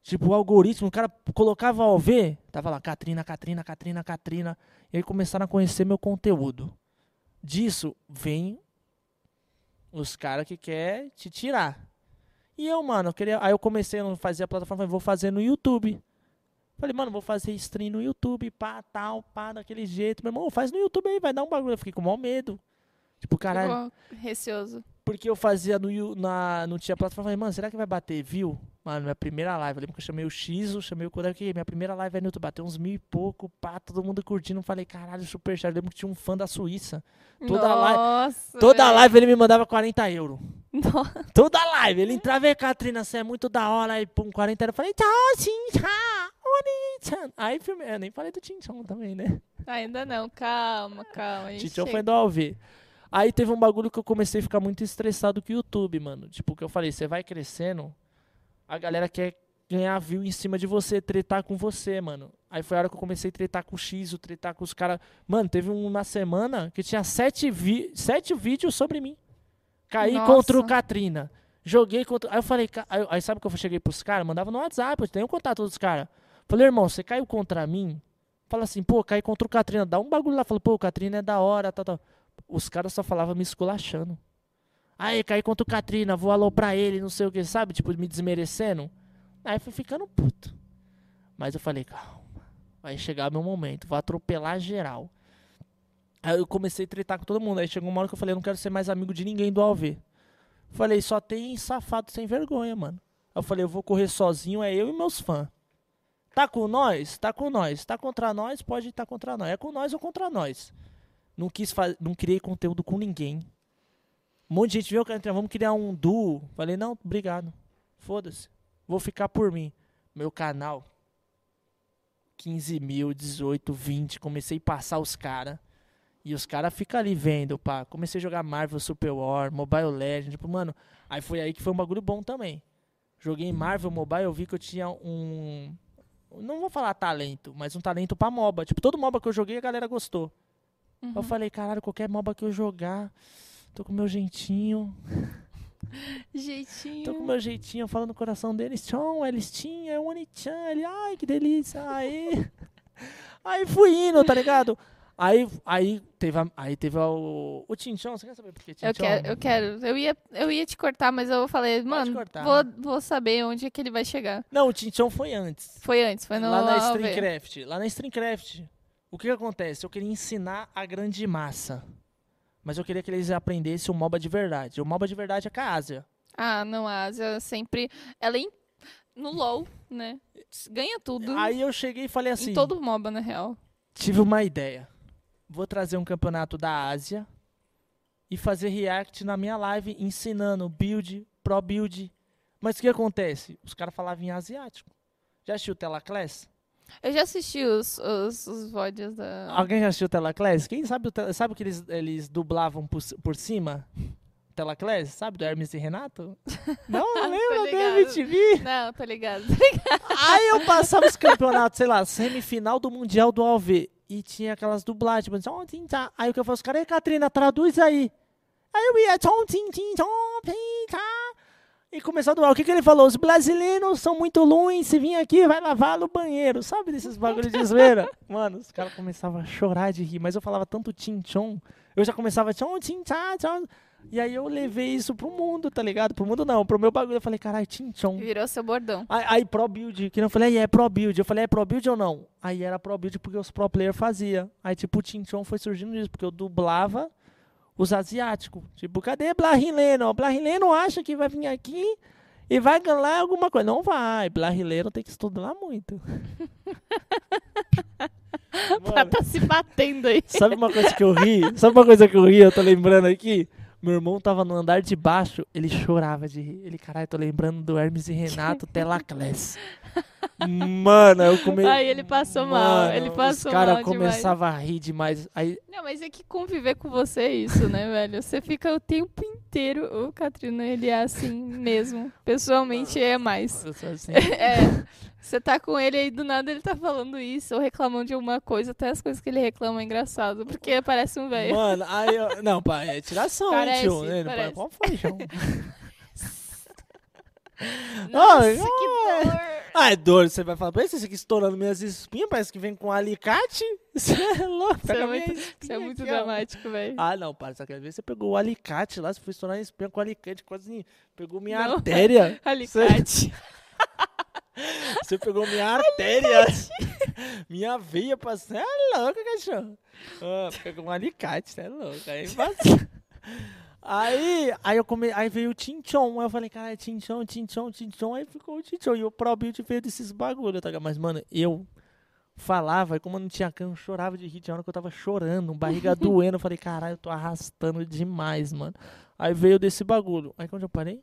Tipo, o algoritmo, o cara colocava OV, tava lá, Catrina, Catrina, Catrina, Catrina. E aí começaram a conhecer meu conteúdo. Disso vem os caras que quer te tirar. E eu, mano, eu queria. Aí eu comecei a fazer a plataforma, falei, vou fazer no YouTube. Falei, mano, vou fazer stream no YouTube, pá, tal, pá, daquele jeito. Meu irmão, faz no YouTube aí, vai dar um bagulho. Eu fiquei com maior medo. Tipo, caralho. ficou receoso. Porque eu fazia no, na, não tinha plataforma. Falei, mano, será que vai bater view? Mano, minha primeira live. Eu lembro que eu chamei o X, chamei o Kodak. Minha primeira live aí no YouTube. Bateu uns mil e pouco, pá, todo mundo curtindo. Falei, caralho, super chat. Eu lembro que tinha um fã da Suíça. Toda live- Nossa, Toda velho. live ele me mandava 40 euros. Nossa. Toda live. Ele entrava e Catrina, você é muito da hora. Aí, pum, 40 euros. Eu falei, tchau, sim, tchau. Aí, filme, eu nem falei do Tinchon também, né? Ainda não, calma, calma. Tinchon foi do AV. Aí teve um bagulho que eu comecei a ficar muito estressado com o YouTube, mano. Tipo, que eu falei, você vai crescendo, a galera quer ganhar view em cima de você, tretar com você, mano. Aí foi a hora que eu comecei a tretar com o X, o tretar com os caras. Mano, teve uma semana que tinha sete, vi sete vídeos sobre mim. Caí Nossa. contra o Katrina. Joguei contra. Aí eu falei, aí, aí sabe que eu cheguei pros caras? Mandava no WhatsApp, eu tenho contato dos caras. Falei, irmão, você caiu contra mim? Fala assim, pô, caí contra o Katrina. Dá um bagulho lá. Fala, pô, o Katrina é da hora, tal, tal. Os caras só falavam me esculachando. Aí, caí contra o Katrina, vou alô pra ele, não sei o que, sabe? Tipo, me desmerecendo. Aí fui ficando puto. Mas eu falei, calma. Vai chegar meu momento, vou atropelar geral. Aí eu comecei a tretar com todo mundo. Aí chegou uma hora que eu falei, eu não quero ser mais amigo de ninguém do AV. Falei, só tem safado sem vergonha, mano. Aí eu falei, eu vou correr sozinho, é eu e meus fãs. Tá com nós? Tá com nós. Tá contra nós? Pode estar contra nós. É com nós ou contra nós. Não quis fazer, não criei conteúdo com ninguém. Um monte de gente eu entrei, vamos criar um duo. Falei, não, obrigado. Foda-se. Vou ficar por mim. Meu canal. 15 mil, 18, 20. Comecei a passar os caras. E os caras ficam ali vendo, pá. Comecei a jogar Marvel Super War, Mobile Legends. Tipo, mano, aí foi aí que foi um bagulho bom também. Joguei Marvel Mobile, eu vi que eu tinha um. Não vou falar talento, mas um talento pra MOBA. Tipo, todo MOBA que eu joguei a galera gostou. Uhum. Eu falei, caralho, qualquer MOBA que eu jogar, tô com meu jeitinho. <laughs> Jeitinho. Tô com meu jeitinho, falando no coração deles. Tchon, eles tinham, é o Oni-chan. Ele, ai, que delícia. Aí. <laughs> aí fui indo, tá ligado? Aí, aí teve, a, aí teve a- o, o Tinchon. Você quer saber por que Tinchon? Eu quero, eu quero. Eu ia, eu ia te cortar, mas eu falei, mano, cortar. vou, vou saber onde é que ele vai chegar. Não, o Tinchon foi antes. Foi antes, foi no lá na. Streamcraft. Lá na Streamcraft. O que, que acontece? Eu queria ensinar a grande massa. Mas eu queria que eles aprendessem o MOBA de verdade. O MOBA de verdade é com a Ásia. Ah, não, a Ásia sempre. Ela é em- no LOL, né? Ganha tudo. Aí eu cheguei e falei assim: em todo MOBA, na real. tive uma ideia. Vou trazer um campeonato da Ásia e fazer react na minha live ensinando build, pro build. Mas o que acontece? Os caras falavam em asiático. Já assistiu Telaclass? Eu já assisti os, os, os VODs da. Alguém já assistiu Telaclass? Quem sabe o, sabe o que eles, eles dublavam por, por cima? Telaclass? Sabe do Hermes e Renato? <laughs> Não, não lembra da ligado. MTV? Não, tá ligado. Aí eu passava os campeonatos, sei lá, semifinal do Mundial do AV. E tinha aquelas dublagens, tipo, tchom, tá. Aí o que eu faço, cara, "Ei, Catrina, traduz aí. Aí eu ia, tchom, tim, tim, tchom, pim, tá. E começou a dublar. O que, que ele falou? Os brasileiros são muito ruins, se vir aqui, vai lavar no banheiro. Sabe desses bagulhos de zoeira? <laughs> Mano, os caras começavam a chorar de rir, mas eu falava tanto tim, tchom. Eu já começava, tchom, tim, tá, tchom. E aí eu levei isso pro mundo, tá ligado? Pro mundo não, pro meu bagulho. Eu falei, caralho, tim, tchom. Virou seu bordão. Aí, aí Pro Build, que não falei, aí é Pro Build. Eu falei, é Pro Build ou não? Aí era Pro Build porque os Pro Player fazia. Aí tipo, o Tinchon foi surgindo disso, porque eu dublava os asiáticos. Tipo, cadê Blarrileno? Blarrileno acha que vai vir aqui e vai ganhar alguma coisa. Não vai, Blarrileno tem que estudar muito. <laughs> Pra tá se batendo aí. Sabe uma coisa que eu ri? Sabe uma coisa que eu ri? Eu tô lembrando aqui. Meu irmão tava no andar de baixo, ele chorava de rir. Ele, caralho, tô lembrando do Hermes e Renato <laughs> Telaclass. Mano, eu comecei. Aí ele passou mal, ele passou Os caras mal demais. começavam a rir demais. Aí, Não, mas é que conviver com você é isso, né, <laughs> velho? Você fica o tempo inteiro. O Catrina, ele é assim mesmo. Pessoalmente é mais. eu sou assim. <laughs> É. Você tá com ele aí do nada ele tá falando isso, ou reclamando de alguma coisa, até as coisas que ele reclama é engraçado, porque parece um velho. Mano, aí eu. Não, pai, é tiração, Parece, tio. Né? Não, parece. Qual foi, João? <laughs> Nossa, Ai, que dor! Ah, é dor. Você vai falar, pensa isso aqui estourando minhas espinhas, parece que vem com um alicate. <laughs> Você é louco, Isso é muito, isso é muito aqui, dramático, velho. Ah, não, para, sabe? Às vezes você pegou o alicate lá, você foi estourar a espinha com o alicate, quase pegou minha Não. artéria. <laughs> Alicate. Você pegou minha artéria. <laughs> minha veia passando. É louco, cachorro. Ah, pegou um alicate, você é louco. Aí passou. Aí, aí, eu come... aí veio o Tinchon. Aí eu falei, cara, Tinchon, Tinchon, Tinchon. Aí ficou o Tinchon. E o Pro Build veio desses bagulho, tá? Mas, mano, eu falava, e como eu não tinha cano, eu chorava de rir. Tinha hora que eu tava chorando, barriga <laughs> doendo. Eu falei, caralho, eu tô arrastando demais, mano. Aí veio desse bagulho. Aí quando eu parei?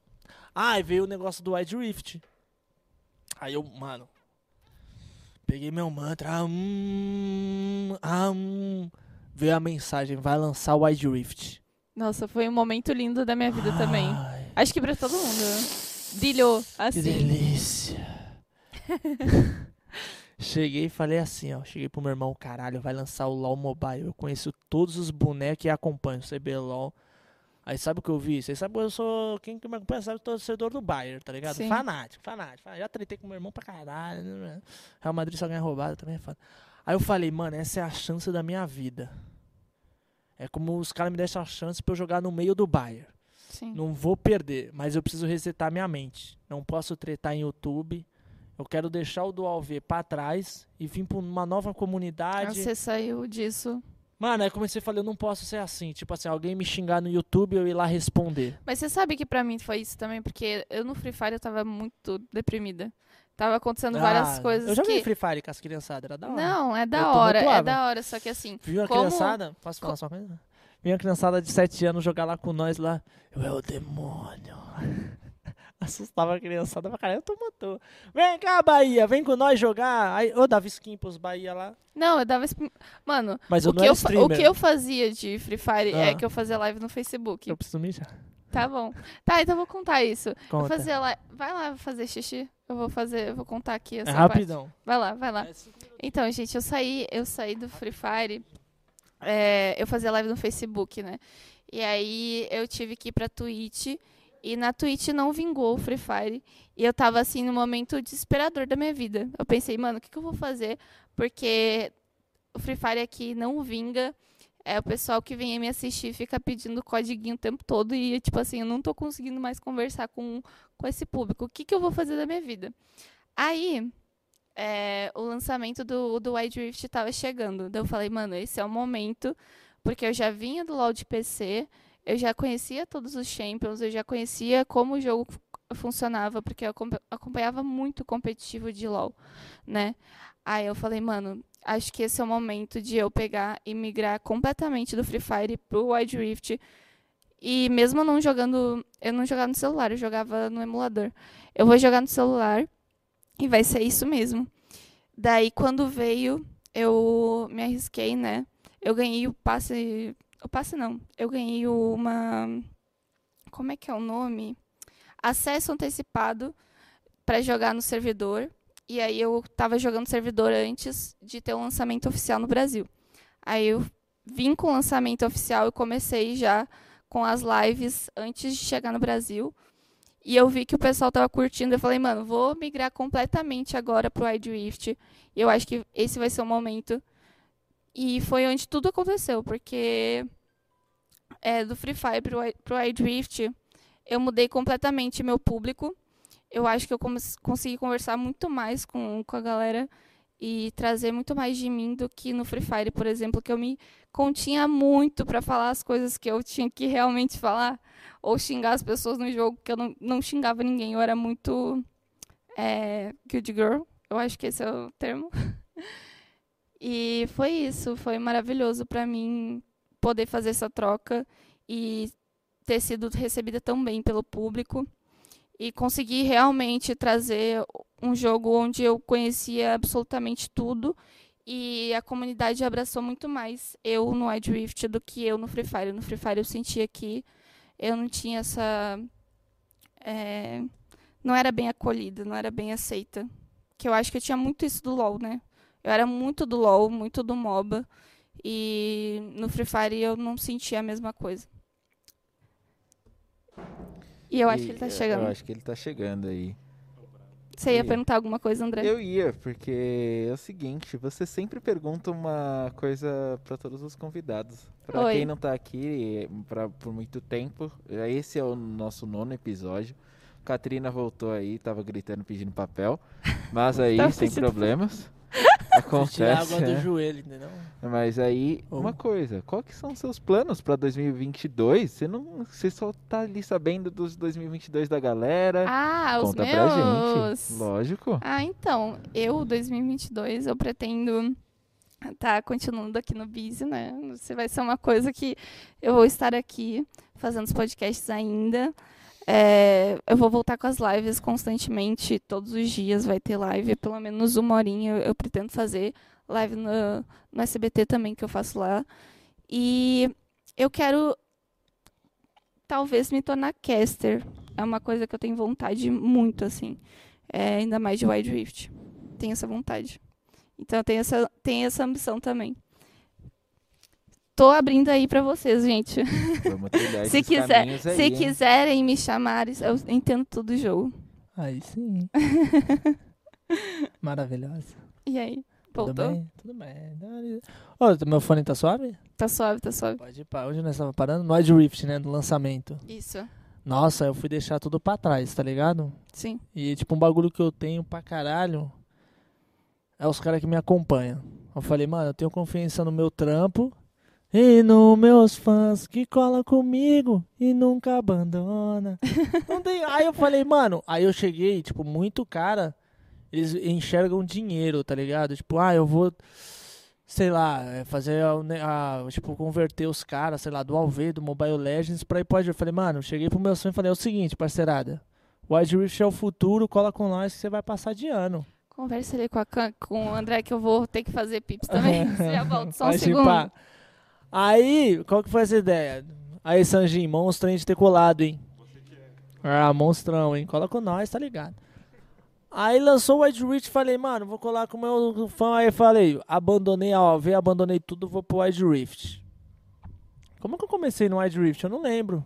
Ah, aí veio o negócio do Wide Rift. Aí eu, mano, peguei meu mantra. Hum, ah, hum, veio a mensagem, vai lançar o Wide Rift. Nossa, foi um momento lindo da minha vida também. Ai, Acho que pra todo mundo. né? Brilhou, que assim. delícia. <laughs> Cheguei e falei assim, ó. Cheguei pro meu irmão, caralho, vai lançar o LOL Mobile. Eu conheço todos os bonecos e acompanho o CBLOL. Aí sabe o que eu vi? Vocês sabem que eu sou. Quem que me acompanha sabe que eu sou torcedor do Bayern, tá ligado? Sim. Fanático, fanático. fanático. Já tretei com meu irmão pra caralho. né? Real Madrid só ganha roubada também é foda. Aí eu falei, mano, essa é a chance da minha vida. É como os caras me deixam a chance pra eu jogar no meio do Bayern. Sim. Não vou perder, mas eu preciso resetar minha mente. Não posso tretar em YouTube. Eu quero deixar o Dual V pra trás e vir pra uma nova comunidade. Você saiu disso. Mano, aí comecei a falar, eu não posso ser assim. Tipo assim, alguém me xingar no YouTube eu ir lá responder. Mas você sabe que pra mim foi isso também, porque eu no Free Fire eu tava muito deprimida. Tava acontecendo várias Ah, coisas Eu joguei que... Free Fire com as criançadas, era da hora. Não, é Eu da hora, é da hora, só que assim, Viu a Como- criançada? Posso falar só uma coisa? Vi uma criançada de 7 anos jogar lá com nós lá. Eu é o demônio. Assustava a criançada pra caralho. Eu tô motor. Vem cá, Bahia, vem com nós jogar. Aí, eu dava skin pros Bahia lá. não, eu dava... esse- Mano, Mas o que eu, o que eu fazia de Free Fire é Ah. que eu fazia live no Facebook. Eu preciso mijar. Tá bom. Tá, então eu vou contar isso. Eu Conta. fazia live... Vai lá fazer xixi. Eu vou fazer, eu vou contar aqui É essa parte. rapidão. Vai lá, vai lá. Então, gente, eu saí, eu saí do Free Fire. é, eu fazia live no Facebook, né? E aí eu tive que ir pra Twitch. E na Twitch não vingou o Free Fire. E eu tava assim no momento desesperador da minha vida. Eu pensei, mano, o que, que eu vou fazer? Porque o Free Fire aqui não vinga. É o pessoal que vem me assistir fica pedindo codiguinho o tempo todo. E, tipo assim, eu não tô conseguindo mais conversar com, com esse público. O que, que eu vou fazer da minha vida? Aí, é, o lançamento do, do Wide Rift estava chegando. Daí eu falei, mano, esse é o momento, porque eu já vinha do LoL de PC, eu já conhecia todos os Champions, eu já conhecia como o jogo fu- funcionava, porque eu acompa- acompanhava muito o competitivo de LoL, né? Aí eu falei, mano, acho que esse é o momento de eu pegar e migrar completamente do Free Fire pro Wide Rift. E mesmo não jogando, eu não jogava no celular, eu jogava no emulador. Eu vou jogar no celular e vai ser isso mesmo. Daí, quando veio, eu me arrisquei, né? Eu ganhei o passe. O passe não. Eu ganhei uma. Como é que é o nome? Acesso antecipado para jogar no servidor. E aí eu tava jogando servidor antes de ter o lançamento oficial no Brasil. Aí eu vim com o lançamento oficial e comecei já com as lives antes de chegar no Brasil. E eu vi que o pessoal tava curtindo. Eu falei, mano, vou migrar completamente agora pro Wide Rift. E eu acho que esse vai ser o momento. E foi onde tudo aconteceu, porque é, do Free Fire pro, pro Wide Rift, eu mudei completamente meu público. Eu acho que eu cons- consegui conversar muito mais com, com a galera e trazer muito mais de mim do que no Free Fire, por exemplo, que eu me continha muito para falar as coisas que eu tinha que realmente falar ou xingar as pessoas no jogo, que eu não, não xingava ninguém. Eu era muito é, good girl, eu acho que esse é o termo. <laughs> e foi isso, foi maravilhoso para mim poder fazer essa troca e ter sido recebida tão bem pelo público e conseguir realmente trazer um jogo onde eu conhecia absolutamente tudo e a comunidade abraçou muito mais eu no Wide Rift do que eu no Free Fire. No Free Fire eu sentia que eu não tinha essa. é, não era bem acolhida, não era bem aceita. Que eu acho que eu tinha muito isso do LoL, né? Eu era muito do LoL, muito do MOBA. E no Free Fire eu não sentia a mesma coisa. E eu acho E, que ele tá é, chegando. Eu acho que ele tá chegando aí. Você ia e- perguntar alguma coisa, André? Eu ia, porque é o seguinte, você sempre pergunta uma coisa pra todos os convidados. Oi. quem não tá aqui pra, por muito tempo, esse é o nosso nono episódio. Katrina voltou aí, tava gritando pedindo papel, mas <laughs> aí sem pedindo problemas. Tirar Acontece. água do né? joelho, entendeu? Mas aí, Oh. uma coisa, qual que são os seus planos pra 2022? Você não, você só tá ali sabendo dos 2022 da galera. Ah, os Conta meus. pra gente. Lógico. Ah, então, eu, 2022, eu pretendo estar continuando aqui no Busy, né? Você vai ser uma coisa que eu vou estar aqui fazendo os podcasts ainda. É, eu vou voltar com as lives constantemente, todos os dias vai ter live, pelo menos uma horinha eu, eu pretendo fazer live no, no SBT também, que eu faço lá. E eu quero talvez me tornar caster. É uma coisa que eu tenho vontade muito, assim. É, ainda mais de Wide Rift. Tenho essa vontade. Então eu tenho essa, tenho essa ambição também. Tô abrindo aí pra vocês, gente. <laughs> Se quiser, aí, se hein? quiserem me chamar, eu entendo tudo do jogo. Aí sim. <laughs> Maravilhosa. E aí? Tudo Voltou? bem? Tudo bem. Ô, meu fone tá suave? Tá suave, tá suave. Pode ir pra onde nós tava parando? No Wide Rift, né? No lançamento. Isso. Nossa, eu fui deixar tudo pra trás, tá ligado? Sim. E, tipo, um bagulho que eu tenho pra caralho é os caras que me acompanham. Eu falei, mano, eu tenho confiança no meu trampo e nos meus fãs que cola comigo e nunca abandona. <laughs> Não tem... Aí eu falei, mano, aí eu cheguei, tipo, muito cara, eles enxergam dinheiro, tá ligado? Tipo, ah, eu vou, sei lá, é, fazer, a, a- tipo, converter os caras, sei lá, do AV, do Mobile Legends pra ir pode. Eu falei, mano, cheguei pro meu sonho e falei, é o seguinte, parceirada. Wide Rift é o futuro, cola com nós que você vai passar de ano. Conversa ali com, a, com o André que eu vou ter que fazer pips também. Você <laughs> <laughs> já volta só um Vai segundo. chipar. Aí, qual que foi essa ideia? Aí, Sanjin, monstro hein, de ter colado, hein? Ah, monstrão, hein? Cola com nós, tá ligado? Aí lançou o Wide Reach, falei, mano, vou colar com o meu fã. Aí falei, abandonei a OV, abandonei tudo, vou pro Wide Rift. Como que eu comecei no Wide Rift? Eu não lembro.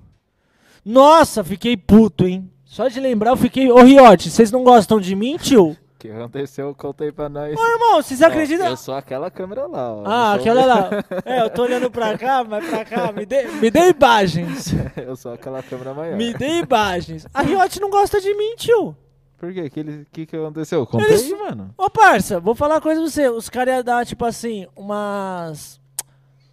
Nossa, fiquei puto, hein? Só de lembrar, eu fiquei. Ô, Riote, vocês não gostam de mim, tio? O que aconteceu? Conta aí pra nós. Ô, irmão, vocês acreditam? Eu sou aquela câmera lá, ó. Ah, sou- aquela lá. É, eu tô olhando pra cá, mas pra cá. Me dê, me dê imagens. <laughs> Eu sou aquela câmera maior. Me dê imagens. A Riot não gosta de mim, tio. Por quê? O que, ele- que, que aconteceu? Conta Eles- aí, mano. Ô, parça, vou falar uma coisa pra você. Os caras iam dar, tipo assim, umas.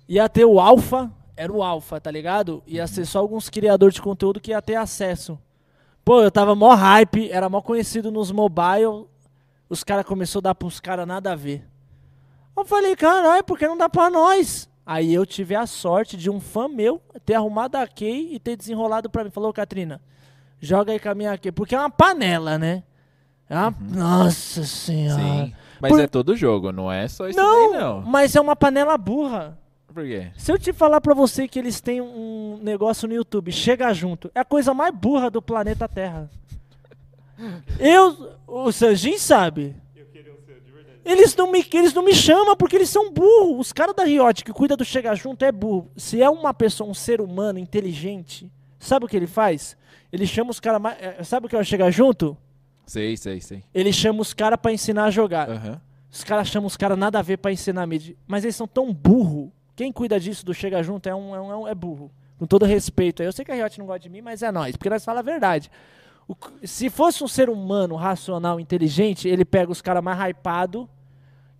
Ia ter o Alpha. Era o Alpha, tá ligado? Ia ser só alguns criadores de conteúdo que ia ter acesso. Pô, eu tava mó hype, era mó conhecido nos mobile. Os caras começaram a dar pros caras nada a ver. Eu falei, caralho, por que não dá pra nós? Aí eu tive a sorte de um fã meu ter arrumado a key e ter desenrolado pra mim. Falou, Katrina, joga aí com a minha key. Porque é uma panela, né? É uma... Nossa senhora. Sim. Mas Por- é todo jogo, não é só isso Não, daí, não. mas é uma panela burra. Por quê? Se eu te falar pra você que eles têm um negócio no YouTube, chega junto, é a coisa mais burra do planeta Terra. Eu, o Sanjin sabe. Eles não, me, eles não me chamam porque eles são burros. Os caras da Riot que cuida do Chega Junto é burro. Se é uma pessoa, um ser humano inteligente, sabe o que ele faz? Ele chama os caras eh, Sabe o que é o Chega Junto? Sei, sei, sei. Ele chama os caras pra ensinar a jogar. Aham. Os caras chamam os caras nada a ver pra ensinar mid. Mas eles são tão burro. Quem cuida disso do Chega Junto é um, é um, é um- é burro. Com todo respeito. Eu sei que a Riot não gosta de mim, mas é nós. Porque nós falamos a verdade. O se fosse um ser humano racional, inteligente, ele pega os caras mais hypados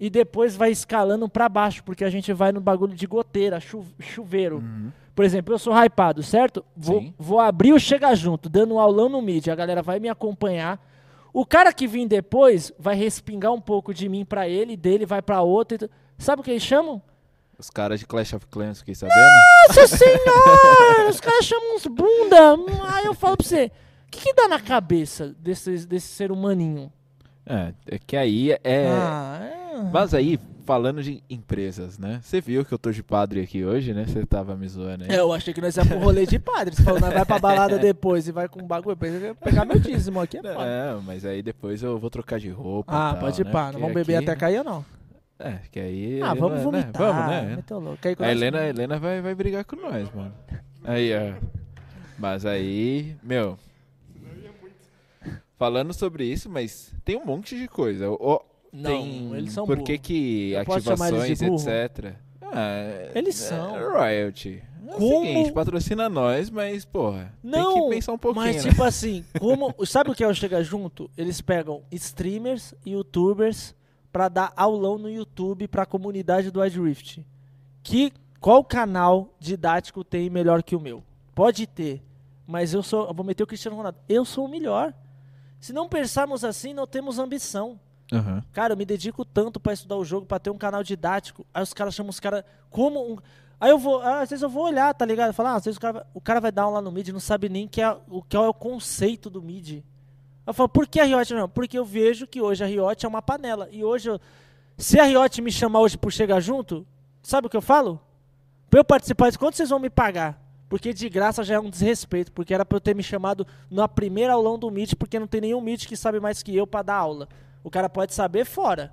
e depois vai escalando pra baixo. Porque a gente vai no bagulho de goteira, chu- chuveiro. Uhum. Por exemplo, eu sou hypado, certo? Vou, Sim. vou abrir o Chega Junto, dando um aulão no mid. A galera vai me acompanhar. O cara que vir depois vai respingar um pouco de mim pra ele, dele vai pra outro. Sabe o que eles chamam? Os caras de Clash of Clans, fiquei sabendo. Nossa <laughs> senhora! Os caras chamam uns bunda. Hum, Aí eu falo pra você, que, que dá na cabeça desse, desse ser humaninho? É, é que aí é. Ah, é... Mas aí, falando de empresas, né? Você viu que eu tô de padre aqui hoje, né? Você tava me zoando aí. É, eu achei que nós ia pro rolê de padre. Você falou, nós vai pra balada <laughs> depois e vai com bagulho. Eu pegar meu dízimo aqui. É foda. É, mas aí depois eu vou trocar de roupa. Ah, tal, pode ir né? pá. Não vamos beber aqui- até cair não? É, que aí. Ah, vamos né, vomitar. Vamos, né? Meteu louco. Com A? Helena, a Helena vai, vai brigar com nós, mano. Aí, ó. Mas aí, meu. Falando sobre isso, mas tem um monte de coisa. O- Não, tem, eles são Por que que ativações, etc. Ah, Eles é- são. Royalty. É o Como- seguinte, patrocina nós, mas, porra, Não, tem que pensar um pouquinho, Mas né? tipo assim, <laughs> como. Sabe o que é o Chega Junto? Eles pegam streamers e youtubers pra dar aulão no YouTube pra comunidade do Wide Rift. Que qual canal didático tem melhor que o meu? Pode ter, mas eu sou, eu vou meter o Cristiano Ronaldo. Eu sou o melhor. Se não pensarmos assim, não temos ambição. Aham. Cara, eu me dedico tanto pra estudar o jogo, pra ter um canal didático. Aí os caras chamam os caras como um. Aí eu vou, ah, às vezes eu vou olhar, tá ligado? Falar, ah, às vezes o cara, vai- o cara vai dar um lá no mid e não sabe nem que é, o que é o conceito do mid. Eu falo, por que a Riot não? Porque eu vejo que hoje a Riot é uma panela. E hoje, eu- se a Riot me chamar hoje por chegar junto, sabe o que eu falo? Pra eu participar disso, quanto vocês vão me pagar? Porque de graça já é um desrespeito. Porque era pra eu ter me chamado na primeira aulão do Meet, porque não tem nenhum Meet que sabe mais que eu pra dar aula. O cara pode saber fora.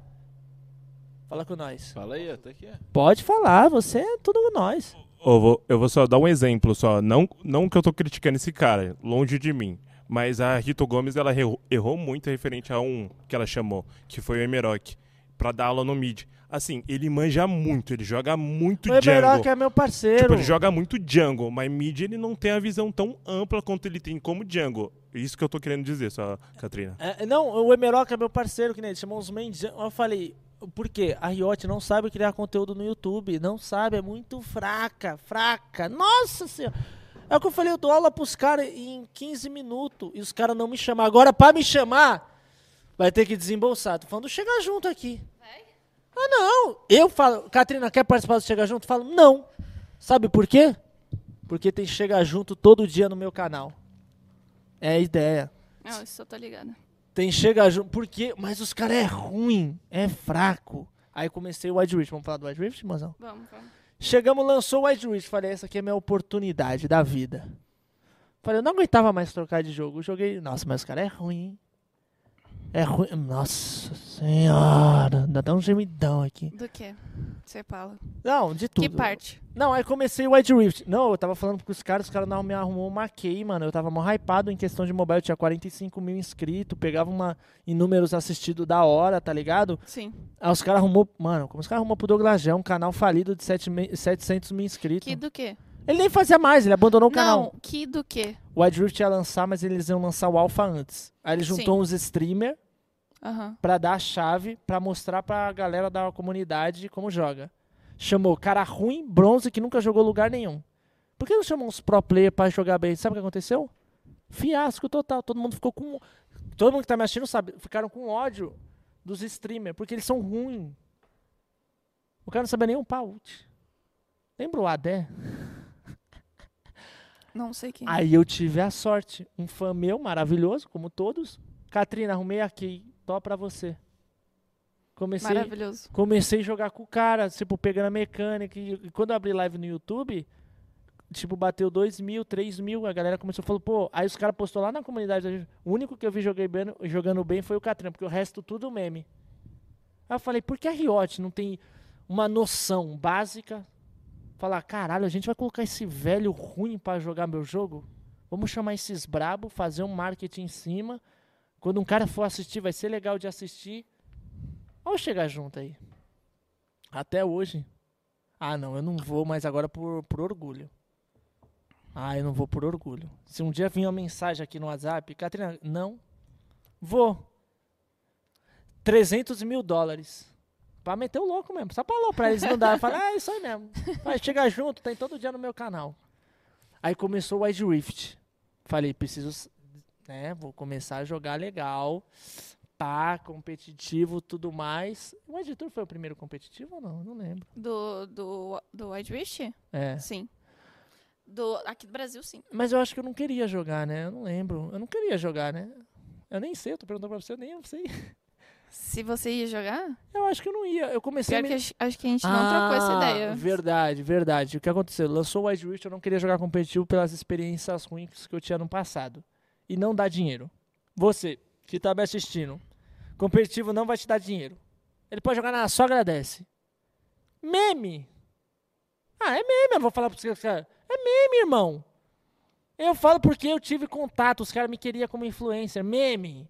Fala com nós. Fala aí, tá aqui, ó. Pode falar, você é tudo com nós. Eu vou, eu vou só dar um exemplo só. Não, não que eu tô criticando esse cara, longe de mim. Mas a Rito Gomes, ela errou, errou muito referente a um que ela chamou, que foi o Emerock. pra dar aula no mid. Assim, ele manja muito, ele joga muito O Emerock jungle. é meu parceiro. Tipo, ele joga muito jungle, mas mid ele não tem a visão tão ampla quanto ele tem como jungle. Isso que eu tô querendo dizer, só, Katrina. É, não, o Emerock é meu parceiro, que nem ele chamou os main jam- Eu falei, por quê? A Riot não sabe criar conteúdo no YouTube. Não sabe, é muito fraca, fraca. Nossa senhora. É o que eu falei, eu dou aula pros caras em 15 minutos e os caras não me chamam. Agora, pra me chamar, vai ter que desembolsar. Tô falando, chega junto aqui. Ah, não. Eu falo, Katrina, quer participar do Chega Junto? Eu falo, não. Sabe por quê? Porque tem Chega Junto todo dia no meu canal. É a ideia. Não, isso eu tô ligada. Tem chega junto. Por quê? Mas os caras é ruim, é fraco. Aí comecei o Wide Rift. Vamos falar do Wide Rift, mozão? Vamos, vamos. Chegamos, lançou o Wide Rift. Falei, essa aqui é a minha oportunidade da vida. Falei, eu não aguentava mais trocar de jogo. Eu joguei. Nossa, mas os caras é ruim, hein? É ruim. Nossa senhora. Dá até um gemidão aqui. Do que? Você fala. Não, de tudo. Que parte? Não, aí comecei o Wide Rift. Não, eu tava falando com os caras, os caras não me arrumou uma key, mano. Eu tava mó hypado em questão de mobile. Eu tinha 45 mil inscritos, pegava uma em números assistidos da hora, tá ligado? Sim. Aí os caras arrumou. Mano, como os caras arrumou pro Douglas Gé, um canal falido de 7 me- 700 mil inscritos. Que do que? Ele nem fazia mais, ele abandonou o canal. Não, que do que? O Wide Rift ia lançar, mas eles iam lançar o Alpha antes. Aí ele juntou uns streamers Aham. pra dar a chave pra mostrar pra galera da comunidade como joga. Chamou cara ruim, bronze, que nunca jogou lugar nenhum. Por que não chamou uns pro player pra jogar bem? Sabe o que aconteceu? Fiasco total. Todo mundo ficou com. Todo mundo que tá me assistindo sabe. Ficaram com ódio dos streamers, porque eles são ruins. O cara não sabia nem um ult. Lembra o Adé? Não sei quem. Aí eu tive a sorte. Um fã meu, maravilhoso, como todos. Katrina, arrumei aqui. Tó pra você. Comecei, Maravilhoso. comecei a jogar com o cara, tipo, pegando a mecânica. E, e quando eu abri live no YouTube, tipo, bateu 2 mil, 3 mil. A galera começou a falar, pô. Aí os caras postou lá na comunidade. O único que eu vi joguei bem, jogando bem foi o Katrina, porque o resto tudo meme. Aí eu falei, por que a Riot não tem uma noção básica? Falar, caralho, a gente vai colocar esse velho ruim pra jogar meu jogo? Vamos chamar esses brabo, fazer um marketing em cima. Quando um cara for assistir, vai ser legal de assistir. Vamos chegar junto aí. Até hoje. Ah, não, eu não vou mais agora por, por orgulho. Ah, eu não vou por orgulho. Se um dia vir uma mensagem aqui no WhatsApp, Catrina, não. Vou. 300 mil dólares. Pra meter o louco mesmo. Só pra aloprar eles não dá. Fala, ah, é isso aí mesmo. Vai chegar junto, tem todo dia no meu canal. Aí começou o Wide Rift. Falei, preciso, né, vou começar a jogar legal. Pá, competitivo, tudo mais. O Wide Tour foi o primeiro competitivo ou não? Não lembro. Do, do, do Wide Rift? É. Sim. Do, aqui do Brasil, sim. Mas eu acho que eu não queria jogar, né? Eu não lembro. Eu não queria jogar, né? Eu nem sei, eu tô perguntando pra você, eu nem eu sei. <laughs> Se você ia jogar, Eu acho que eu não ia. Eu comecei pior a que me... acho, acho que a gente não trocou essa Ah, ideia. Verdade, verdade. O que aconteceu? Lançou o Wide Rift, eu não queria jogar competitivo pelas experiências ruins que eu tinha no passado. E não dá dinheiro. Você, que tá me assistindo, competitivo não vai te dar dinheiro. Ele pode jogar na só agradece. Meme. Ah, é meme, eu vou falar pra você, cara. É meme, irmão. Eu falo porque eu tive contato, os caras me queriam como influencer. Meme.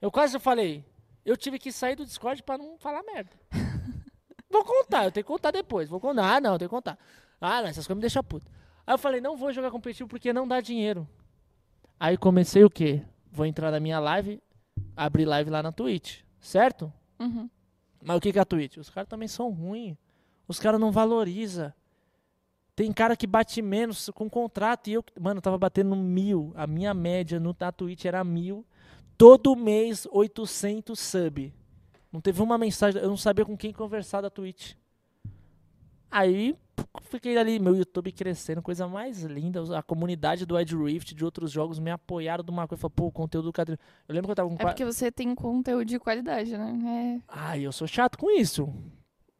Eu quase falei. Eu tive que sair do Discord pra não falar merda. <laughs> Vou contar, eu tenho que contar depois. Vou contar. Ah, não, eu tenho que contar. Ah, não, essas coisas me deixam puto. Aí eu falei, não vou jogar competitivo porque não dá dinheiro. Aí comecei o quê? Vou entrar na minha live, abrir live lá na Twitch, certo? Uhum. Mas o que que é a Twitch? Os caras também são ruins. Os caras não valorizam. Tem cara que bate menos com contrato. E eu, mano, eu tava batendo mil. A minha média no, na Twitch era mil. Todo mês, 800 sub. Não teve uma mensagem. Eu não sabia com quem conversar da Twitch. Aí, fiquei ali, meu YouTube crescendo, coisa mais linda. A comunidade do Edge Rift, de outros jogos, me apoiaram de uma coisa. Falaram, pô, o conteúdo do Cadrinho. Eu lembro que eu tava com. É porque você tem conteúdo de qualidade, né? Ah, eu sou chato com isso.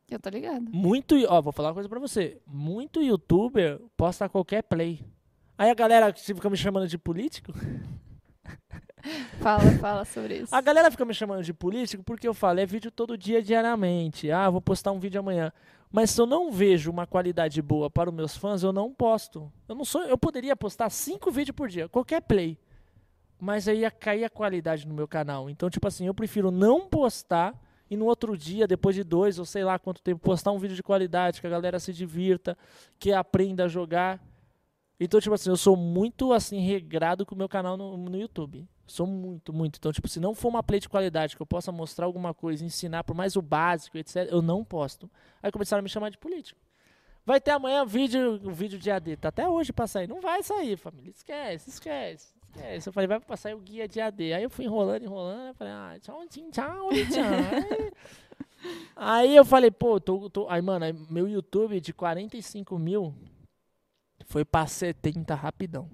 É, eu tô ligado. Muito, ó, vou falar uma coisa pra você. Muito youtuber posta qualquer play. Aí a galera que fica me chamando de político, <laughs> <laughs> Fala, fala sobre isso. a galera fica me chamando de político porque eu falo, é vídeo todo dia, diariamente. Ah, vou postar um vídeo amanhã. Mas se eu não vejo uma qualidade boa para os meus fãs, eu não posto. Eu não sou, eu poderia postar cinco vídeos por dia, qualquer play. Mas aí ia cair a qualidade no meu canal. Então, tipo assim, eu prefiro não postar e no outro dia, depois de dois ou sei lá quanto tempo, postar um vídeo de qualidade, que a galera se divirta, que aprenda a jogar. Então, tipo assim, eu sou muito assim regrado com o meu canal no, no YouTube. Sou muito, muito. Então, tipo, se não for uma play de qualidade que eu possa mostrar alguma coisa, ensinar por mais o básico, etc., eu não posto. Aí começaram a me chamar de político. Vai ter amanhã vídeo, o vídeo de AD. Tá até hoje pra sair. Não vai sair, família. Esquece, esquece. esquece. Eu falei, vai passar o guia de AD. Aí eu fui enrolando, enrolando. Eu falei, ah, tchau, tchau, tchau, tchau. aí eu falei, pô, tô, tô. Aí, mano, meu YouTube de 45 mil foi pra 70 rapidão.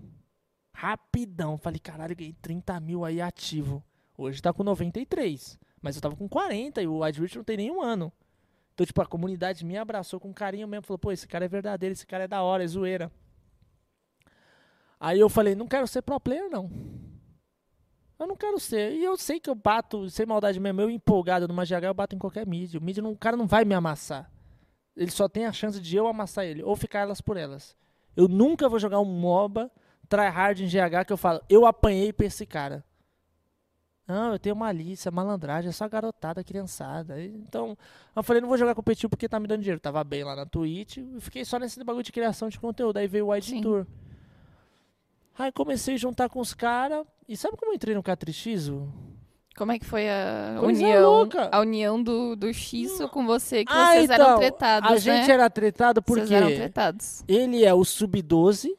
Rapidão. Falei, caralho, ganhei 30 mil aí ativo. Hoje tá com 93. Mas eu tava com 40 e o Reach não tem nenhum ano. Então, tipo, a comunidade me abraçou com carinho mesmo. Falou, pô, esse cara é verdadeiro, esse cara é da hora, é zoeira. Aí eu falei, não quero ser pro player, não. Eu não quero ser. E eu sei que eu bato, sem maldade mesmo, eu empolgado numa GH, eu bato em qualquer mídia. O mídia, não, o cara não vai me amassar. Ele só tem a chance de eu amassar ele, ou ficar elas por elas. Eu nunca vou jogar um MOBA tryhard em GH que eu falo, eu apanhei pra esse cara. Não, eu tenho malícia, malandragem, é só garotada, criançada. Então, eu falei, não vou jogar competitivo porque tá me dando dinheiro. Tava bem lá na Twitch e fiquei só nesse bagulho de criação de conteúdo. Aí veio o Wide Sim. Tour. Aí comecei a juntar com os caras. E sabe como eu entrei no Catrix? Como é que foi a Coisa união? louca. A união do, do X com você, que Ah, vocês eram então, tretados, A né? gente era tretado porque Vocês eram tretados. ele é o sub-12.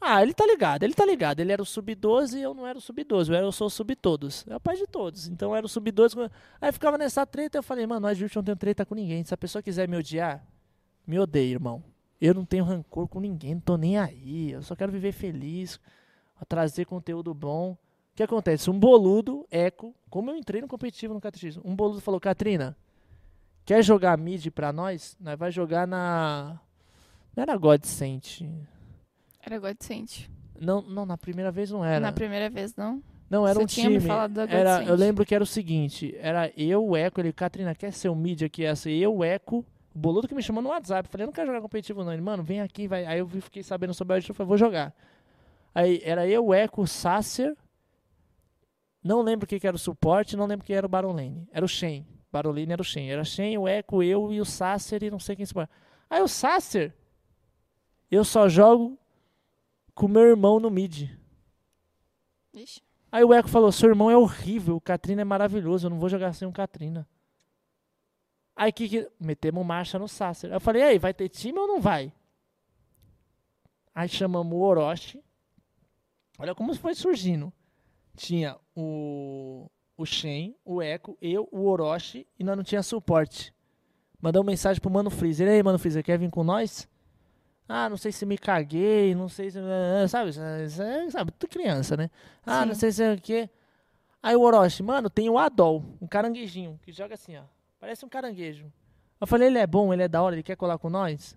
Ah, ele tá ligado, ele tá ligado. Ele era o sub-12 e eu não era o sub-12. Eu, eu sou o sub-todos. É o pai de todos. Então eu era o sub-12. Aí ficava nessa treta. Eu falei, mano, a gente não tem treta com ninguém. Se a pessoa quiser me odiar, me odeia, irmão. Eu não tenho rancor com ninguém, não tô nem aí. Eu só quero viver feliz, trazer conteúdo bom. O que acontece? Um boludo, eco, como eu entrei no competitivo no catecismo, um boludo falou, Katrina, quer jogar mid pra nós? Nós vai jogar na... Não era Godsent. Era Godsent. Não, não, na primeira vez não era. Na primeira vez, não? Não, era Você um tinha me time. falado da era, Godsent. eu lembro que era o seguinte, era eu, o Eco, ele, Katrina, quer ser o mid aqui? Essa eu, o Eco, o boludo que me chamou no WhatsApp. Falei, eu não quero jogar competitivo não. Ele, mano, vem aqui, vai. Aí eu fiquei sabendo sobre a eu falei, vou jogar. Aí era eu, o Eco, o Sacer. Não lembro o que, que era o suporte, não lembro quem era o Baron Lane. Era o Shen. Baron Lane era o Shen. Era Shen, o Eco, eu e o Sacer e não sei quem se Aí o Sacer, eu só jogo com meu irmão no mid. Ixi. Aí o Eco falou: seu irmão é horrível, o Katrina é maravilhoso, eu não vou jogar sem o Katrina. Aí que, que metemos marcha no Sacer. Eu falei: aí, vai ter time ou não vai? Aí chamamos o Orochi. Olha como foi surgindo. Tinha o, o Shen, o Echo, eu, o Orochi e nós não tinha suporte. Mandou mensagem pro Mano Freezer. E aí, Mano Freezer, quer vir com nós? Ah, não sei se me caguei, não sei se. eh, Sabe, sabe, sabe tudo criança, né? Ah, não Sim. sei se é o quê. Aí o Orochi, mano, tem o Adol, um caranguejinho, que joga assim, ó. Parece um caranguejo. Eu falei, ele é bom, ele é da hora, ele quer colar com nós?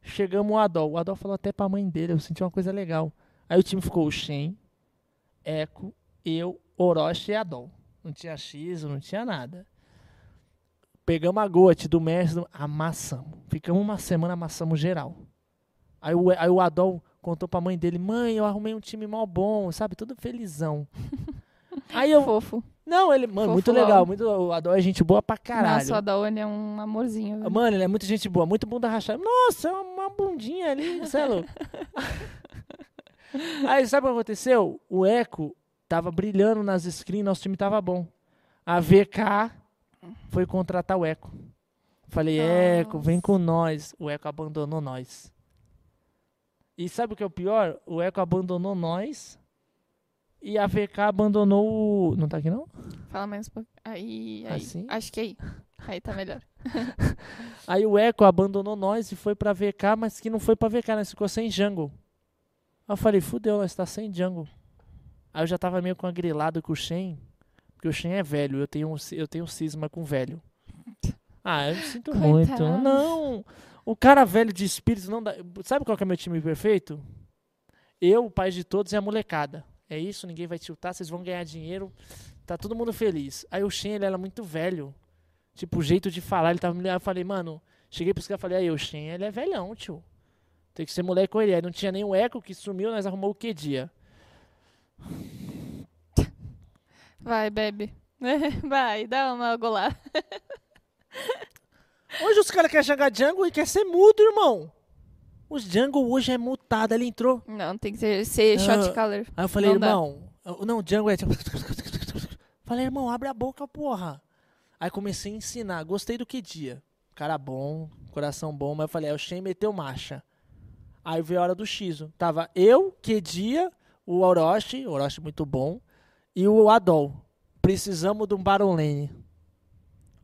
Chegamos o Adol. O Adol falou até pra mãe dele, eu senti uma coisa legal. Aí o time ficou o Shen, Echo, eu, Orochi e Adol. Não tinha X, não tinha nada. Pegamos a gote do mestre, amassamos. Ficamos uma semana, amassamos geral. Aí o, aí o Adol contou pra mãe dele, mãe, eu arrumei um time mó bom, sabe? Todo felizão. <laughs> aí eu. Fofo. Não, ele. Mano, Fofo muito legal. Muito, o Adol é gente boa pra caralho. Nossa, o Adaone é um amorzinho. viu? Mano, ele é muito gente boa, muito bunda rachada. Nossa, é uma bundinha ali, você é. <laughs> Aí, sabe o que aconteceu? O Eco tava brilhando nas screens, nosso time tava bom. A VK foi contratar o Eco. Falei, Eco, vem com nós. O Eco abandonou nós. E sabe o que é o pior? O Eco abandonou nós e a VK abandonou o... Não tá aqui não? Fala mais um pouco. Aí, aí. Assim? Acho que aí. Aí tá melhor. <laughs> Aí o Echo abandonou nós e foi pra VK, mas que não foi pra VK, nós ficou sem jungle. Aí eu falei, fudeu, nós tá sem jungle. Aí eu já tava meio com a grilada com o Shen, porque o Shen é velho, eu tenho, eu tenho cisma com velho. <laughs> Ah, eu sinto muito. Coitado. Não, o cara velho de espírito não dá. Sabe qual que é meu time perfeito? Eu, o pai de todos e a molecada. É isso, ninguém vai tiltar, vocês vão ganhar dinheiro, tá todo mundo feliz. Aí o Shen, ele era muito velho. Tipo, o jeito de falar, ele tava me. Aí eu falei, mano, cheguei pros caras e falei, aí, o Shen, ele é velhão, tio. Tem que ser moleque com ele. Aí não tinha nem o Echo que sumiu, nós arrumou o que dia? Vai, bebe. <laughs> Vai, dá uma golada. <laughs> Hoje os caras querem jogar jungle e quer ser mudo, irmão. Os jungle hoje é mutado. Ele entrou. Não, tem que ser, ser shot Ah, caller. Aí eu falei, Não irmão. eu- Não, jungle é. tipo- <laughs> Falei, irmão, abre a boca, porra. Aí comecei a ensinar. Gostei do que dia. Cara bom, coração bom. Mas eu falei, é, o Shen meteu marcha. Aí veio a hora do Shizo. Tava eu, que dia, o Orochi, Orochi muito bom, e o Adol. Precisamos de um Baron Lane.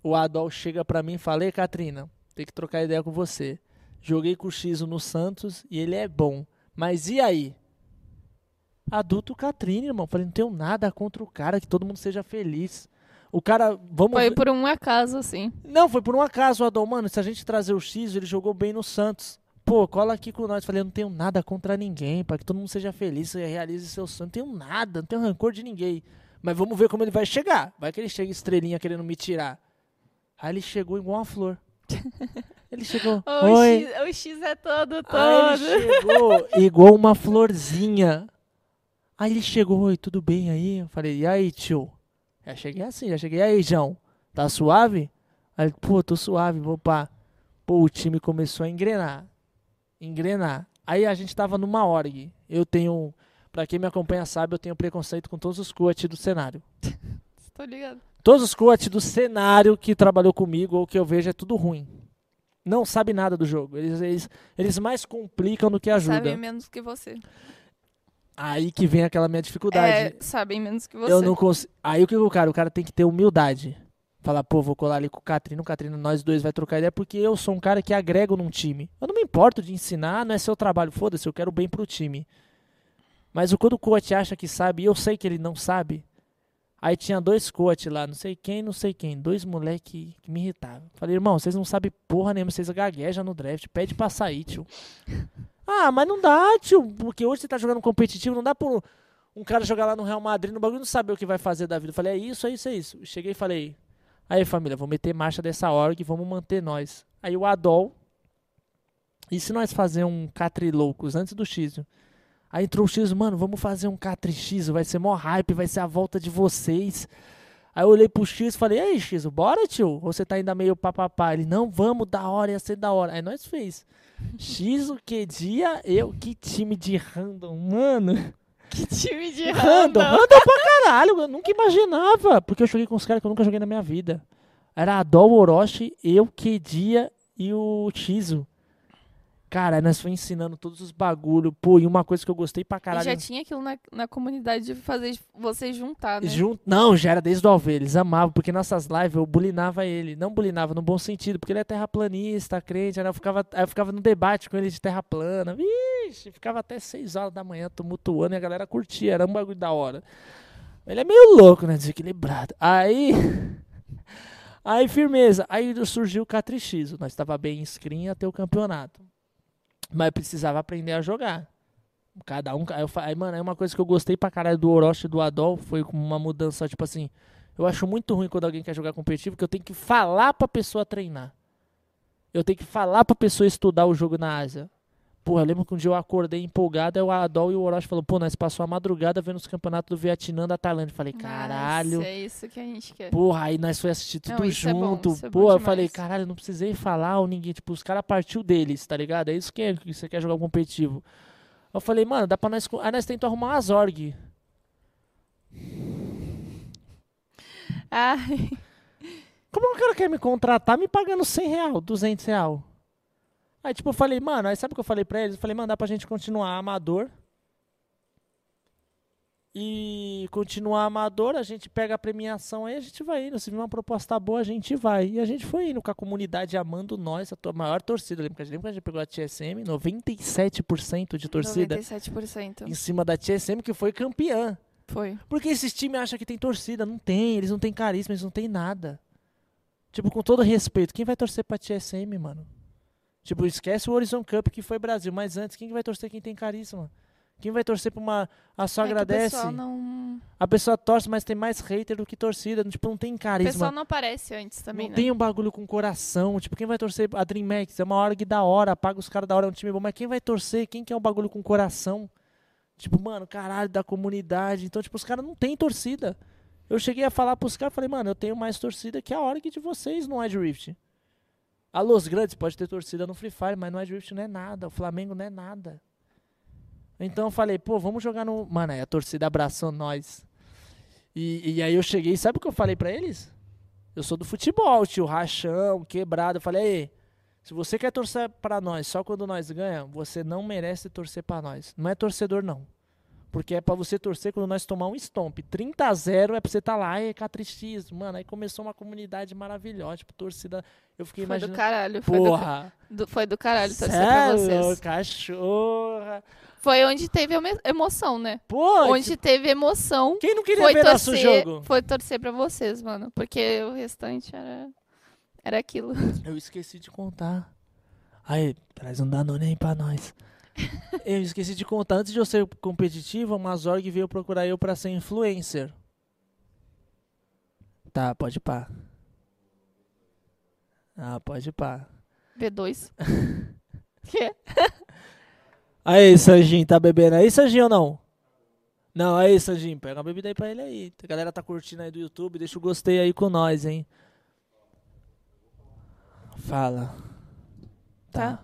O Adol chega pra mim e fala, ei, Katrina, tem que trocar ideia com você. Joguei com o Shizo no Santos e ele é bom. Mas e aí? Adulto Katrina, irmão. Falei, não tenho nada contra o cara, que todo mundo seja feliz. O cara, vamos Foi por um acaso, assim. não, foi por um acaso, Adão. Mano, se a gente trazer o X, ele jogou bem no Santos. Pô, cola aqui com nós. Falei, eu não tenho nada contra ninguém, para que todo mundo seja feliz e realize seu sonho. Não tenho nada, não tenho rancor de ninguém. Mas vamos ver como ele vai chegar. Vai que ele chega estrelinha querendo me tirar. Aí ele chegou igual uma flor. <laughs> Ele chegou. O, Oi. X, o X é todo, Aí todo. ele chegou igual uma florzinha. Aí ele chegou, oi, tudo bem aí? Eu falei, e aí, tio? Já cheguei assim, já cheguei. E aí, João? Tá suave? Aí, ele, pô, tô suave, vou pá. Pô, o time começou a engrenar. Engrenar. Aí a gente tava numa org. Eu tenho, pra quem me acompanha sabe, eu tenho preconceito com todos os coaches do cenário. <laughs> Tô ligado. Todos os coaches do cenário que trabalhou comigo ou que eu vejo é tudo ruim. Não sabe nada do jogo. Eles, eles, eles mais complicam do que ajudam. Sabem menos que você. Aí que vem aquela minha dificuldade. É, sabem menos que você. eu não consigo. Aí o que o cara? O cara tem que ter humildade. Falar, pô, vou colar ali com o Catrino, o Catrino, nós dois vai trocar ideia, porque eu sou um cara que agrego num time. Eu não me importo de ensinar, não é seu trabalho, foda-se, eu quero bem pro time. Mas o quando o coach acha que sabe, e eu sei que ele não sabe. Aí tinha dois coach lá, não sei quem, não sei quem, dois moleque que me irritavam. Falei, irmão, vocês não sabem porra nenhuma, vocês gaguejam no draft, pede pra sair, tio. <laughs> ah, mas não dá, tio, porque hoje você tá jogando competitivo, não dá por um cara jogar lá no Real Madrid no bagulho não saber o que vai fazer da vida. Eu falei, é isso, é isso, é isso. Cheguei e falei, aí família, vou meter marcha dessa org, vamos manter nós. Aí o Adol, e se nós fazer um Catrilocos antes do X? Aí entrou o X, mano, vamos fazer um Catri X, vai ser mó hype, vai ser a volta de vocês. Aí eu olhei pro X e falei, ei X, bora tio? Ou você tá ainda meio papapá? Ele, não, vamos, da hora, ia ser da hora. Aí nós fez. X, o que dia? Eu, que time de random, mano. Que time de Random, random. random pra caralho. Eu nunca imaginava. Porque eu joguei com os caras que eu nunca joguei na minha vida. Era Adol, Orochi, eu, Kedia e o Chizo. Cara, nós foi ensinando todos os bagulho. Pô, e uma coisa que eu gostei pra E caralho. já tinha aquilo na, na comunidade de fazer vocês juntar, né? Jun- Não, já era desde o Alve, eles amavam, porque nossas lives eu bulinava ele. Não bulinava no bom sentido, porque ele é terraplanista, crente, eu, ficava, aí eu ficava no debate com ele de terra plana. Vixe, ficava até 6 horas da manhã tumultuando e a galera curtia, era um bagulho da hora. Ele é meio louco, né? Desequilibrado. Aí. <laughs> Aí, firmeza. Aí surgiu o Catrixizo. Nós estava bem em screen até o campeonato. Mas precisava aprender a jogar. Cada um. Aí, eu, aí, mano, aí uma coisa que eu gostei pra caralho do Orochi e do Adol foi uma mudança, tipo assim. Eu acho muito ruim quando alguém quer jogar competitivo, que eu tenho que falar pra pessoa treinar. Eu tenho que falar pra pessoa estudar o jogo na Ásia. Porra, eu lembro que um dia eu acordei empolgado, aí o Adol e o Orochi falaram, pô, nós passou a madrugada vendo os campeonatos do Vietnã da Tailândia. Eu Falei, caralho. Nossa, é isso que a gente quer. Porra, aí nós foi assistir tudo Não, é bom, junto. é bom Pô, eu falei, caralho, não precisei falar ou ninguém. Tipo, os caras partiu deles, tá ligado? É isso que, é, que você quer jogar competitivo. Eu falei, mano, dá pra nós. Aí nós tentamos arrumar uma Zorg. Ai, Como o cara quer me contratar me pagando 100 real, 200 real? Aí, tipo, eu falei, mano, aí sabe o que eu falei pra eles? Eu falei, mano, dá pra gente continuar amador. E continuar amador, a gente pega a premiação aí, a gente vai indo. Se vir uma proposta boa, a gente vai. E a gente foi indo com a comunidade amando nós, a tua maior torcida. Lembra que a gente, lembra que a gente pegou a TSM? 97% de torcida 97%. em cima da TSM, que foi campeã. Foi. Porque esses times acham que tem torcida. Não tem, eles não têm carisma, eles não têm nada. Tipo, com todo respeito, quem vai torcer pra TSM, mano? Tipo, esquece o Horizon Cup que foi Brasil, mas antes, quem que vai torcer quem tem carisma? Quem vai torcer pra uma. A só É agradece. O pessoal não, A pessoa torce, mas tem mais hater do que torcida. Tipo, não tem o carisma. pessoal não aparece antes também, não né? tem um bagulho com coração. Tipo, quem vai torcer a Dream Max? É uma org da hora, paga os caras da hora, é um time bom. Mas quem vai torcer? Quem quer um bagulho com coração? Tipo, mano, caralho, da comunidade. Então, tipo, os caras não têm torcida. Eu cheguei a falar pros caras, falei, mano, eu tenho mais torcida que a org de vocês no Wild Rift. A Los Grandes pode ter torcida no Free Fire, mas no Wild Rift não é nada. O Flamengo não é nada. Então eu falei, pô, vamos jogar no. Mano, aí a torcida abraçou nós. E, e aí eu cheguei, sabe o que eu falei pra eles? Eu sou do futebol, tio, rachão, quebrado. Eu falei, aí, se você quer torcer pra nós só quando nós ganhamos, você não merece torcer pra nós. Não é torcedor, não. Porque é pra você torcer quando nós tomar um stomp. 30 a 0 é pra você tá lá, é catristismo. Mano, aí começou uma comunidade maravilhosa, tipo, torcida. Eu fiquei Foi do imaginando. caralho. Foi do, Porra! do- foi do caralho torcer pra Sério? vocês. Cachorra! Foi onde teve emo- emoção, né? Pô, onde teve emoção. quem não queria Foi ver nosso torcer, jogo? foi torcer pra vocês, mano. Porque o restante era, era aquilo. Eu esqueci de contar. Aí, traz um Danone aí pra nós. Eu esqueci de contar. Antes de eu ser competitivo, uma Zorg veio procurar eu pra ser influencer. Tá, pode pá. Ah, pode pá. V2. <laughs> Quê? <laughs> Aí, Sanjin, tá bebendo aí, Sanjin, ou não? Não, aí, Sanjin, pega uma bebida aí pra ele aí. A galera tá curtindo aí do YouTube, deixa o gostei aí com nós, hein? Fala. Tá.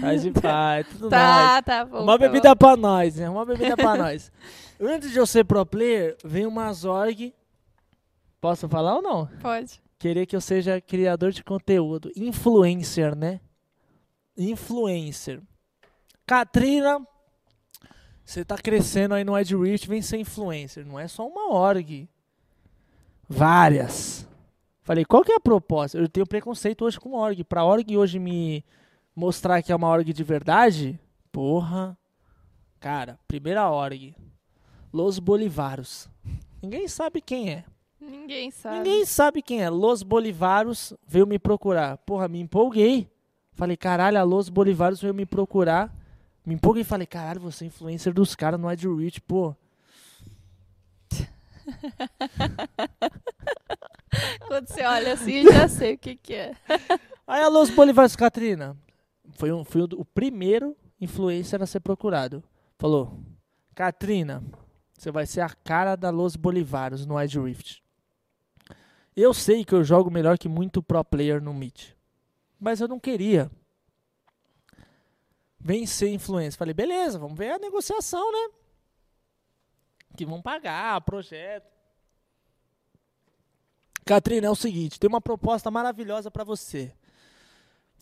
Faz de <laughs> pai, tudo. Tá, tá bom. Uma tá bebida pra nós, né? Uma bebida pra <laughs> nós. Antes de eu ser pro player, vem uma Zorg. Posso falar ou não? Pode. Querer que eu seja criador de conteúdo. Influencer, né? Influencer. Katrina, você tá crescendo aí no Ed Rift, vem ser influencer. Não é só uma org. Várias. Falei, qual que é a proposta? Eu tenho preconceito hoje com org. Pra org hoje me mostrar que é uma org de verdade, porra. Cara, primeira org. Los Bolivaros. Ninguém sabe quem é. Ninguém sabe. Ninguém sabe quem é. Los Bolivaros veio me procurar. Porra, me empolguei. Falei, caralho, a Los Bolivaros veio me procurar. Me empolguei e falei, caralho, você é influencer dos caras no Ed Rich, pô. <laughs> Quando você olha assim, já sei o que, que é. Aí a Los Bolivaros, Katrina, foi, um, foi o primeiro influencer a ser procurado. Falou, Katrina, você vai ser a cara da Los Bolivaros no Ed Rift. Eu sei que eu jogo melhor que muito pro player no Meet. Mas eu não queria. Vem ser influencer. Falei, beleza, vamos ver a negociação, né? Que vão pagar, projeto. Katrina, é o seguinte, tem uma proposta maravilhosa pra você.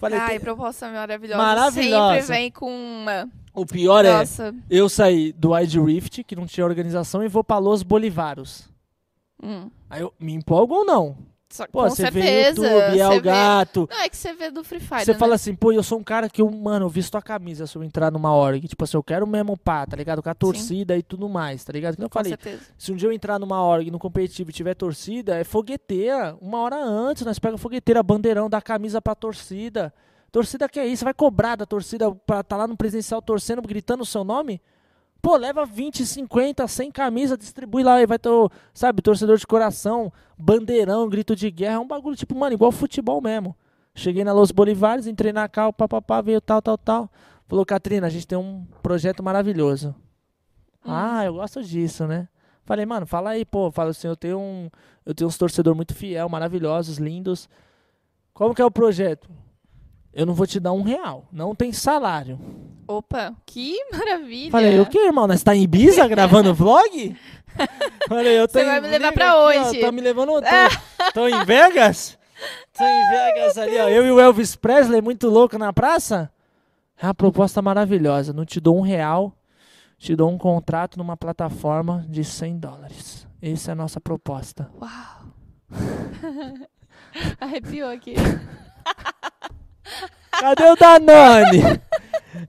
Falei, Ai, proposta maravilhosa. Maravilhosa. Sempre vem com uma. o pior é, Nossa. eu saí do Wide Rift, que não tinha organização, e vou pra Los Bolivaros. Hum. Aí eu me empolgo ou não? Só- Pô, com você vê certeza. YouTube, é o gato. Vê... Não, é que você vê do Free Fire. Você né? fala assim, pô, eu sou um cara que eu, mano, eu visto a camisa se eu entrar numa org. Tipo assim, eu quero mesmo pá, tá ligado? Com a torcida e tudo mais, tá ligado? Então eu falei, certeza. se um dia eu entrar numa org no competitivo e tiver torcida, é fogueteira. Uma hora antes, nós pega fogueteira, bandeirão, dá camisa pra torcida. Torcida que é isso? Vai cobrar da torcida pra tá lá no presencial torcendo, gritando o seu nome? Pô, leva 20, 50, 100 camisas, distribui lá e vai ter, sabe, torcedor de coração, bandeirão, grito de guerra. É um bagulho tipo, mano, igual futebol mesmo. Cheguei na Los Bolivares, entrei na cal, papapá, veio tal, tal, tal. Falou, Katrina, a gente tem um projeto maravilhoso. Ah, eu gosto disso, né? Falei, mano, fala aí, pô. Fala assim, eu tenho um. Eu tenho uns torcedores muito fiel, maravilhosos, lindos. Como que é o projeto? Eu não vou te dar um real. Não tem salário. Opa, que maravilha. Falei, o que, irmão? Nós tá em Ibiza gravando vlog? <laughs> Falei, eu tô Você vai me levar pra aqui, ó, onde? Tá me levando. Tô, <laughs> tô em Vegas? Tô em Vegas ali, ó. Eu e o Elvis Presley, muito louco na praça? É uma proposta maravilhosa. Não te dou um real, te dou um contrato numa plataforma de 100 dólares. Essa é a nossa proposta. Uau. <laughs> Arrepiou aqui. Cadê o Danone?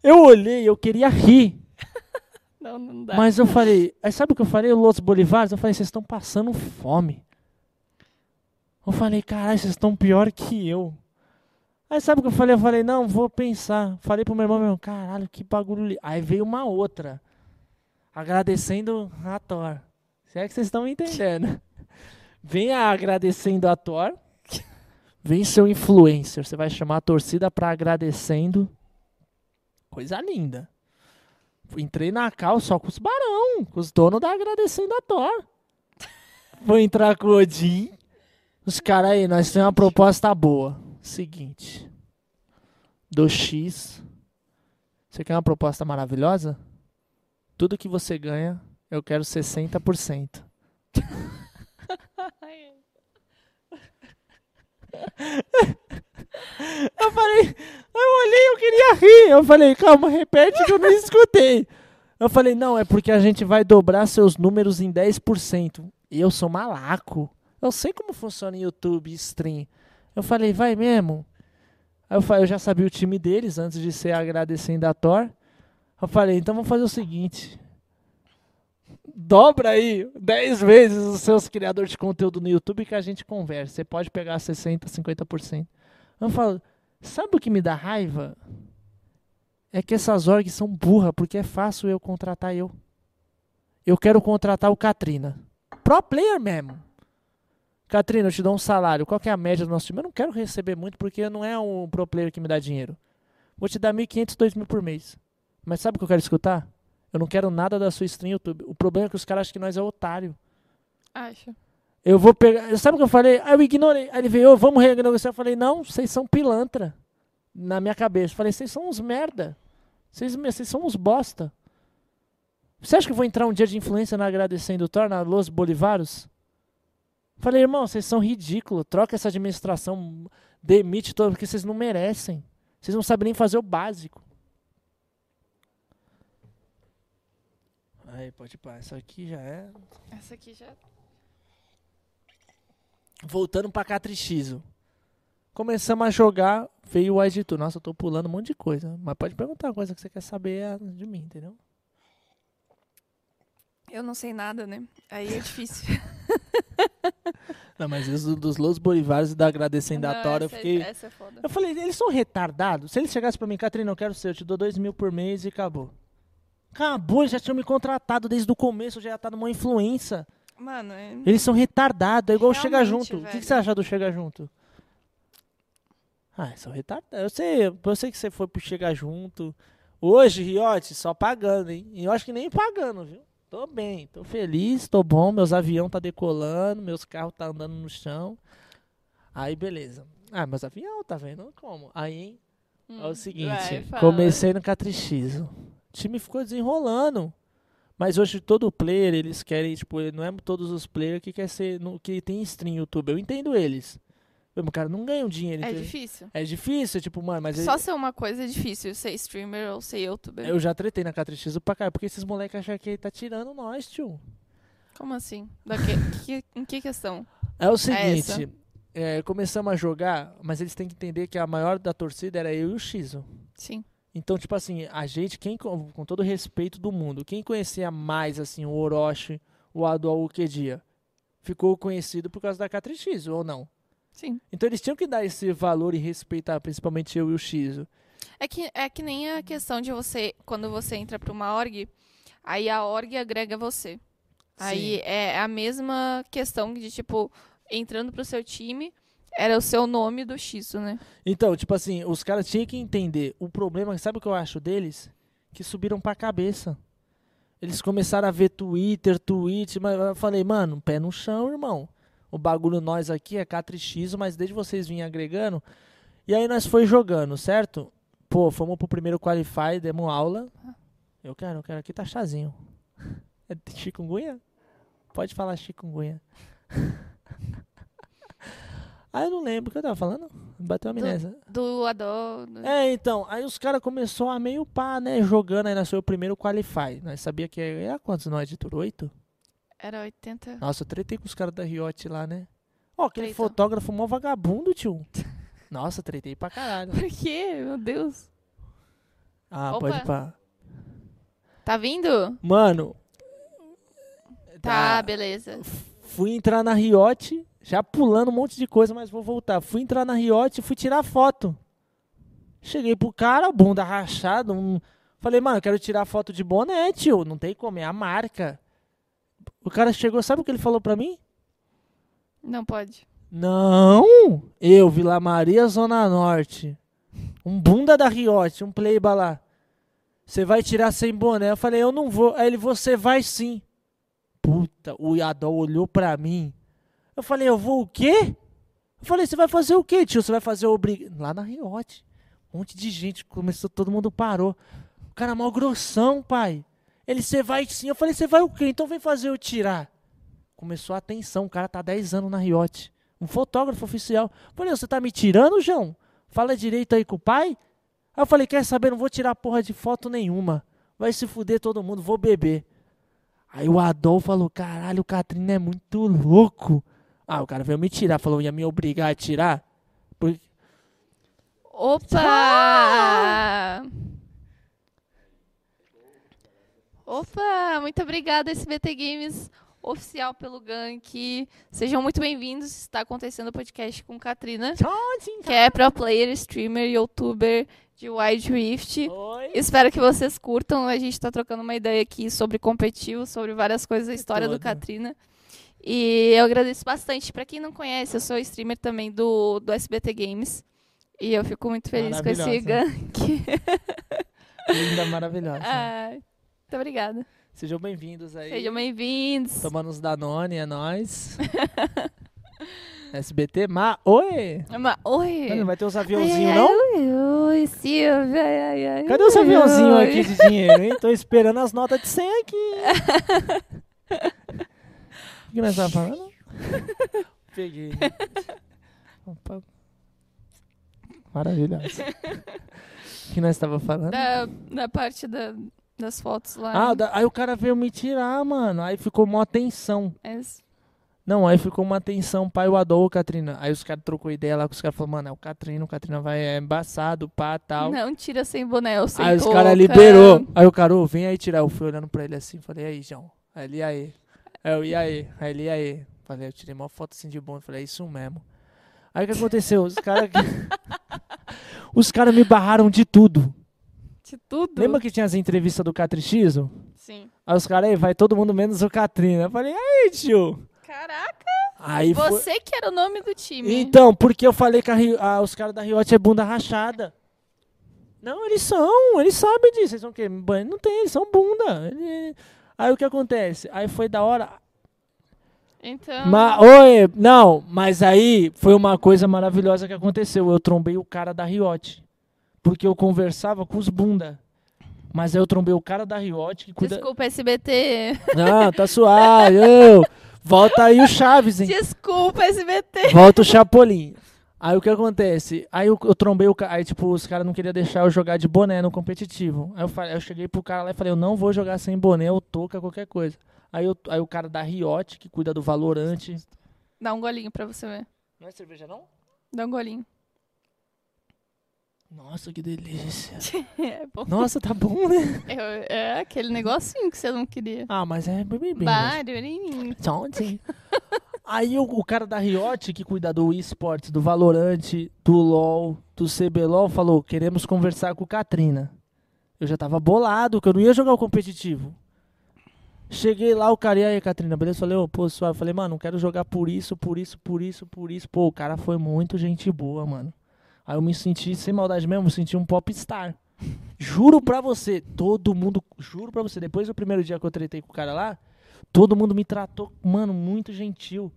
Eu olhei, eu queria rir. Não, não dá. Mas eu falei, aí sabe o que eu falei? Los Bolivares, eu falei, vocês estão passando fome. Eu falei, caralho, vocês estão pior que eu. Aí sabe o que eu falei? Eu falei, não, vou pensar. Falei pro meu irmão, meu irmão, caralho, que bagulho. li-". Aí veio uma outra, agradecendo a Thor. Se é que vocês estão me entendendo. Vem a agradecendo a Thor. Vem seu influencer, você vai chamar a torcida pra agradecendo. Coisa linda. Entrei na cal só com os barão, com os donos da agradecendo a Thor. <laughs> Vou entrar com o Odin. Os caras aí, nós temos uma proposta boa. Seguinte. Do X. Você quer uma proposta maravilhosa? Tudo que você ganha, eu quero 60%. <laughs> Eu falei, eu olhei, eu queria rir. Eu falei, calma, repete que eu não escutei. Eu falei, não, é porque a gente vai dobrar seus números em 10%. E eu sou malaco. Eu sei como funciona YouTube stream. Eu falei, vai mesmo? Aí eu, falei, eu já sabia o time deles antes de ser agradecendo a Thor. Eu falei, então vamos fazer o seguinte. Dobra aí 10 vezes os seus criadores de conteúdo no YouTube que a gente conversa. Você pode pegar 60%, 50%. Eu falo, sabe o que me dá raiva? É que essas orgs são burras, porque é fácil eu contratar eu. Eu quero contratar o Katrina. Pro player mesmo. Katrina, eu te dou um salário. Qual que é a média do nosso time? Eu não quero receber muito, porque não é um pro player que me dá dinheiro. Vou te dar 1.500, 2.000 por mês. Mas sabe o que eu quero escutar? Eu não quero nada da sua stream YouTube. O problema é que os caras acham que nós é otário. Acho. Eu vou pegar. Sabe o que eu falei? Aí eu ignorei. Aí ele veio, "Ô, vamos renegociar. Eu falei, não, vocês são pilantra. Na minha cabeça. Eu falei, vocês são uns merda. Vocês, vocês são uns bosta. Você acha que eu vou entrar um dia de influência na agradecendo Thor, na Los Bolivaros? Falei, irmão, vocês são ridículos. Troca essa administração, demite todo, porque vocês não merecem. Vocês não sabem nem fazer o básico. Aí, pode pá, isso aqui já é. Essa aqui já. Voltando pra Catrixizo. Começamos a jogar, veio o Editor. Nossa, eu tô pulando um monte de coisa. Mas pode perguntar uma coisa que você quer saber é de mim, entendeu? Eu não sei nada, né? Aí é difícil. <laughs> Não, mas isso dos Los Bolivares e da Agradecendo a Não, Tora, eu essa, fiquei. essa é foda. Eu falei, eles são retardados? Se eles chegassem pra mim, Catrina, eu quero ser, eu te dou dois mil por mês e acabou. Acabou, eles já tinham me contratado desde o começo, já estar numa influência. Mano, é... Eles são retardados, é igual o Chega Junto. O que, velho. que você acha do Chega Junto? Ah, são retardados. Eu sei, eu sei que você foi pro Chega Junto. Hoje, Riote, só pagando, hein? E eu acho que nem pagando, viu? Tô bem, tô feliz, tô bom, meus aviões tá decolando, meus carros tá andando no chão. Aí, beleza. Ah, meus aviões, tá vendo como? Aí, hein? Hum, É o seguinte, vai, comecei no Catrixizo. O time ficou desenrolando. Mas hoje todo player, eles querem, tipo, não é todos os players que quer ser, no- que tem stream no YouTube. Eu entendo eles. O cara não ganha um dinheiro. É entendeu? difícil. É difícil, tipo, mano, mas Só ele- ser uma coisa é difícil, ser streamer ou ser youtuber. eu já tretei na Catrixizo pra cara, porque esses moleques acham que ele tá tirando nós, tio. Como assim? Da que, que- em que questão? É o essa. seguinte, é, começamos a jogar, mas eles têm que entender que a maior da torcida era eu e o Xizo. Sim. Então, tipo assim, a gente, quem com todo o respeito do mundo, quem conhecia mais assim o Orochi, o Ado, o Kedia, ficou conhecido por causa da Catrix, ou não? Sim. Então eles tinham que dar esse valor e respeitar, principalmente eu e o Xizo. É que, é que nem a questão de você, quando você entra pra uma org, aí a org agrega você. Aí é a mesma questão de, tipo, entrando pro seu time, era o seu nome do X, né? Então, tipo assim, os caras tinham que entender. O problema, sabe o que eu acho deles? Que subiram pra cabeça. Eles começaram a ver Twitter, tweet, mas eu falei, mano, pé no chão, irmão. O bagulho nós aqui é K3X, mas desde vocês virem agregando. E aí nós foi jogando, certo? Pô, fomos pro primeiro Qualify, demos aula. Eu quero, eu quero. Aqui tá chazinho. <laughs> É chikungunya? Pode falar chikungunya. <laughs> ah, eu não lembro o que eu tava falando. Bateu a amnésia. Do Ador. do- É, então, aí os caras começou a meio pá, né, jogando, aí nasceu o primeiro Qualify. Nós sabia que é quantos nós, editor? Oito? Era 80. Nossa, eu tretei com os caras da Riot lá, né? Ó, aquele Treta. fotógrafo mó vagabundo, tio. <laughs> Nossa, tretei pra caralho. Por quê? Meu Deus. Ah, Opa. pode pá. Tá vindo? Mano. Tá, beleza. Fui entrar na Riot, já pulando um monte de coisa, mas vou voltar. Fui entrar na Riot e fui tirar foto. Cheguei pro cara, bunda rachada. Um... Falei, mano, eu quero tirar foto de boné, tio. Não tem como, é a marca. O cara chegou, sabe o que ele falou pra mim? Não pode. Não! Eu, Vila Maria, Zona Norte. Um bunda da Riote, um playba lá. Você vai tirar sem boné? Eu falei, eu não vou. Aí ele, você vai sim. Puta, o Yadol olhou pra mim. Eu falei, eu vou o quê? Eu falei, você vai fazer o quê, tio? Você vai fazer o obrig... Lá na Riote. Um monte de gente, começou, todo mundo parou. O cara mal grossão, pai. Ele, você vai sim. Eu falei, você vai o quê? Então vem fazer eu tirar. Começou a atenção, o cara tá 10 anos na Riote. Um fotógrafo oficial. Eu falei, você tá me tirando, João? Fala direito aí com o pai. Aí eu falei, quer saber? Não vou tirar porra de foto nenhuma. Vai se fuder todo mundo, vou beber. Aí o Adolfo falou, caralho, o Catrina é muito louco. Ah, o cara veio me tirar, falou, ia me obrigar a tirar. Por- Opa! Opa, muito obrigada, SBT Games oficial pelo Gank. Sejam muito bem-vindos. Está acontecendo o podcast com Katrina, que é pro player, streamer, youtuber de Wide Rift. Oi. Espero que vocês curtam. A gente tá trocando uma ideia aqui sobre competitivo, sobre várias coisas da história do. Katrina. E eu agradeço bastante. Pra quem não conhece, eu sou streamer também do, do SBT Games. E eu fico muito feliz com esse gank. <laughs> Linda, maravilhosa. Ah, muito obrigada. Sejam bem-vindos aí. Sejam bem-vindos. Tomando uns Danone, é nóis. <laughs> SBT, ma... Oi! Mas, oi. Não vai ter os Ai, aviãozinhos, ai, não? Oi, oi, Silvia. Ai, ai, ai, Cadê os ai, aviãozinhos ai. aqui de dinheiro, hein? Tô esperando as notas de 100 aqui. <laughs> O que nós tava falando? <laughs> Peguei. <laughs> Opa. Maravilhoso. <laughs> O que nós tava falando? Da, da parte da, das fotos lá. Ah, da- aí o cara veio me tirar, mano. Aí ficou mó tensão. Mas- Não, aí ficou uma tensão, pai, o Adol, Katrina. Aí os caras trocou ideia lá com os caras, falaram, mano, é o Katrina, o Katrina vai, é embaçado, pá, tal. Não tira sem boné, eu sei Aí os caras liberou. Aí o cara, ô, vem aí tirar. Eu fui olhando pra ele assim, falei, aí, João. Aí ele, e aí? Aí eu, e aí? Aí ele, e aí? Falei, eu tirei uma foto assim de bom. Falei, é isso mesmo. Aí o que aconteceu? Os caras. <laughs> os caras me barraram de tudo. De tudo. Lembra que tinha as entrevistas do Catrixizo? Sim. Aí os caras, aí, vai todo mundo menos o Katrina. Eu falei, aí, tio. Caraca, Aí foi. você que era o nome do time. Então, porque eu falei que a os caras da Riote é bunda rachada. Não, eles são, eles sabem disso. Eles são o quê? Não tem, eles são bunda. Ele- Aí o que acontece? Aí foi da hora. Então, Ma... Oi, não, mas aí foi uma coisa maravilhosa que aconteceu. Eu trombei o cara da Riote. Porque eu conversava com os bunda. Mas aí eu trombei o cara da Riote que cuida. desculpa, SBT. Não, tá suave. eu. Volta aí o Chaves, hein? Desculpa, SBT. Volta o Chapolin. Aí o que acontece? Aí eu, eu trombei o cara. Aí, tipo, os caras não queriam deixar eu jogar de boné no competitivo. Aí eu, falei, eu cheguei pro cara lá e falei, eu não vou jogar sem boné ou touca, qualquer coisa. Aí, eu- aí o cara da Riote, que cuida do Valorante. Dá um golinho pra você ver. Não é cerveja, não? Dá um golinho. Nossa, que delícia. <laughs> É bom. Nossa, tá bom, né? É, é aquele negocinho que você não queria. Ah, mas é bem, bem, bem. Barulhinho. Tonte. Aí o, o cara da Riot, que cuida do esportes, do Valorante, do LoL, do CBLOL, falou, queremos conversar com Katrina. Eu já tava bolado, que eu não ia jogar o competitivo. Cheguei lá, o cara, e aí, Katrina, beleza? Falei, ô, pô, suave. Falei, mano, não quero jogar por isso, por isso, por isso, por isso. Pô, o cara foi muito gente boa, mano. Aí eu me senti, sem maldade mesmo, me senti um popstar. Juro pra você, todo mundo, juro pra você, depois do primeiro dia que eu tretei com o cara lá, todo mundo me tratou, mano, muito gentil.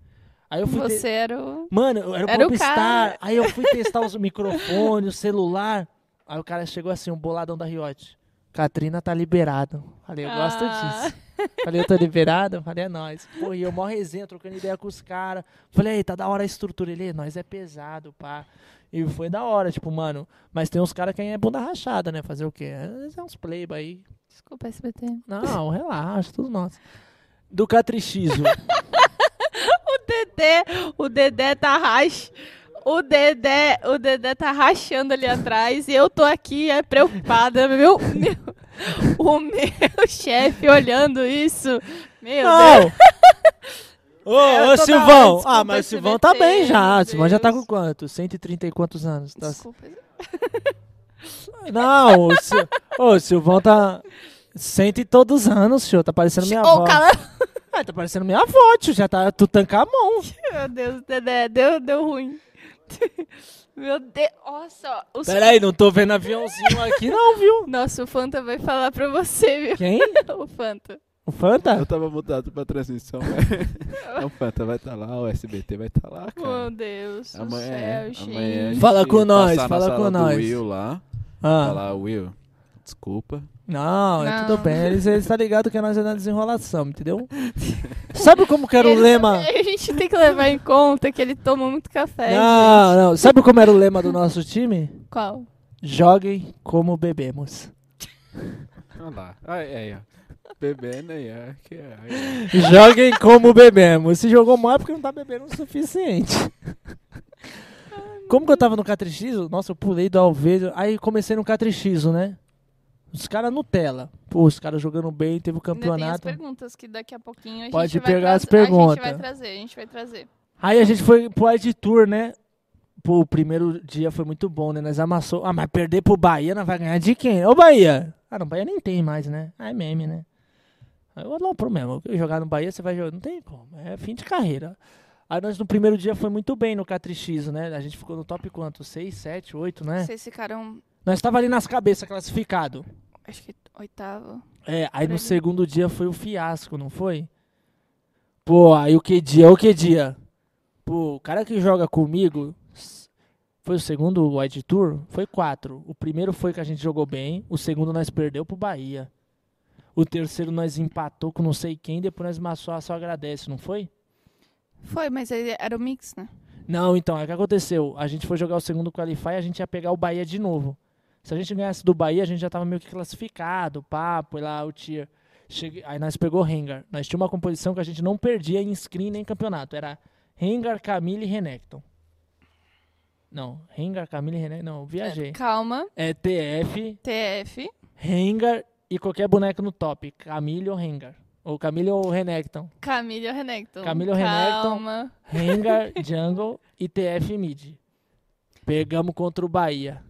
Aí eu fui te- Você era o. Mano, eu era, Era o popstar. Aí eu fui testar os <laughs> microfones, o celular. Aí o cara chegou assim, um boladão da Riot. Katrina tá liberado. Falei, eu gosto Ah. disso. Falei, eu tô liberado? Falei, é nóis. Pô, e eu mó resenha, trocando ideia com os caras. Falei, aí, tá da hora a estrutura. Ele, nós é pesado, pá. E foi da hora, tipo, mano. Mas tem uns caras que é bunda rachada, né? Fazer o quê? É uns playba aí. Desculpa, SBT. Não, relaxa, tudo nosso. Do Catrixizo. <laughs> O Dedé, o Dedé tá rach... O Dedé, o Dedé tá rachando ali atrás e eu tô aqui é, preocupada. Meu, meu, o meu <laughs> chefe olhando isso. Meu Deus. Não! <laughs> Ô, eu ô da Silvão! hora, ah, mas o desculpa, Silvão tá bem já. O Silvão já tá com Deus. quanto? 130 e quantos anos? Tá- Desculpa. Não, o, Sil... Ô, o Silvão tá. Cento e todos os anos, senhor. Tá parecendo minha avó. cala... Ah, tá parecendo minha avó, tio. Já tá tu tanca a mão. Meu Deus, Dedé, deu, deu ruim. <laughs> Meu Deus, nossa, o Peraí, não tô vendo aviãozinho aqui não, viu? Nossa, o Fanta vai falar pra você, viu? Quem? <laughs> O Fanta. O Fanta? Eu tava mudado pra transmissão. <laughs> o Fanta vai estar lá, o SBT vai estar lá, cara. Meu Deus do Amanhã, céu, amanhã a gente. Fala com nós, passar na fala sala com do nós. Will lá, Ah. falar, Will, desculpa. Não, é Não. tudo bem. Eles, eles tá ligado que nós é na desenrolação, entendeu? <laughs> Sabe como que era o Ele- lema? A gente tem que levar em conta que ele toma muito café, Não, gente. não. Sabe como era o lema do nosso time? Qual? Joguem como bebemos. Olha lá. Aí, aí, ó. Bebendo aí, ó. Que, aí, Joguem como bebemos. Se jogou mal é porque não tá bebendo o suficiente. Como que eu tava no Catrixiso? Nossa, eu pulei do Alvejo. Aí comecei no Catrixiso, né? Os caras Nutella. Pô, os caras jogando bem, teve o Ainda tem as campeonato. perguntas que daqui a pouquinho a Pode gente vai pegar as trazer. A gente perguntas. vai trazer, a gente vai trazer. Aí a gente foi pro Ed Tour, né? Pô, o primeiro dia foi muito bom, né? Nós amassou. Ah, mas perder pro Bahia, nós vai ganhar de quem? Ô, Bahia! Ah, não, Bahia nem tem mais, né? Ah, é meme, né? Aí eu vou pro mesmo. Jogar no Bahia, você vai jogar. Não tem como. É fim de carreira. Aí nós no primeiro dia foi muito bem no Catrix, né? A gente ficou no top quanto? 6, 7, 8, né? Vocês ficaram, Nós tava ali nas cabeças classificado. acho que oitavo. É, aí no segundo dia foi o fiasco, não foi? Pô, aí o que dia? O que dia? Pô, o cara que joga comigo foi o segundo Wide Tour? Foi quatro. O primeiro foi que a gente jogou bem, o segundo nós perdeu pro Bahia. O terceiro nós empatou com não sei quem, depois nós massou só agradece, não foi? Foi, mas era o mix, né? Não, então, é o que aconteceu? A gente foi jogar o segundo Qualify e a gente ia pegar o Bahia de novo. Se a gente ganhasse do Bahia, a gente já tava meio que classificado, papo, lá o tier. Cheguei, aí nós pegou Rengar. Nós tínhamos uma composição que a gente não perdia em screen nem campeonato. Era Rengar, Camille e Renekton. Não, Rengar, Camille e Renekton. Não, viajei. Calma, É TF, TF. Rengar e qualquer boneco no top. Camille ou Rengar. Ou Camille ou Renekton. Camille ou Renekton. Camille ou Renekton. Calma. Rengar, Jungle e TF Mid. Pegamos contra o Bahia.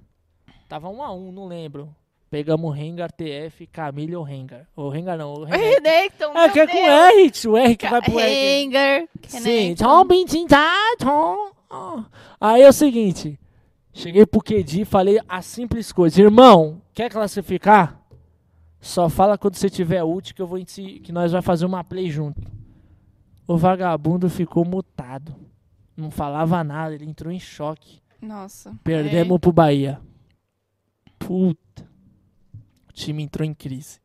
Tava 1 a 1 não lembro. Pegamos Rengar, TF, Camille ou Rengar. Ou Rengar não, o Renekton. É, que é com. R, o R que vai pro R. Rengar. Sim, tá. Aí é o seguinte, cheguei pro QD e falei a simples coisa. Irmão, quer classificar? Só fala quando você tiver ult que, eu vou que nós vai fazer uma play junto. O vagabundo ficou mutado. Não falava nada, ele entrou em choque. Nossa. Perdemos pro Bahia. Puta. O time entrou em crise.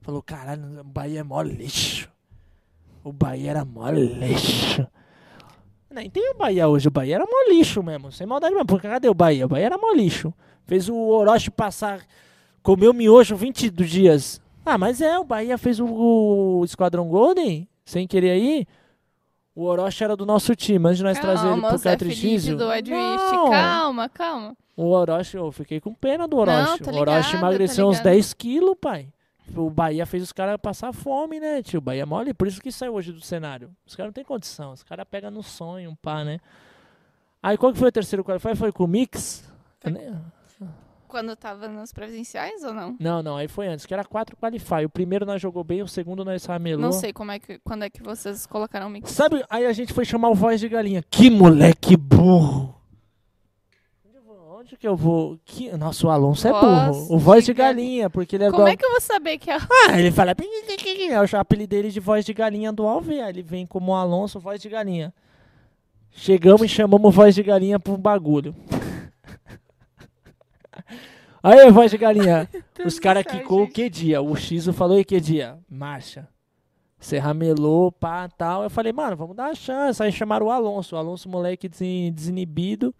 Falou, caralho, o Bahia é mó lixo. O Bahia era mó lixo. Nem tem o Bahia hoje. O Bahia era mó lixo mesmo. Sem maldade mesmo. Porque cadê o Bahia? O Bahia era mó lixo. Fez o Orochi passar. Comeu miojo 20 dias. Ah, mas é, o Bahia fez o, o Esquadrão Golden. Sem querer aí. O Orochi era do nosso time. Antes de nós trazer ele pro o Zé Catricísio. Felipe do Edwist. Não. Calma, calma. O Orochi, eu fiquei com pena do Orochi. tô o Orochi emagreceu tô uns ligada. 10 quilos, pai. O Bahia fez os caras passar fome, né, tio? O Bahia é mole, por isso que saiu hoje do cenário. Os caras não tem condição, os caras pegam no sonho, pá, né? Aí qual que foi o terceiro qualify? Foi com o Mix? Foi. Quando tava nos presenciais ou não? Não, não, aí foi antes, que era quatro qualify. O primeiro nós jogou bem, o segundo nós ramelou. Não sei como é que, quando é que vocês colocaram o mix. Sabe, aí a gente foi chamar o Voz de Galinha. Que moleque burro! Onde que eu vou? Que... Nossa, o Alonso é Voz burro. O Voz de de Galinha, porque ele é Como do... é que eu vou saber que é Ah, ele fala. Eu apelido dele de voz de galinha do Alve. Aí ele vem como Alonso, voz de galinha. Chegamos e chamamos voz de galinha pro bagulho. <laughs> Aí, voz de galinha. <laughs> Os caras quicou o que dia? O Xizo falou, e que dia? Marcha. Você ramelou, pá, tal. Eu falei, mano, vamos dar uma chance. Aí chamaram o Alonso. O Alonso, moleque desinibido.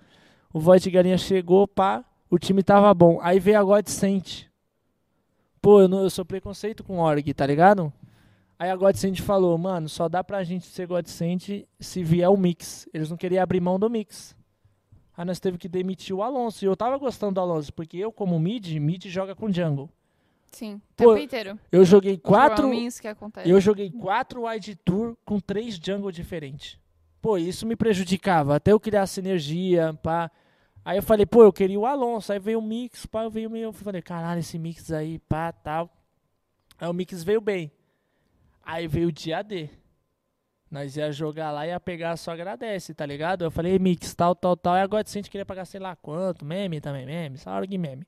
O voz de galinha chegou, pá. O time tava bom. Aí veio a Godsent. Pô, eu, não, eu sou preconceito com org, tá ligado? Aí a Godsend falou, mano, só dá pra gente ser Godsend se vier o mix. Eles não queriam abrir mão do mix. Aí nós teve que demitir o Alonso. E eu tava gostando do Alonso, porque eu, como mid, mid joga com jungle. Sim, o Pô, tempo inteiro. Eu joguei quatro. Provavelmente que acontece. Eu joguei quatro wide tour com três jungle diferentes. Pô, isso me prejudicava. Até eu criar sinergia, pá. Aí eu falei, pô, eu queria o Alonso. Aí veio o mix, pá, eu veio. Eu falei, caralho, esse mix aí, pá, tal. Aí o mix veio bem. Aí veio o dia D. Nós ia jogar lá e ia pegar só agradece, tá ligado? Eu falei, Mix, tal, tal, tal. E agora a gente queria pagar sei lá quanto, meme também, meme, hora de meme.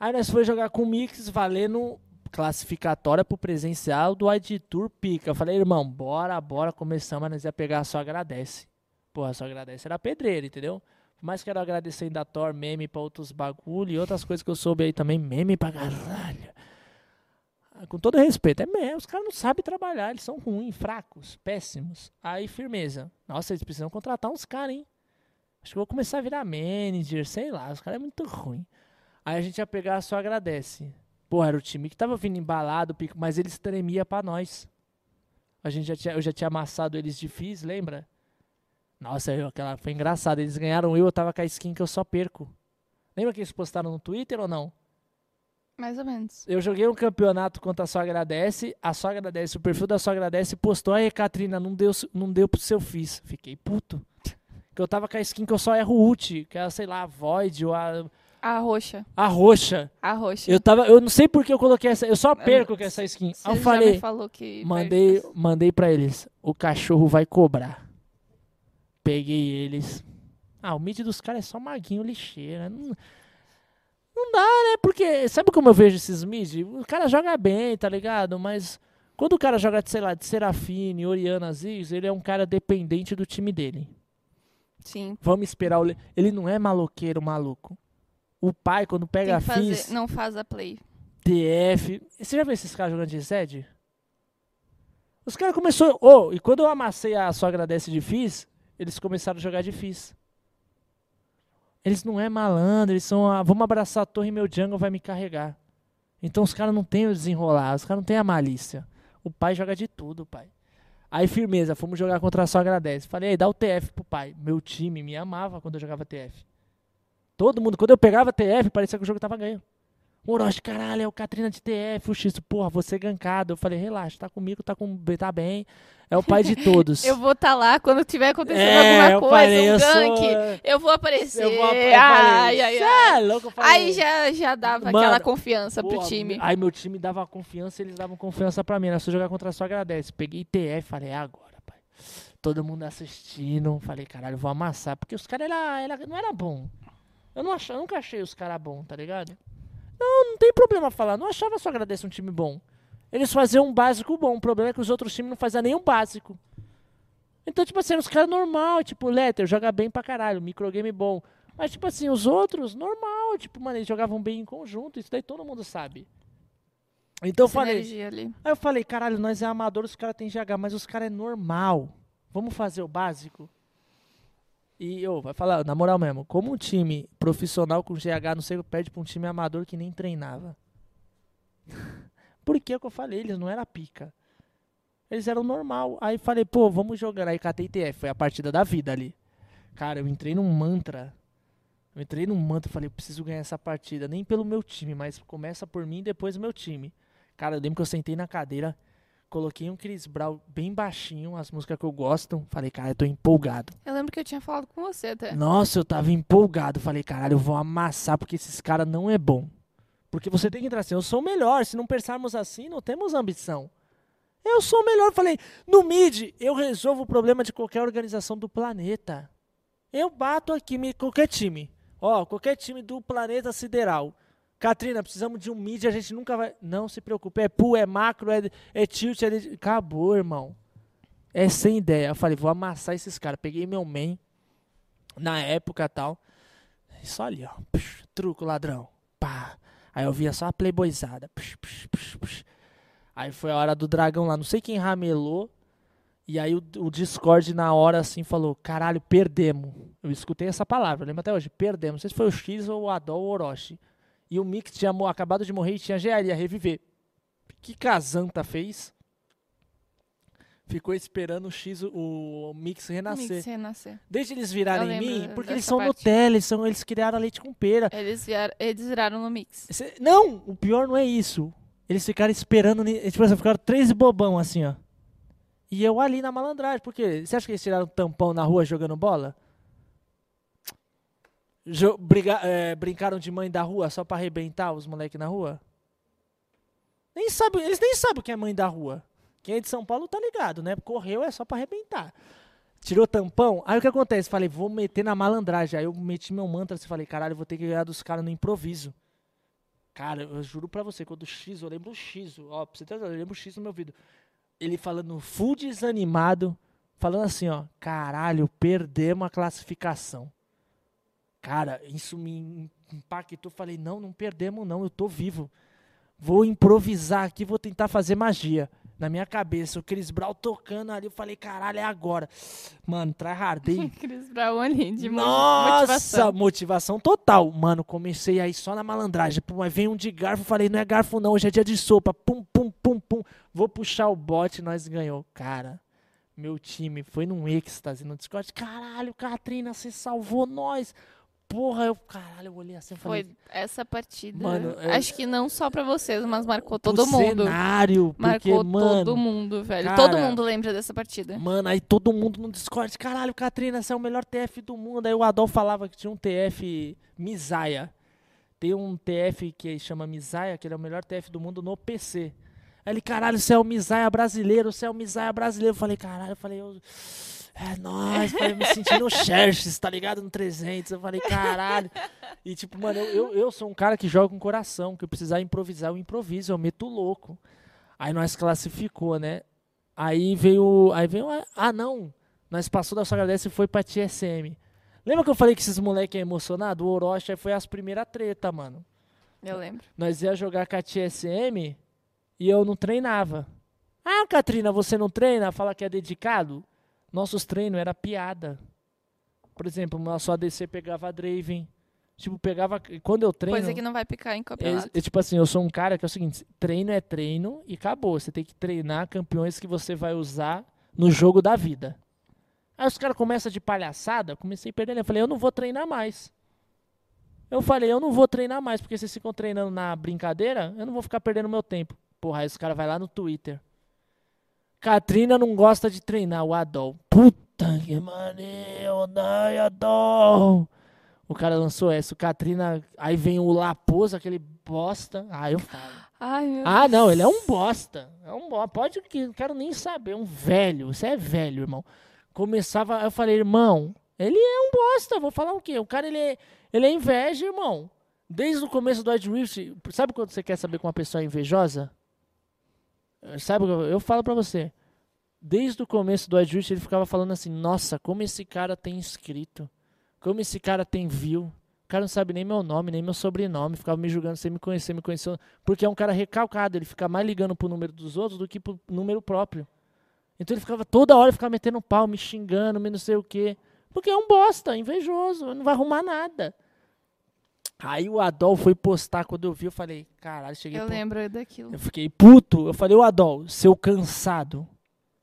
Aí nós foi jogar com o Mix valendo classificatória pro presencial do ID Tour Pica. Eu falei, irmão, bora, bora, começamos, nós ia pegar só agradece. Porra, só agradece era pedreiro, entendeu? Que quero agradecer ainda a Thor, meme pra outros bagulho e outras coisas que eu soube aí também, meme pra caralho. Ah, Com todo respeito, é mesmo, os caras não sabem trabalhar, eles são ruins, fracos, péssimos. Aí, firmeza. Nossa, eles precisam contratar uns caras, hein? Acho que vou começar a virar manager, sei lá, os caras é muito ruim. Aí a gente ia pegar só agradece. Pô, era o time que tava vindo embalado, mas eles tremia pra nós. A gente já tinha, eu já tinha amassado eles de Fizz, lembra? Nossa, eu, aquela foi engraçado. Eles ganharam eu, eu tava com a skin que eu só perco. Lembra que eles postaram no Twitter ou não? Mais ou menos. Eu joguei um campeonato contra a Só Agradece, a Só Agradece, o perfil da Só Agradece postou, aí, Catrina, não deu, não deu pro seu Fizz. Fiquei puto. Que eu tava com a skin que eu só erro ult, que é, sei lá, a Void ou a, A roxa. a roxa. A roxa. Eu tava, eu não sei por que eu coloquei essa, eu só perco com essa skin. Aí eu falei, falou que mandei, perde. mandei pra eles, o cachorro vai cobrar. Peguei eles. Ah, o mid dos caras é só maguinho lixeira. Não, não dá, né? Porque, sabe como eu vejo esses mid? O cara joga bem, tá ligado? Mas quando o cara joga, sei lá, de Serafine, Oriana, Ziggs, ele é um cara dependente do time dele. Sim. Vamos esperar o... le- Ele não é maloqueiro, maluco. O pai, quando pega fazer, Fizz, não faz a play. TF. Você já viu esses caras jogando de Zed? Os caras começaram. Oh, e quando eu amassei a só agradece de Fizz, eles começaram a jogar Fizz. Eles não é malandro, eles são. A, vamos abraçar a torre e meu jungle vai me carregar. Então os caras não têm o desenrolar, os caras não têm a malícia. O pai joga de tudo, pai. Aí, firmeza, fomos jogar contra a só agradece. Falei, aí, dá o TF pro pai. Meu time me amava quando eu jogava TF. Todo mundo, quando eu pegava TF, parecia que o jogo tava ganho. Orochi, caralho, é o Katrina de TF, o X, porra, você gankado. Eu falei, relaxa, tá comigo, tá, com, tá bem. É o pai de <laughs> todos. Eu vou estar lá quando tiver acontecendo é, alguma coisa, falei, um eu gank. sou... Eu vou aparecer. Eu vou, eu ai, ai, "Cê ai. é louco, eu falei, Aí já, já dava Mano, aquela confiança pro time. Aí meu time dava confiança, eles davam confiança pra mim. Nós só jogar contra só agradece. Peguei TF, falei, é agora, pai. Todo mundo assistindo. Falei, caralho, vou amassar. Porque os caras era, era, não era bom. Eu, não ach, eu nunca achei os caras bons, tá ligado? Não, não tem problema falar. Não achava só agradece um time bom. Eles faziam um básico bom. O problema é que os outros times não faziam nenhum básico. Então, tipo assim, os caras normal, tipo, Letter joga bem pra caralho, microgame bom. Mas, tipo assim, os outros, normal, tipo, mano, eles jogavam bem em conjunto, isso daí todo mundo sabe. Então eu falei, ali. aí eu falei, caralho, nós é amador, os caras têm GH, mas os caras é normal. Vamos fazer o básico? E eu, vai falar, na moral mesmo, como um time profissional com GH, não sei, perde pra um time amador que nem treinava. <laughs> Por que que eu falei? Eles não era pica. Eles eram normal. Aí falei, pô, vamos jogar. Aí catei foi a partida da vida ali. Cara, eu entrei num mantra. Eu entrei num mantra, falei, eu preciso ganhar essa partida. Nem pelo meu time, mas começa por mim e depois o meu time. Cara, eu lembro que eu sentei na cadeira, coloquei um Chris Brown bem baixinho, as músicas que eu gosto. Falei, cara, eu tô empolgado. Eu lembro que eu tinha falado com você até. Nossa, eu tava empolgado. Falei, caralho, eu vou amassar porque esses caras não é bom. Porque você tem que entrar assim, eu sou o melhor. Se não pensarmos assim, não temos ambição. Eu sou o melhor. Falei, no mid, eu resolvo o problema de qualquer organização do planeta. Eu bato aqui, me- qualquer time. Ó, qualquer time do planeta sideral. Katrina, precisamos de um mid, a gente nunca vai. Não se preocupe, é pool, é macro, é, é tilt, é. Acabou, irmão. É sem ideia. Eu falei, vou amassar esses caras. Peguei meu main na época tal. Só ali, ó. Psh, truco, ladrão. Pá. Aí eu via só a playboyzada. Psh, psh. Aí foi a hora do dragão lá. Não sei quem ramelou. E aí o, o Discord na hora assim falou: caralho, perdemos. Eu escutei essa palavra, eu lembro até hoje. Perdemos. Não sei se foi o X ou o Adol ou o Orochi. E o Mix tinha acabado de morrer e tinha GR, ia reviver. O que Kazanta fez? Ficou esperando o X, o, o Mix renascer. Mix renascer. Desde eles virarem em mim, porque eles são parte. Nutella, eles, são, eles criaram leite com pera. Eles, vieram, eles viraram no mix. Não, o pior não é isso. Eles ficaram esperando, tipo assim, ficaram três bobão assim, ó. E eu ali na malandragem, porque você acha que eles tiraram tampão na rua jogando bola? Briga- é, brincaram de mãe da rua só pra arrebentar os moleques na rua? Nem sabe, eles nem sabem o que é mãe da rua. Quem é de São Paulo tá ligado, né? Correu é só pra arrebentar. Tirou tampão, aí o que acontece? Falei, vou meter na malandragem. Aí eu meti meu mantra e falei, caralho, vou ter que ganhar dos caras no improviso. Cara, eu juro pra você, quando o X, eu lembro o X, ó, pra você ter eu lembro o X no meu vídeo. Ele falando full desanimado, falando assim, ó, caralho, perdemos a classificação. Cara, isso me impactou. Falei, não, não perdemos não, eu tô vivo. Vou improvisar aqui, vou tentar fazer magia. Na minha cabeça, o Chris Brown tocando ali, eu falei, caralho, é agora. Mano, tryhardei. <laughs> Chris Brown ali, de Nossa, motivação. motivação. total. Mano, comecei aí só na malandragem. Pum, aí vem um de garfo, falei, não é garfo não, hoje é dia de sopa. Pum, pum, pum, pum. Vou puxar o bote, nós ganhou. Cara, meu time foi num êxtase no Discord. Caralho, Katrina, você salvou nós. Porra, eu, caralho, eu olhei assim e falei, Foi essa partida. Mano, é- Acho que não só pra vocês, mas marcou todo mundo. cenário, porque, Marcou mano, todo mundo, velho. cara- todo mundo lembra dessa partida. Mano, aí todo mundo no Discord, caralho, Katrina, você é o melhor TF do mundo. Aí o Adol falava que tinha um TF Misaia. Tem um TF que chama Misaia, que ele é o melhor TF do mundo no PC. Aí ele, caralho, você é o Misaia brasileiro, você é o Misaia brasileiro. Eu falei, caralho, eu falei, eu... é nóis, falei, me sentindo o Xerxes, tá ligado? No 300. Eu falei, caralho. E tipo, mano, eu, eu, eu sou um cara que joga com coração, que eu precisar improvisar, eu improviso, eu meto louco. Aí nós classificou, né? Aí veio. Aí veio. Ah, não. Nós passou da Saga dessa e foi pra TSM. Lembra que eu falei que esses moleques é emocionado? O Orochi aí foi as primeiras treta, mano. Eu lembro. Nós ia jogar com a TSM e eu não treinava. Ah, Katrina, você não treina? Fala que é dedicado? Nossos treinos era piada. Por exemplo, nosso ADC pegava a Draven. Tipo, pegava. Quando eu treino. Coisa que não vai picar em campeonato. É, é tipo assim, eu sou um cara que é o seguinte, treino é treino e acabou. Você tem que treinar campeões que você vai usar no jogo da vida. Aí os caras começam de palhaçada, eu comecei a perder. Eu falei, eu não vou treinar mais. Eu falei, eu não vou treinar mais, porque vocês ficam treinando na brincadeira, eu não vou ficar perdendo meu tempo. Porra, aí os caras vai lá no Twitter. Katrina não gosta de treinar, o Adol. Puta que maneiro, dai, Adol. O cara lançou essa, o Katrina. Aí vem o Laposo, aquele bosta. Ah, eu falo. Ai, Ah, não, ele é um bosta. É um bosta. Pode que, não quero nem saber. É um velho. Você é velho, irmão. Começava, eu falei, irmão, ele é um bosta. Vou falar o quê? O cara, ele é, ele é inveja, irmão. Desde o começo do Ed Rift, sabe quando você quer saber que uma pessoa é invejosa? Sabe, eu, falo pra você. Desde o começo do Rift, ele ficava falando assim, nossa, como esse cara tem inscrito. Como esse cara tem view. O cara não sabe nem meu nome, nem meu sobrenome. Ficava me julgando sem me conhecer, me conheceu. Porque é um cara recalcado. Ele fica mais ligando pro número dos outros do que pro número próprio. Então ele ficava toda hora, ficava metendo pau, me xingando, me não sei o quê. Porque é um bosta, invejoso, não vai arrumar nada. Aí o Adol foi postar, quando eu vi, eu falei, caralho, cheguei Eu pro- lembro daquilo. eu fiquei puto. Eu falei, ô Adol, seu cansado.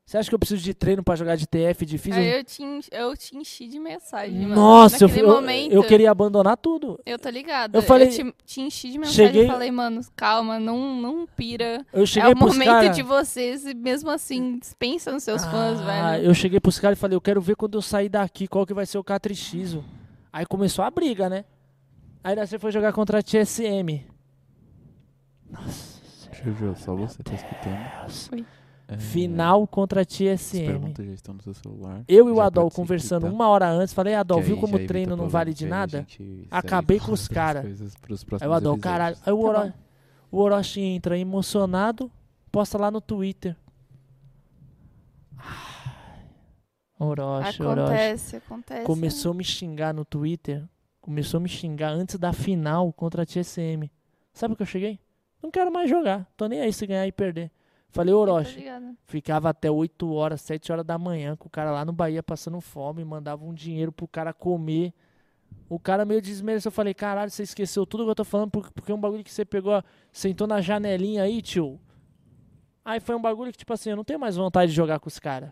Você acha que eu preciso de treino pra jogar de TF difícil? Aí eu te, eu te enchi de mensagem, mano. Nossa, eu, Naquele eu, momento, eu queria abandonar tudo. Eu tô ligado. Eu falei- te, te enchi de mensagem Cheguei- e falei, mano, calma, não, não pira. Eu É cheguei o pros momento cara- de vocês e mesmo assim, pensa nos seus fãs, Ah, velho. Eu cheguei pros caras e falei, eu quero ver quando eu sair daqui qual que vai ser o Catrixizo. Aí começou a briga, né? Aí você foi jogar contra a TSM. Jojo, só você tá escutando. É, Final contra a TSM. perguntas já estão no seu celular. Eu e o Já Adol conversando quitar, uma hora antes, falei, Adol, que viu aí como o treino não vale de nada? <laughs> Acabei com os outras cara. coisas pros Aí o Adol, caralho. Aí o, Tá Oro... o Orochi entra emocionado, posta lá no Twitter. Orochi, Orochi. Acontece, acontece. Começou a me xingar no Twitter. Começou a me xingar antes da final contra a TSM. Sabe o que eu cheguei? Não quero mais jogar. Tô nem aí se ganhar e perder. Falei, tô Orochi. Ficava até 8 horas, 7 horas da manhã com o cara lá no Bahia passando fome, mandava um dinheiro pro cara comer. O cara meio desmereceu. Eu falei, caralho, você esqueceu tudo que eu tô falando por- porque é um bagulho que você pegou, sentou na janelinha aí, tio. Aí foi um bagulho que, tipo assim, eu não tenho mais vontade de jogar com os caras.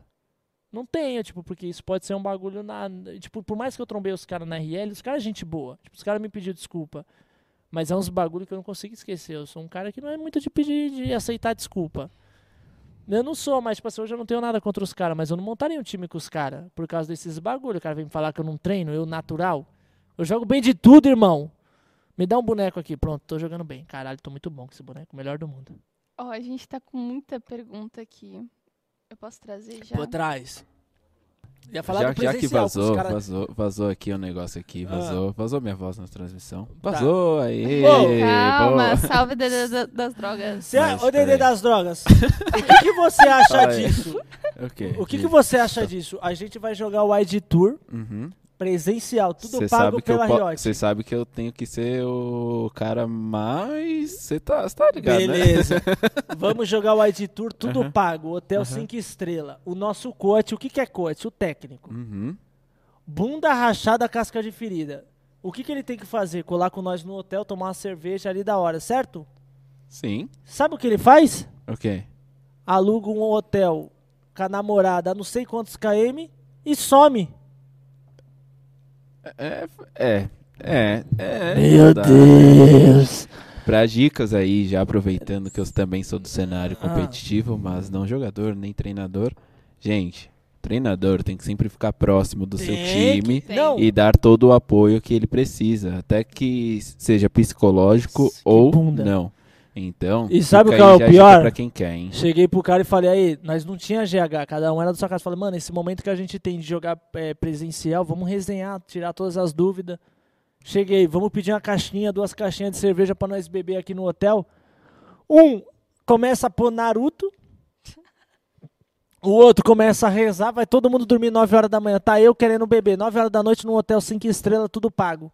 Não tenho, tipo, porque isso pode ser um bagulho na. Tipo, por mais que eu trombei os caras na RL, os caras é gente boa. Tipo, os caras me pediram desculpa. Mas é uns bagulho que eu não consigo esquecer. Eu sou um cara que não é muito de pedir, de aceitar desculpa. Eu não sou, mas tipo assim, hoje eu não tenho nada contra os caras, mas eu não montaria um time com os caras por causa desses bagulho. O cara vem me falar que eu não treino, eu natural. Eu jogo bem de tudo, irmão. Me dá um boneco aqui, pronto, tô jogando bem. Caralho, tô muito bom com esse boneco, melhor do mundo. Ó, a gente tá com muita pergunta aqui. Eu posso trazer já? Por trás. Ia falar já, do já que vazou, cara- vazou, vazou aqui o negócio aqui, Ah. vazou, vazou minha voz na transmissão. Tá. Vazou, aí. Ô, Calma, boa. salve Dedê da- das drogas. Você, Mas, ô Dedê das drogas, o que, que você acha aí. disso? <laughs> Ok. O que, que você acha disso? A gente vai jogar o Wide Tour Uhum. Presencial, tudo Cê pago pela Riot. Você sabe que eu tenho que ser o cara mais. Você tá, cê tá ligado, né? Beleza. <laughs> Vamos jogar o Wide Tour, tudo Aham. pago, hotel Aham. 5 estrelas. O nosso coach, o que, que é coach? O técnico. Uhum. Bunda rachada, casca de ferida. O que, que ele tem que fazer? Colar com nós no hotel, tomar uma cerveja ali da hora, certo? Sim. Sabe o que ele faz? Ok. Aluga um hotel com a namorada não sei quantos km e some. É. É. É. é Meu tá. Deus. Pra dicas aí, já aproveitando que eu também sou do cenário Ah. competitivo, mas não jogador nem treinador. Gente, treinador tem que sempre ficar próximo do seu Tem time Tem. Não. e dar todo o apoio que ele precisa, até que seja psicológico Que ou bunda. não. Então, E sabe o que é o pior? pra quem quer, hein? Cheguei pro cara e falei, aí, nós não tinha GH, cada um era da sua casa. Falei, mano, esse momento que a gente tem de jogar é, presencial, vamos resenhar, tirar todas as dúvidas. Cheguei, vamos pedir uma caixinha, duas caixinhas de cerveja pra nós beber aqui no hotel. Um começa a pôr Naruto. O outro começa a rezar, vai todo mundo dormir 9 horas da manhã. Tá eu querendo beber, 9 horas da noite num hotel 5 estrelas, tudo pago.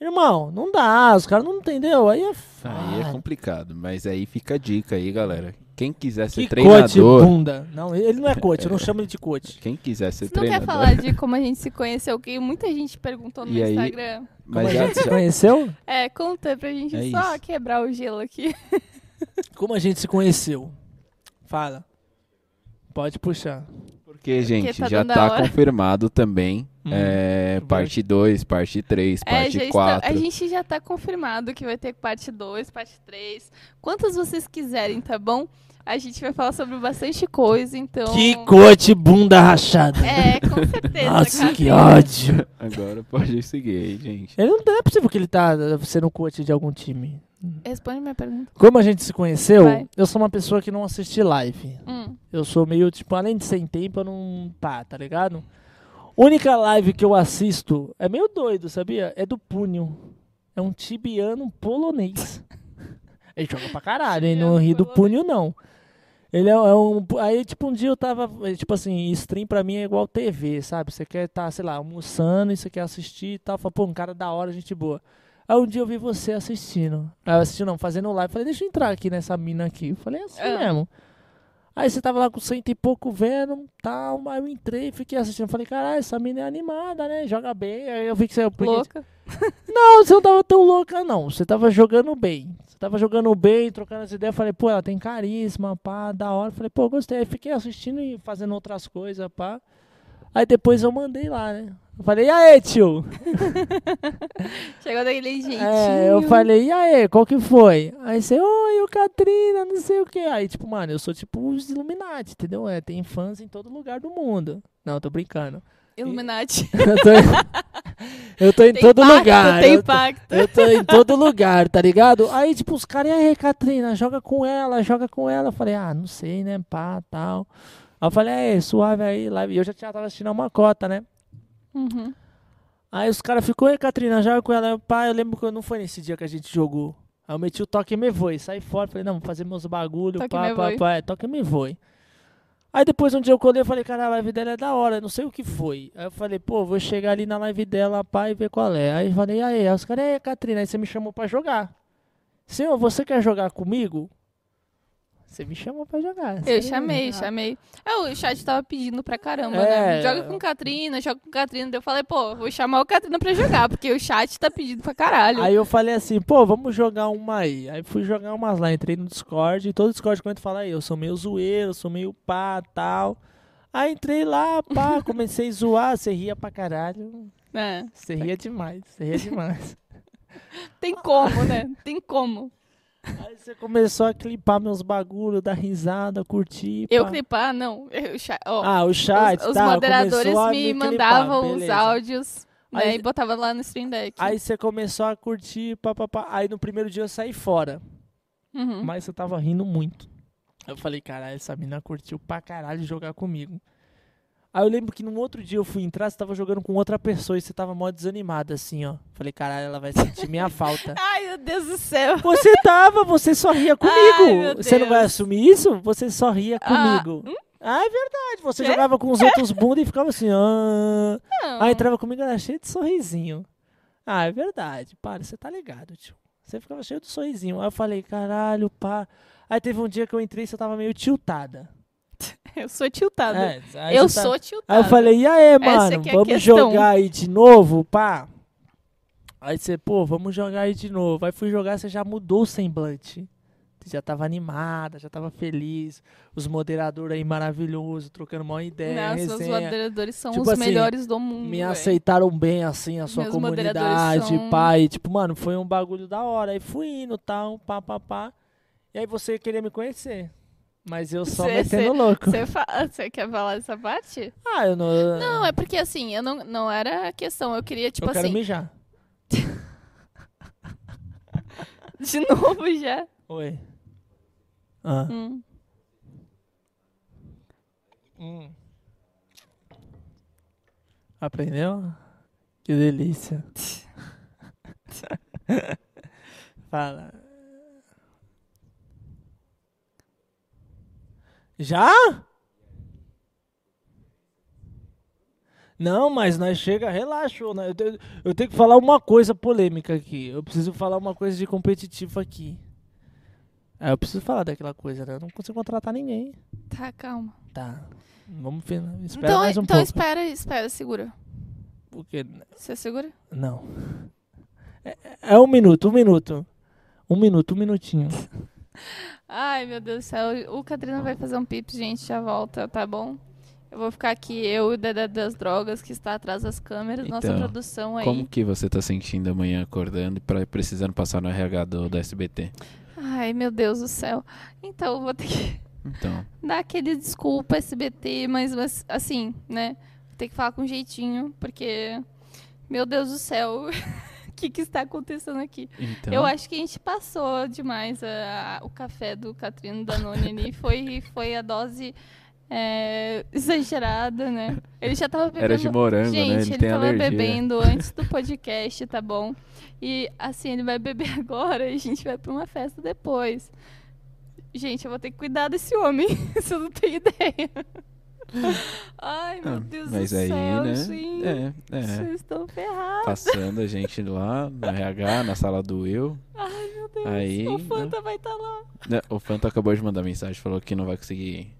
Irmão, não dá, os caras não entendeu. Aí é Aí é complicado, mas aí fica a dica aí, galera. Quem quiser ser Que treinador, coach bunda. Não, ele não é coach, eu não chamo ele de coach. quem quiser ser Você não quer treinador, falar de como a gente se conheceu? Que muita gente perguntou no E meu aí? Instagram. Como mas a já, gente se conheceu? É, conta pra gente É só isso. quebrar o gelo aqui. <laughs> Como a gente se conheceu? Fala. Pode puxar. Porque, gente, tá já tá hora. confirmado também. Hum. é, parte 2, parte 3, É, parte já está- 4. a gente já tá confirmado que vai ter parte 2, parte 3. Quantas vocês quiserem, tá bom? A gente vai falar sobre bastante coisa, então. Que coach bunda rachada. É, com <laughs> certeza, Nossa, cara. que ódio. Agora pode seguir aí, gente. Ele não, não é possível que ele tá sendo coach de algum time. Responde minha pergunta. Como a gente se conheceu, Vai. eu sou uma pessoa que não assiste live. Hum. Eu sou meio, tipo, além de sem tempo, eu não. pá, tá ligado? Única live que eu assisto é meio doido, sabia? É do Punho. É um tibiano polonês. <laughs> Ele joga pra caralho, hein? Não ri do. Punho, não. Ele é, é um. Aí, tipo, um dia eu tava. eh, Tipo assim, stream pra mim é igual TV, sabe? Você quer tá, sei lá, almoçando e você quer assistir e tal. Fala, pô, um cara da hora, gente boa. Aí um dia eu vi você assistindo. Aí eu assisti, não, fazendo live. Falei, deixa eu entrar aqui nessa mina aqui. Eu falei, é assim Ah. mesmo. Aí você tava lá com cento e pouco vendo, tal. Aí eu entrei, fiquei assistindo. Falei, caralho, essa mina é animada, né? Joga bem. Aí eu vi que você. porque- Louca. <laughs> Não, você não tava tão louca, não. Você tava jogando bem. Você tava jogando bem, trocando as ideias. Falei, pô, ela tem carisma, pá, da hora. Falei, pô, gostei. Aí fiquei assistindo e fazendo outras coisas, pá. Aí depois eu mandei lá, né? Eu falei, e aí, tio? <laughs> Chegou daquele jeitinho. É, eu falei, e aí, qual que foi? Aí você, oi, o Katrina, não sei o que. Aí, tipo, mano, eu sou tipo os Illuminati, entendeu? É, tem fãs em todo lugar do mundo. Não, eu tô brincando. Illuminati. Eu <laughs> tô, eu tô em <laughs> todo impacto, lugar. Tem eu tô- impacto. Eu tô em todo lugar, tá ligado? Aí, tipo, os caras, e aí, Katrina, joga com ela, joga com ela. Eu falei, ah, não sei, né, pá, tal. Aí eu falei, é, suave aí, live. E eu já tinha, tava assistindo uma cota, né? Uhum. Aí os caras ficou, ei, Katrina, joga com ela. Eu, pá, eu lembro que não foi nesse dia que a gente jogou. Aí eu meti o toque e me voe, saí fora, falei, não, vou fazer meus bagulho, Toque pá, me pá, voe. pá, é, toque e me voe. Aí depois um dia eu colei e falei, cara, a live dela é da hora, não sei o que foi. Aí eu falei, pô, vou chegar ali na live dela, pá, e ver qual é. Aí eu falei, aí, aí os caras, ei, Katrina, aí você me chamou pra jogar. Senhor, você quer jogar comigo? Você me chamou pra jogar. Eu chamei, chamei. É, o chat tava pedindo pra caramba, É. né? Joga com Katrina, joga com Katrina. Daí Eu falei, pô, vou chamar o Katrina pra jogar, porque o chat tá pedindo pra caralho. Aí eu falei assim, pô, vamos jogar uma aí. Aí fui jogar umas lá, entrei no Discord, e todo Discord quando fala aí, eu sou meio zoeiro, eu sou meio pá, tal. Aí entrei lá, pá, <laughs> comecei a zoar, você ria pra caralho. É, Você ria demais, você ria demais. <laughs> tem como, né? Tem como. Aí você começou a clipar meus bagulhos, dar risada, curtir. Eu pá. clipar, não. Eu, ó, Ah, o chat, os, os tá, moderadores me, clipar, mandavam os beleza. áudios, né? Aí- e botava lá no Stream Deck. Aí você começou a curtir, pá, pá, pá. Aí no primeiro dia eu saí fora, Uhum. mas você tava rindo muito. Eu falei, caralho, essa mina curtiu pra caralho jogar comigo. Aí eu lembro que no outro dia eu fui entrar, você tava jogando com outra pessoa e você tava mó desanimada, assim, ó. Falei, caralho, ela vai sentir minha <laughs> falta. Ai, meu Deus do céu. Você tava, você só ria comigo. Ai, você não vai assumir isso? Você só ria Ah, comigo. Ah, é verdade. Você É? jogava com os outros bunda e ficava assim, ah. Não. Aí entrava comigo, era cheio de sorrisinho. Ah, é verdade. Para, você tá ligado, tio. Você ficava cheio de sorrisinho. Aí eu falei, caralho, pá. Aí teve um dia que eu entrei e você tava meio tiltada. <laughs> Eu sou tiltada. É, eu tá- sou tiltada. Aí eu falei, e aí, mano, é a vamos jogar aí de novo, pá? Aí você, pô, vamos jogar aí de novo. Aí fui jogar, você já mudou o semblante. Você já tava animada, já tava feliz. Os moderadores aí maravilhosos, trocando uma ideia, Nossa, os resenha. moderadores são Tipo os assim, melhores do mundo. Me aceitaram bem, assim, a sua Meus comunidade, são- pá. E, tipo, mano, foi um bagulho da hora. Aí fui indo, tal, pá, pá, pá. E aí você queria me conhecer. Mas eu só Cê- metendo cê- louco. Você fa- <laughs> quer falar dessa parte? Ah, eu não... Não, é porque assim, eu não, não era a questão. Eu queria, tipo eu quero assim, mijar. <laughs> de novo já. Oi. Ah. Hum. Hum. Aprendeu? Que delícia. <laughs> Fala. Já? Não, mas nós chega, relaxa. né? Eu, tenho, eu tenho que falar uma coisa polêmica aqui. Eu preciso falar uma coisa de competitivo aqui. É, eu preciso falar daquela coisa, né? Eu não consigo contratar ninguém. Tá, calma. Tá. Vamos ver. Espera então, mais um então pouco. espera, espera, segura. Porque Você segura? Não. É, é um minuto, um minuto. Um minuto, um minutinho. <laughs> Ai, meu Deus do céu. O Catrina vai fazer um pips, gente, já volta, tá bom? Eu vou ficar aqui, eu e o Dedé das Drogas, que está atrás das câmeras, nossa Então, produção aí. Como que você tá sentindo amanhã acordando e pra- precisando passar no RH do, do SBT? Ai, meu Deus do céu. Então, eu vou ter que Então, <laughs> dar aquele desculpa SBT, mas, mas, assim, né? Vou ter que falar com jeitinho, porque, meu Deus do céu, <laughs> que, que está acontecendo aqui? então Eu acho que a gente passou demais a- a- o café do Catrino Danone ali. <laughs> Foi, foi a dose é, exagerada, né? Ele já tava bebendo. era de morango, gente, né? Ele, ele tem tava alergia. bebendo <laughs> antes do podcast, tá bom? E assim, ele vai beber <laughs> agora e a gente vai pra uma festa depois. Gente, eu vou ter que cuidar desse homem, você não tem ideia. <laughs> Ai, meu Ah, Deus Mas do aí, céu, né? gente. É, é. Vocês estão ferrados. Passando a gente lá no RH, na sala do eu. Ai, meu Deus. Aí, o né? Fanta vai estar lá. Né, O Fanta acabou de mandar mensagem, falou que não vai conseguir ir.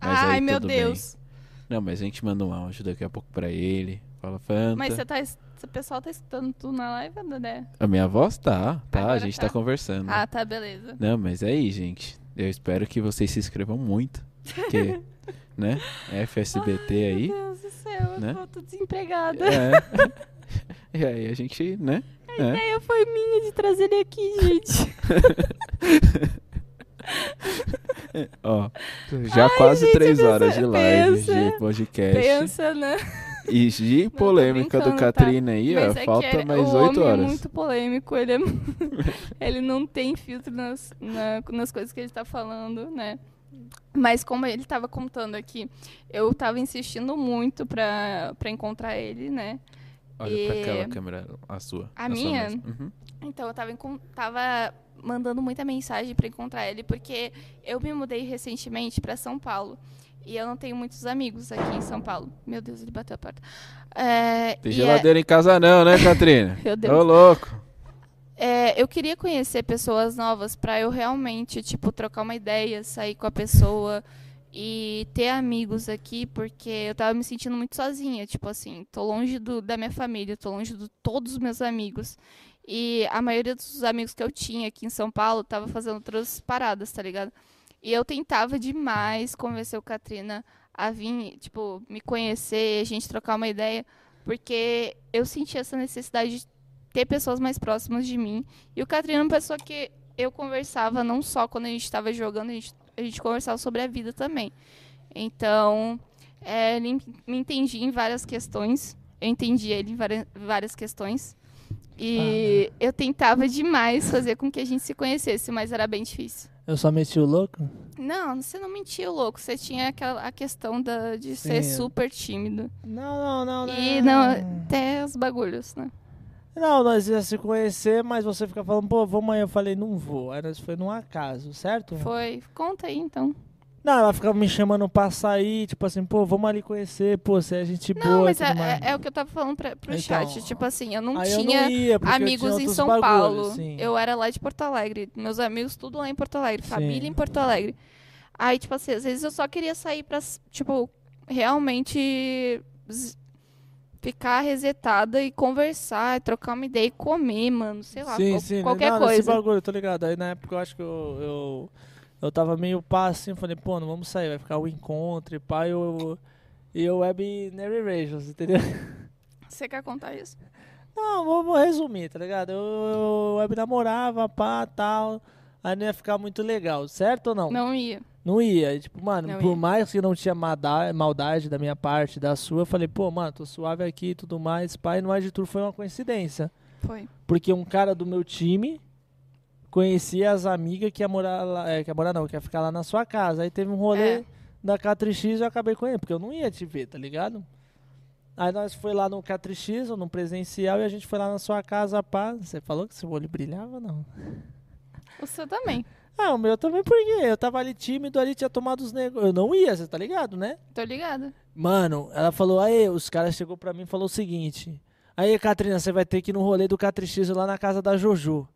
Mas Ai, aí meu Deus. Bem. Não, mas a gente manda um áudio daqui a pouco pra ele. Fala, Fanta. Mas você tá. O pessoal tá escutando tudo na live, Dedé? A minha voz tá, tá, Agora a gente tá, tá. conversando. Ah, tá, beleza. Não, mas é aí, gente. Eu espero que vocês se inscrevam muito. Porque, <laughs> né? FSBT aí. Meu Deus do céu, né? eu tô desempregada. É. <laughs> E aí a gente, né? A ideia foi minha de trazer ele aqui, gente. <laughs> Ó, já Ai, quase gente, três pensa- horas de live, pensa- de podcast. Pensa, né? E de polêmica do brincando, tá? Catrina aí, ó. Mas é Falta que ele- mais o oito homem horas. é muito polêmico, ele, é, <laughs> ele não tem filtro nas, na- nas coisas que ele tá falando, né? Mas como ele tava contando aqui, eu tava insistindo muito pra encontrar ele, né? Olha E- aquela câmera, a sua. A sua minha? mesmo. Uhum. Então, eu tava, encon- tava mandando muita mensagem pra encontrar ele, porque eu me mudei recentemente pra São Paulo. E eu não tenho muitos amigos aqui em São Paulo. Meu Deus, ele bateu a porta. É, Tem e geladeira em casa não, né, Catrina? <laughs> Meu Ô, Deus. louco. É, eu queria conhecer pessoas novas pra eu realmente, tipo, trocar uma ideia, sair com a pessoa e ter amigos aqui, porque eu tava me sentindo muito sozinha. Tipo assim, tô longe do, da minha família, tô longe de todos os meus amigos. E a maioria dos amigos que eu tinha aqui em São Paulo tava fazendo outras paradas, tá ligado? E eu tentava demais convencer o Katrina a vir, tipo, me conhecer, a gente trocar uma ideia, porque eu sentia essa necessidade de ter pessoas mais próximas de mim. E o Katrina é uma pessoa que eu conversava não só quando a gente estava jogando, a gente, a gente conversava sobre a vida também. Então, é, ele me entendia em várias questões. Eu entendi ele em várias, várias questões. E eu tentava demais fazer com que a gente se conhecesse, mas era bem difícil. Eu só meti o louco? Não, você não mentiu, louco. Você tinha aquela a questão da, de ser Sim. super tímido. Não, não, não. E não, até os bagulhos, né? Não, nós ia se conhecer, mas você fica falando, pô, vamos aí. Eu falei, não vou. Aí nós foi num acaso, certo? Foi. Conta aí, então. Não, ela ficava me chamando pra sair, tipo assim, pô, vamos ali conhecer, pô, você é gente boa. Não, mas é, é- é o que eu tava falando pra, pro Então, chat. Tipo assim, eu não Aí eu tinha não ia, amigos tinha em São bagulhos, Paulo. sim. Eu era lá de Porto Alegre. Meus amigos tudo lá em Porto Alegre. Sim. Família em Porto Alegre. Aí, tipo assim, às vezes eu só queria sair pra, tipo, realmente ficar resetada e conversar, trocar uma ideia e comer, mano. Sei lá, sim, qual- sim, qualquer não, Esse coisa. bagulho, tô ligado. Aí na época eu acho que eu, eu, eu tava meio pá assim, falei, pô, não vamos sair, vai ficar o encontro e pá, eu, e eu web Nary Rachels, entendeu? <laughs> Você quer contar isso? Não, vou, vou resumir, tá ligado? Eu, eu web namorava, pá, tal, aí não ia ficar muito legal, certo ou não? Não ia. Não ia. E, tipo, mano, Não por ia. mais que não tinha maldade da minha parte, da sua, eu falei, pô, mano, tô suave aqui e tudo mais. Pai, no de Tour foi uma coincidência. Foi. Porque um cara do meu time conhecia as amigas que ia morar lá. É, que ia morar não, que ia ficar lá na sua casa. Aí teve um rolê É. da K3X e eu acabei com ele, porque eu não ia te ver, tá ligado? Aí nós foi lá no K3X, ou no presencial, e a gente foi lá na sua casa, pá. Você falou que seu olho brilhava, não? O seu também. Ah, o meu também, porque eu tava ali tímido, ali tinha tomado os negócios. Eu não ia, você tá ligado, né? Tô ligada. Mano, ela falou, aí, os caras chegou pra mim e falou o seguinte. Aí, Catrina, você vai ter que ir no rolê do K3X lá na casa da Jojo.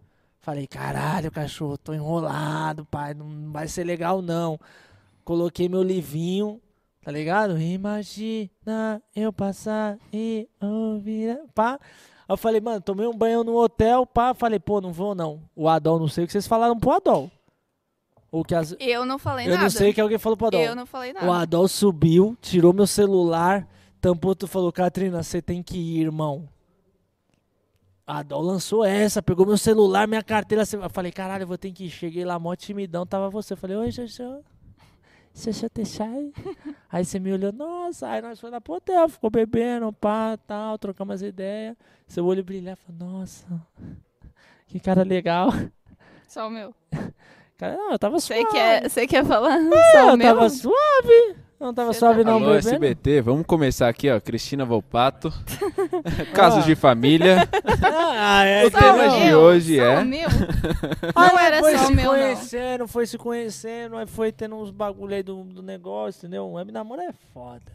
Falei, caralho, cachorro, tô enrolado, pai, não vai ser legal não. Coloquei meu livinho, tá ligado? Imagina eu passar e ouvir. Pá. Aí eu falei, mano, tomei um banho no hotel, pá. Falei, pô, não vou não. O Adol, não sei o que vocês falaram pro Adol. Ou que as... Eu não falei Eu nada. não sei o que alguém falou pro Adol. Eu não falei nada. O Adol subiu, tirou meu celular, tampou tu falou, Katrina, você tem que ir, irmão. A Adol lançou essa, pegou meu celular, minha carteira. Eu falei, caralho, eu vou ter que ir. Cheguei lá, mó timidão, tava você. Eu falei, oi, Xaxã. Xaxã Techai. Aí você me olhou, nossa. Aí nós fomos lá pro hotel, ficou bebendo, pá, tal, trocamos as ideias. Seu olho brilhar, falei, nossa, que cara legal. Só o meu. <laughs> Cara, não, eu tava Você suave. quer, você quer falar? É, Só o eu meu? tava suave. Não tava Você suave tá- não, Alô, bebendo. SBT, vamos começar aqui, ó. Cristina Volpato. <laughs> Casos Ah. de família. Ah, é, O tema entendeu? de meu, hoje é- meu. <laughs> Aí Não era foi só o se meu, não. conhecendo, foi se conhecendo, aí foi tendo uns bagulho aí do, do negócio, entendeu? Um web namoro é foda.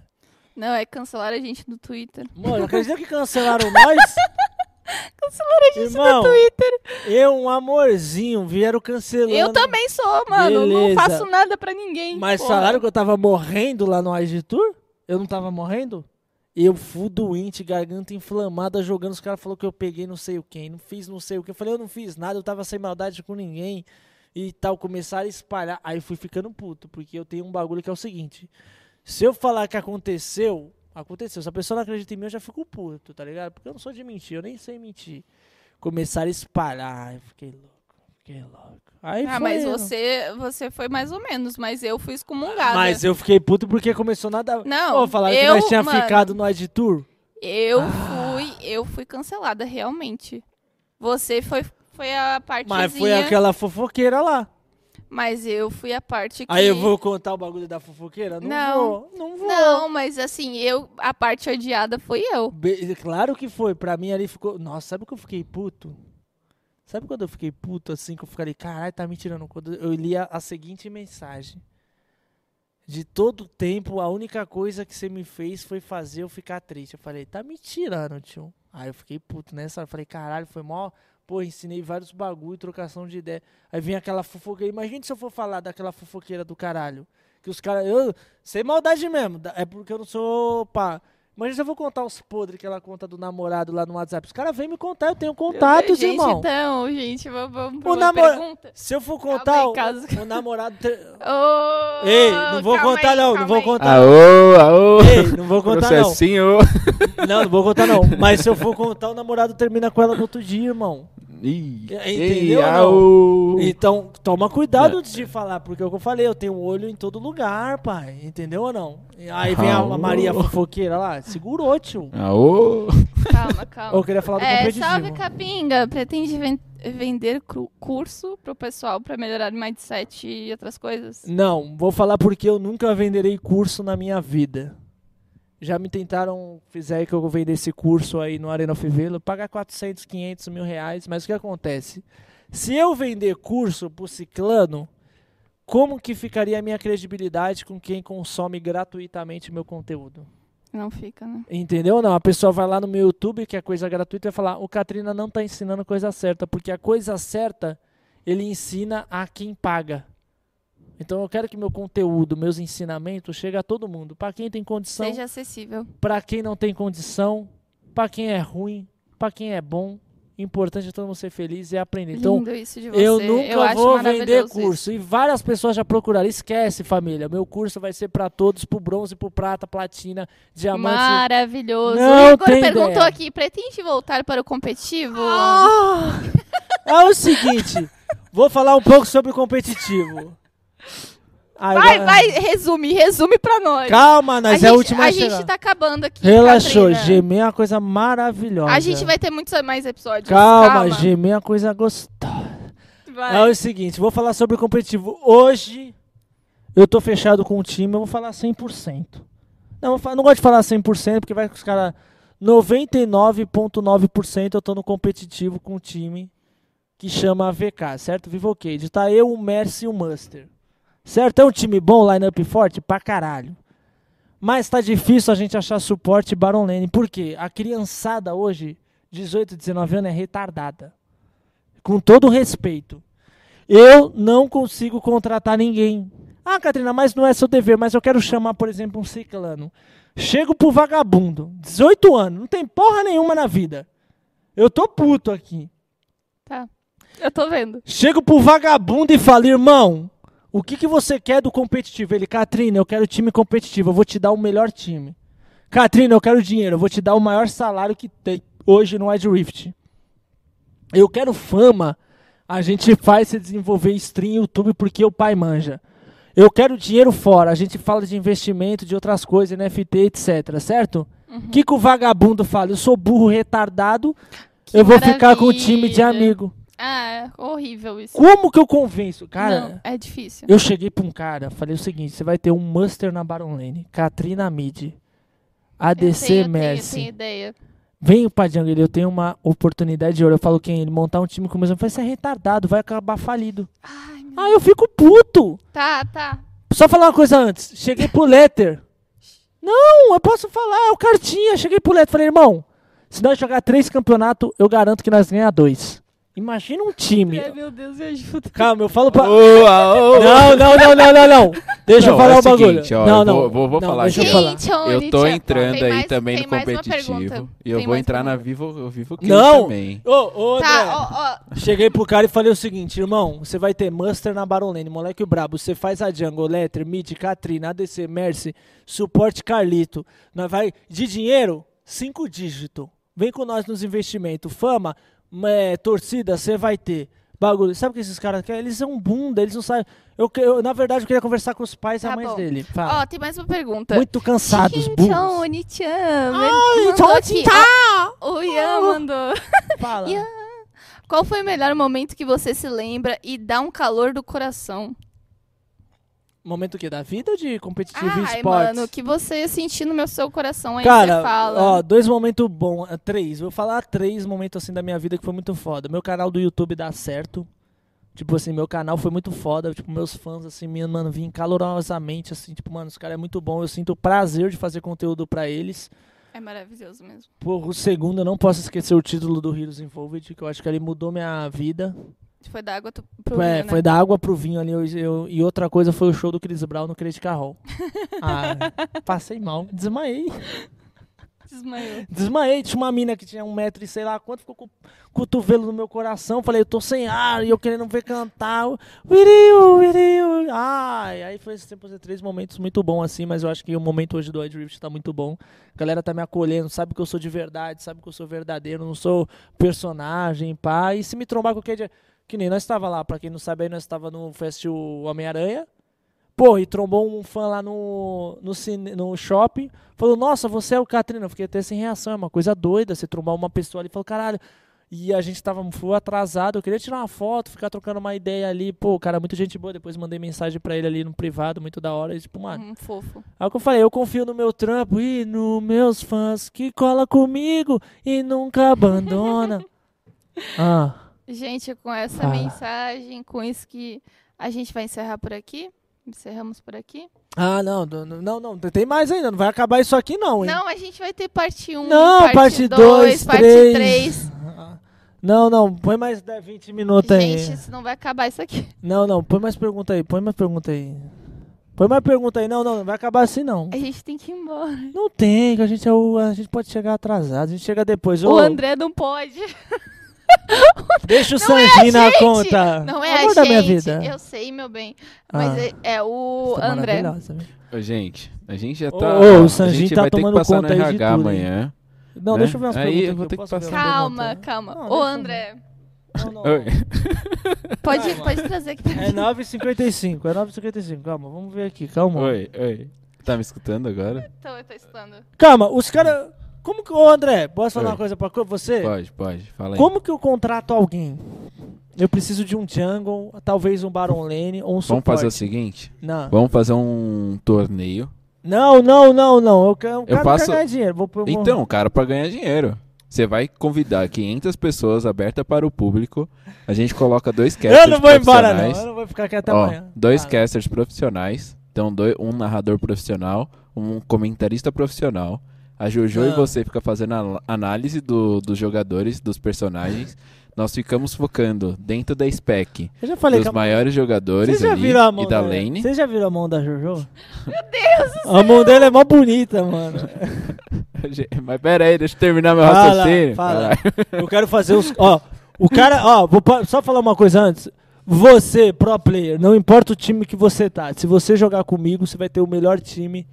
Não, é cancelar a gente do Twitter. Mano, acredita que cancelaram nós? <laughs> Cancelaram a gente Irmão, do Twitter. eu, um amorzinho, vieram cancelando. Eu também sou, mano. Não Beleza. faço nada pra ninguém. Mas porra. falaram que eu tava morrendo lá no IG Tour? Eu não tava morrendo? Eu fui doente, garganta inflamada, jogando. Os caras falaram que eu peguei não sei o quem, não fiz não sei o que. Eu falei, eu não fiz nada, eu tava sem maldade com ninguém. E tal, começaram a espalhar. Aí fui ficando puto, porque eu tenho um bagulho que é o seguinte: se eu falar que aconteceu, aconteceu. Se a pessoa não acredita em mim, eu já fico puto, tá ligado? Porque eu não sou de mentir, eu nem sei mentir. Começaram a espalhar, eu fiquei louco, fiquei louco. Aí Ah, mas você, você foi mais ou menos, mas eu fui excomungada. Mas eu fiquei puto porque começou nada. Não, Ô, falaram eu, que nós tinha mano, ficado no Ed Tour. Eu Ah. fui, eu fui cancelada, realmente. Você foi, foi a partezinha. Mas foi aquela fofoqueira lá. Mas eu fui a parte que... Aí eu vou contar o bagulho da fofoqueira? Não, Não. vou. Não vou. Não, mas assim, eu... A parte odiada foi eu. Be- claro que foi. Pra mim ali ficou. Nossa, sabe que eu fiquei puto? Sabe quando eu fiquei puto assim? Que eu falei, caralho, tá me tirando. Quando eu li a, a seguinte mensagem. De todo tempo, a única coisa que você me fez foi fazer eu ficar triste. Eu falei, tá me tirando, tio. Aí eu fiquei puto nessa hora. Eu falei, caralho, foi mó. Pô, ensinei vários bagulho, trocação de ideia. Aí vem aquela fofoqueira. Imagina se eu for falar daquela fofoqueira do caralho. Que os caras. Eu. Sem maldade mesmo. É porque eu não sou. Pá. Imagina se eu vou contar os podres que ela conta do namorado lá no WhatsApp. Os caras vêm me contar, eu tenho contatos, gente, irmão. Então, gente, vamos, vamos pra O uma namora- pergunta. Se eu for contar, o, caso- o namorado. <laughs> Ô, Ei, não vou contar aí, não, não vou contar. Aô, aô. Ei, não vou contar não. Processinho. Não, não vou contar não. Mas se eu for contar, o namorado termina com ela no outro dia, irmão. Ih, Entendeu ei, ou não? au. Então, toma cuidado É. antes de falar, porque é o que eu falei, eu tenho um olho em todo lugar, pai. Entendeu ou não? E Aí vem a Au. Maria fofoqueira lá, segurou, tio. Aô. Calma, calma. Eu queria falar do É, competitivo. salve Capinga, pretende ven- vender cru- curso pro pessoal pra melhorar mindset e outras coisas? Não, vou falar porque eu nunca venderei curso na minha vida. Já me tentaram, fizer que eu vendesse curso aí no Arena Fivelo, pagar 400, 500 mil reais, mas o que acontece? Se eu vender curso pro ciclano, como que ficaria a minha credibilidade com quem consome gratuitamente meu conteúdo? Não fica, né? Entendeu? Não, a pessoa vai lá no meu YouTube, que é coisa gratuita, e vai falar: o Katrina não está ensinando coisa certa, porque a coisa certa ele ensina a quem paga. Então eu quero que meu conteúdo, meus ensinamentos, chegue a todo mundo. Para quem tem condição, Seja acessível. para quem não tem condição, para quem é ruim, para quem é bom. Importante é todo mundo ser feliz e aprender. Então, Lindo isso você. eu nunca acho vou vender curso. E várias pessoas já procuraram. Esquece, família. Meu curso vai ser para todos, pro bronze, pro prata, platina, isso. diamante. Maravilhoso. Não o Igor perguntou ideia. aqui, pretende voltar para o competitivo? É o seguinte, vou falar um pouco sobre o competitivo. Ai, Vai, vai, resume, resume pra nós. Calma, nós a é a gente, última a a gente tá acabando aqui. Relaxou, Katrina. gemer é uma coisa maravilhosa. A gente vai ter muitos mais episódios. Calma, Calma. gemer é uma coisa gostosa. Vai. É o seguinte, vou falar sobre o competitivo. Hoje, eu tô fechado com o time, eu vou falar 100%. Não, vou falar- não gosto de falar 100%, porque vai com os caras... 99,9% eu tô no competitivo com o time que chama VK, certo? Vivocade. Tá eu, o Mercy e o Muster. Certo? É um time bom, line-up forte? Pra caralho. Mas tá difícil a gente achar suporte Baron Lane. Por quê? A criançada hoje, 18, 19 anos, é retardada. Com todo respeito. Eu não consigo contratar ninguém. Ah, Catrina, mas não é seu dever. Mas eu quero chamar, por exemplo, um ciclano. Chego pro vagabundo, 18 anos, não tem porra nenhuma na vida. Eu tô puto aqui. Tá. Eu tô vendo. Chego pro vagabundo e falo, irmão, o que, que você quer do competitivo? Ele, Catrina, eu quero time competitivo, eu vou te dar o melhor time. Catrina, eu quero dinheiro, eu vou te dar o maior salário que tem hoje no Wide Rift. Eu quero fama, a gente faz se desenvolver stream YouTube porque o pai manja. Eu quero dinheiro fora, a gente fala de investimento, de outras coisas, NFT, etc, certo? O que, que o vagabundo fala? Eu sou burro retardado, Que eu vou ficar com o time de maravilha. amigo. Ah, é horrível isso. Como que eu convenço? Cara, Não, é difícil. eu cheguei pra um cara, falei o seguinte: você vai ter um Muster na Baron Lane, Katrina Mid, Eu ADC tenho, eu tenho, Mercy. tenho ideia. Vem pra Jungle, eu tenho uma oportunidade de ouro. Eu falo quem? Ele montar um time com o mesmo. Eu falei, você é retardado, vai acabar falido. Ai, meu... Ah, eu fico puto. Tá, tá. Só falar uma coisa antes. Cheguei pro Letter. Não, eu posso falar, é o cartinha. Cheguei pro Letter, falei, irmão, se nós jogar três campeonatos, eu garanto que nós ganhamos dois. Imagina um time. Ai, meu Deus, me ajuda. Calma, eu falo pra. Não, não, não, não, não, não. Deixa eu Não, falar é o bagulho. seguinte, ó, não, eu não. vou- vou- vou não, falar deixa eu falar. Eu tô entrando tem aí mais- também no competitivo. E eu Tem vou entrar na pergunta. Vivo, Vivo Cage Não. também. Ô, ô. Tá, ó, ó. Cheguei pro cara e falei o seguinte, irmão, você vai ter Muster na Baron Lane, moleque brabo, você faz a jungle, Letter, Mid, Katrina, ADC, Mercy, suporte Carlito. Nós vai de dinheiro, cinco dígitos. Vem com nós nos investimentos. Fama, é, torcida, você vai ter. Bagulho. Sabe o que esses caras querem? Eles são bunda, eles não sabem. Eu, eu, na verdade, eu queria conversar com os pais e Tá a mãe bom. dele. Ó, tem mais uma pergunta. Muito cansados, burros. Aqui. ó, O Ian mandou. <laughs> Fala. Ian. Qual foi o melhor momento que você se lembra e dá um calor do coração? Momento o quê? Da vida ou de competitivo Ai, esportes? mano, que você sentir no meu seu coração aí Cara, você fala. ó, dois momentos bons, eh, três. Vou falar três momentos assim da minha vida que foi muito foda. Meu canal do YouTube dá certo. Tipo assim, meu canal foi muito foda. Tipo, meus fãs, assim, me, mano, vim calorosamente, assim, tipo, mano, os caras é muito bom. Eu sinto o prazer de fazer conteúdo pra eles. É maravilhoso mesmo. Por o segundo, eu não posso esquecer o título do Heroes Involved, que eu acho que ele mudou minha vida. Foi da água pro é, vinho, né? foi da água pro vinho ali. eu- eu- e outra coisa foi o show do Chris Brown no Critical Hall. <laughs> ah, passei mal, desmaiei. Desmaiou. Desmaiei, tinha uma mina que tinha um metro e sei lá quanto, ficou com o cotovelo no meu coração. Falei, eu tô sem ar e eu querendo ver cantar. Wiriu, wiriu. Ai, aí foi sempre três momentos muito bons assim, mas eu acho que o momento hoje do Ed Rift tá muito bom. A galera tá me acolhendo, sabe que eu sou de verdade, sabe que eu sou verdadeiro, não sou personagem, pá. E se me trombar qualquer dia. Que nem nós estava lá, pra quem não sabe, aí nós estava no Festival Homem-Aranha. Pô, e trombou um fã lá no, no, cine, no shopping. Falou, nossa, você é o Katrina. Eu fiquei até sem reação. É uma coisa doida você trombar uma pessoa ali. Falou, caralho. E a gente tava full atrasado. Eu queria tirar uma foto, ficar trocando uma ideia ali. Pô, cara, muita gente boa. Depois mandei mensagem pra ele ali no privado, muito da hora. E, tipo, mano. Hum, fofo. Aí o que eu falei, eu confio no meu trampo e nos meus fãs que cola comigo e nunca abandona. <laughs> ah. Gente, com essa mensagem, com isso que a gente vai encerrar por aqui. Encerramos por aqui. Ah, não, não, não, não, tem mais ainda, não vai acabar isso aqui não, hein? Não, a gente vai ter parte 1, Não, parte 2, parte 3. 3. <laughs> Não, não, põe mais 10, 20 minutos aí. Gente, senão vai acabar isso aqui. <laughs> Não, não, põe mais pergunta aí, põe mais pergunta aí. Põe mais pergunta aí, não, não, não vai acabar assim não. A gente tem que ir embora. Não tem, que a gente é o, a gente pode chegar atrasado, a gente chega depois. O Ô, André não pode. <laughs> <laughs> deixa o Não é a Sanji na gente, conta. Não é Amor a da minha gente. vida. Eu sei, meu bem. Mas Ah. é, é o tá André. Ô, gente, a gente já tá. ô, o gente tá vai ter que tomando passar no conta aí de RH tudo, hein? amanhã. Não, Né? deixa eu ver umas Aí perguntas eu vou ter que passar. Calma, perguntas? calma. Não, Ô, André, Não, não. Oi. <laughs> pode, Calma. pode trazer aqui pra É 9h55, é 9h55, calma, vamos ver aqui, calma. Oi, oi. Tá me escutando agora? Então, eu tô estudando. Calma, os caras. Como que. Ô André, posso falar Oi. uma coisa pra você? Pode, pode. Fala aí. Como que eu contrato alguém? Eu preciso de um jungle, talvez um Baron Lane ou um Vamos suporte. fazer o seguinte? Não. Vamos fazer um torneio. não, não, não, não. Eu quero, eu quero faço- ganhar dinheiro. Vou, vou- Então, cara, pra ganhar dinheiro. Você vai convidar 500 pessoas aberta para o público. A gente coloca dois <laughs> casters Eu não vou embora, não. profissionais. Eu não vou ficar aqui até Ó, amanhã. dois Ah, casters profissionais. Então, dois, um narrador profissional, um comentarista profissional. A Jojo e Ah. você fica fazendo a análise do- dos jogadores, dos personagens. Nós ficamos focando dentro da spec Eu já falei dos que a- maiores jogadores ali viram a mão e da da lane. Vocês já viram a mão da Jojo? Meu Deus! A mão dele é mó bonita, mano. <laughs> Mas pera aí, deixa eu terminar meu Fala, raciocínio. fala. <laughs> Eu quero fazer os. Ó, o cara. Ó, vou só falar uma coisa antes. Você, pro player, não importa o time que você tá. Se você jogar comigo, você vai ter o melhor time,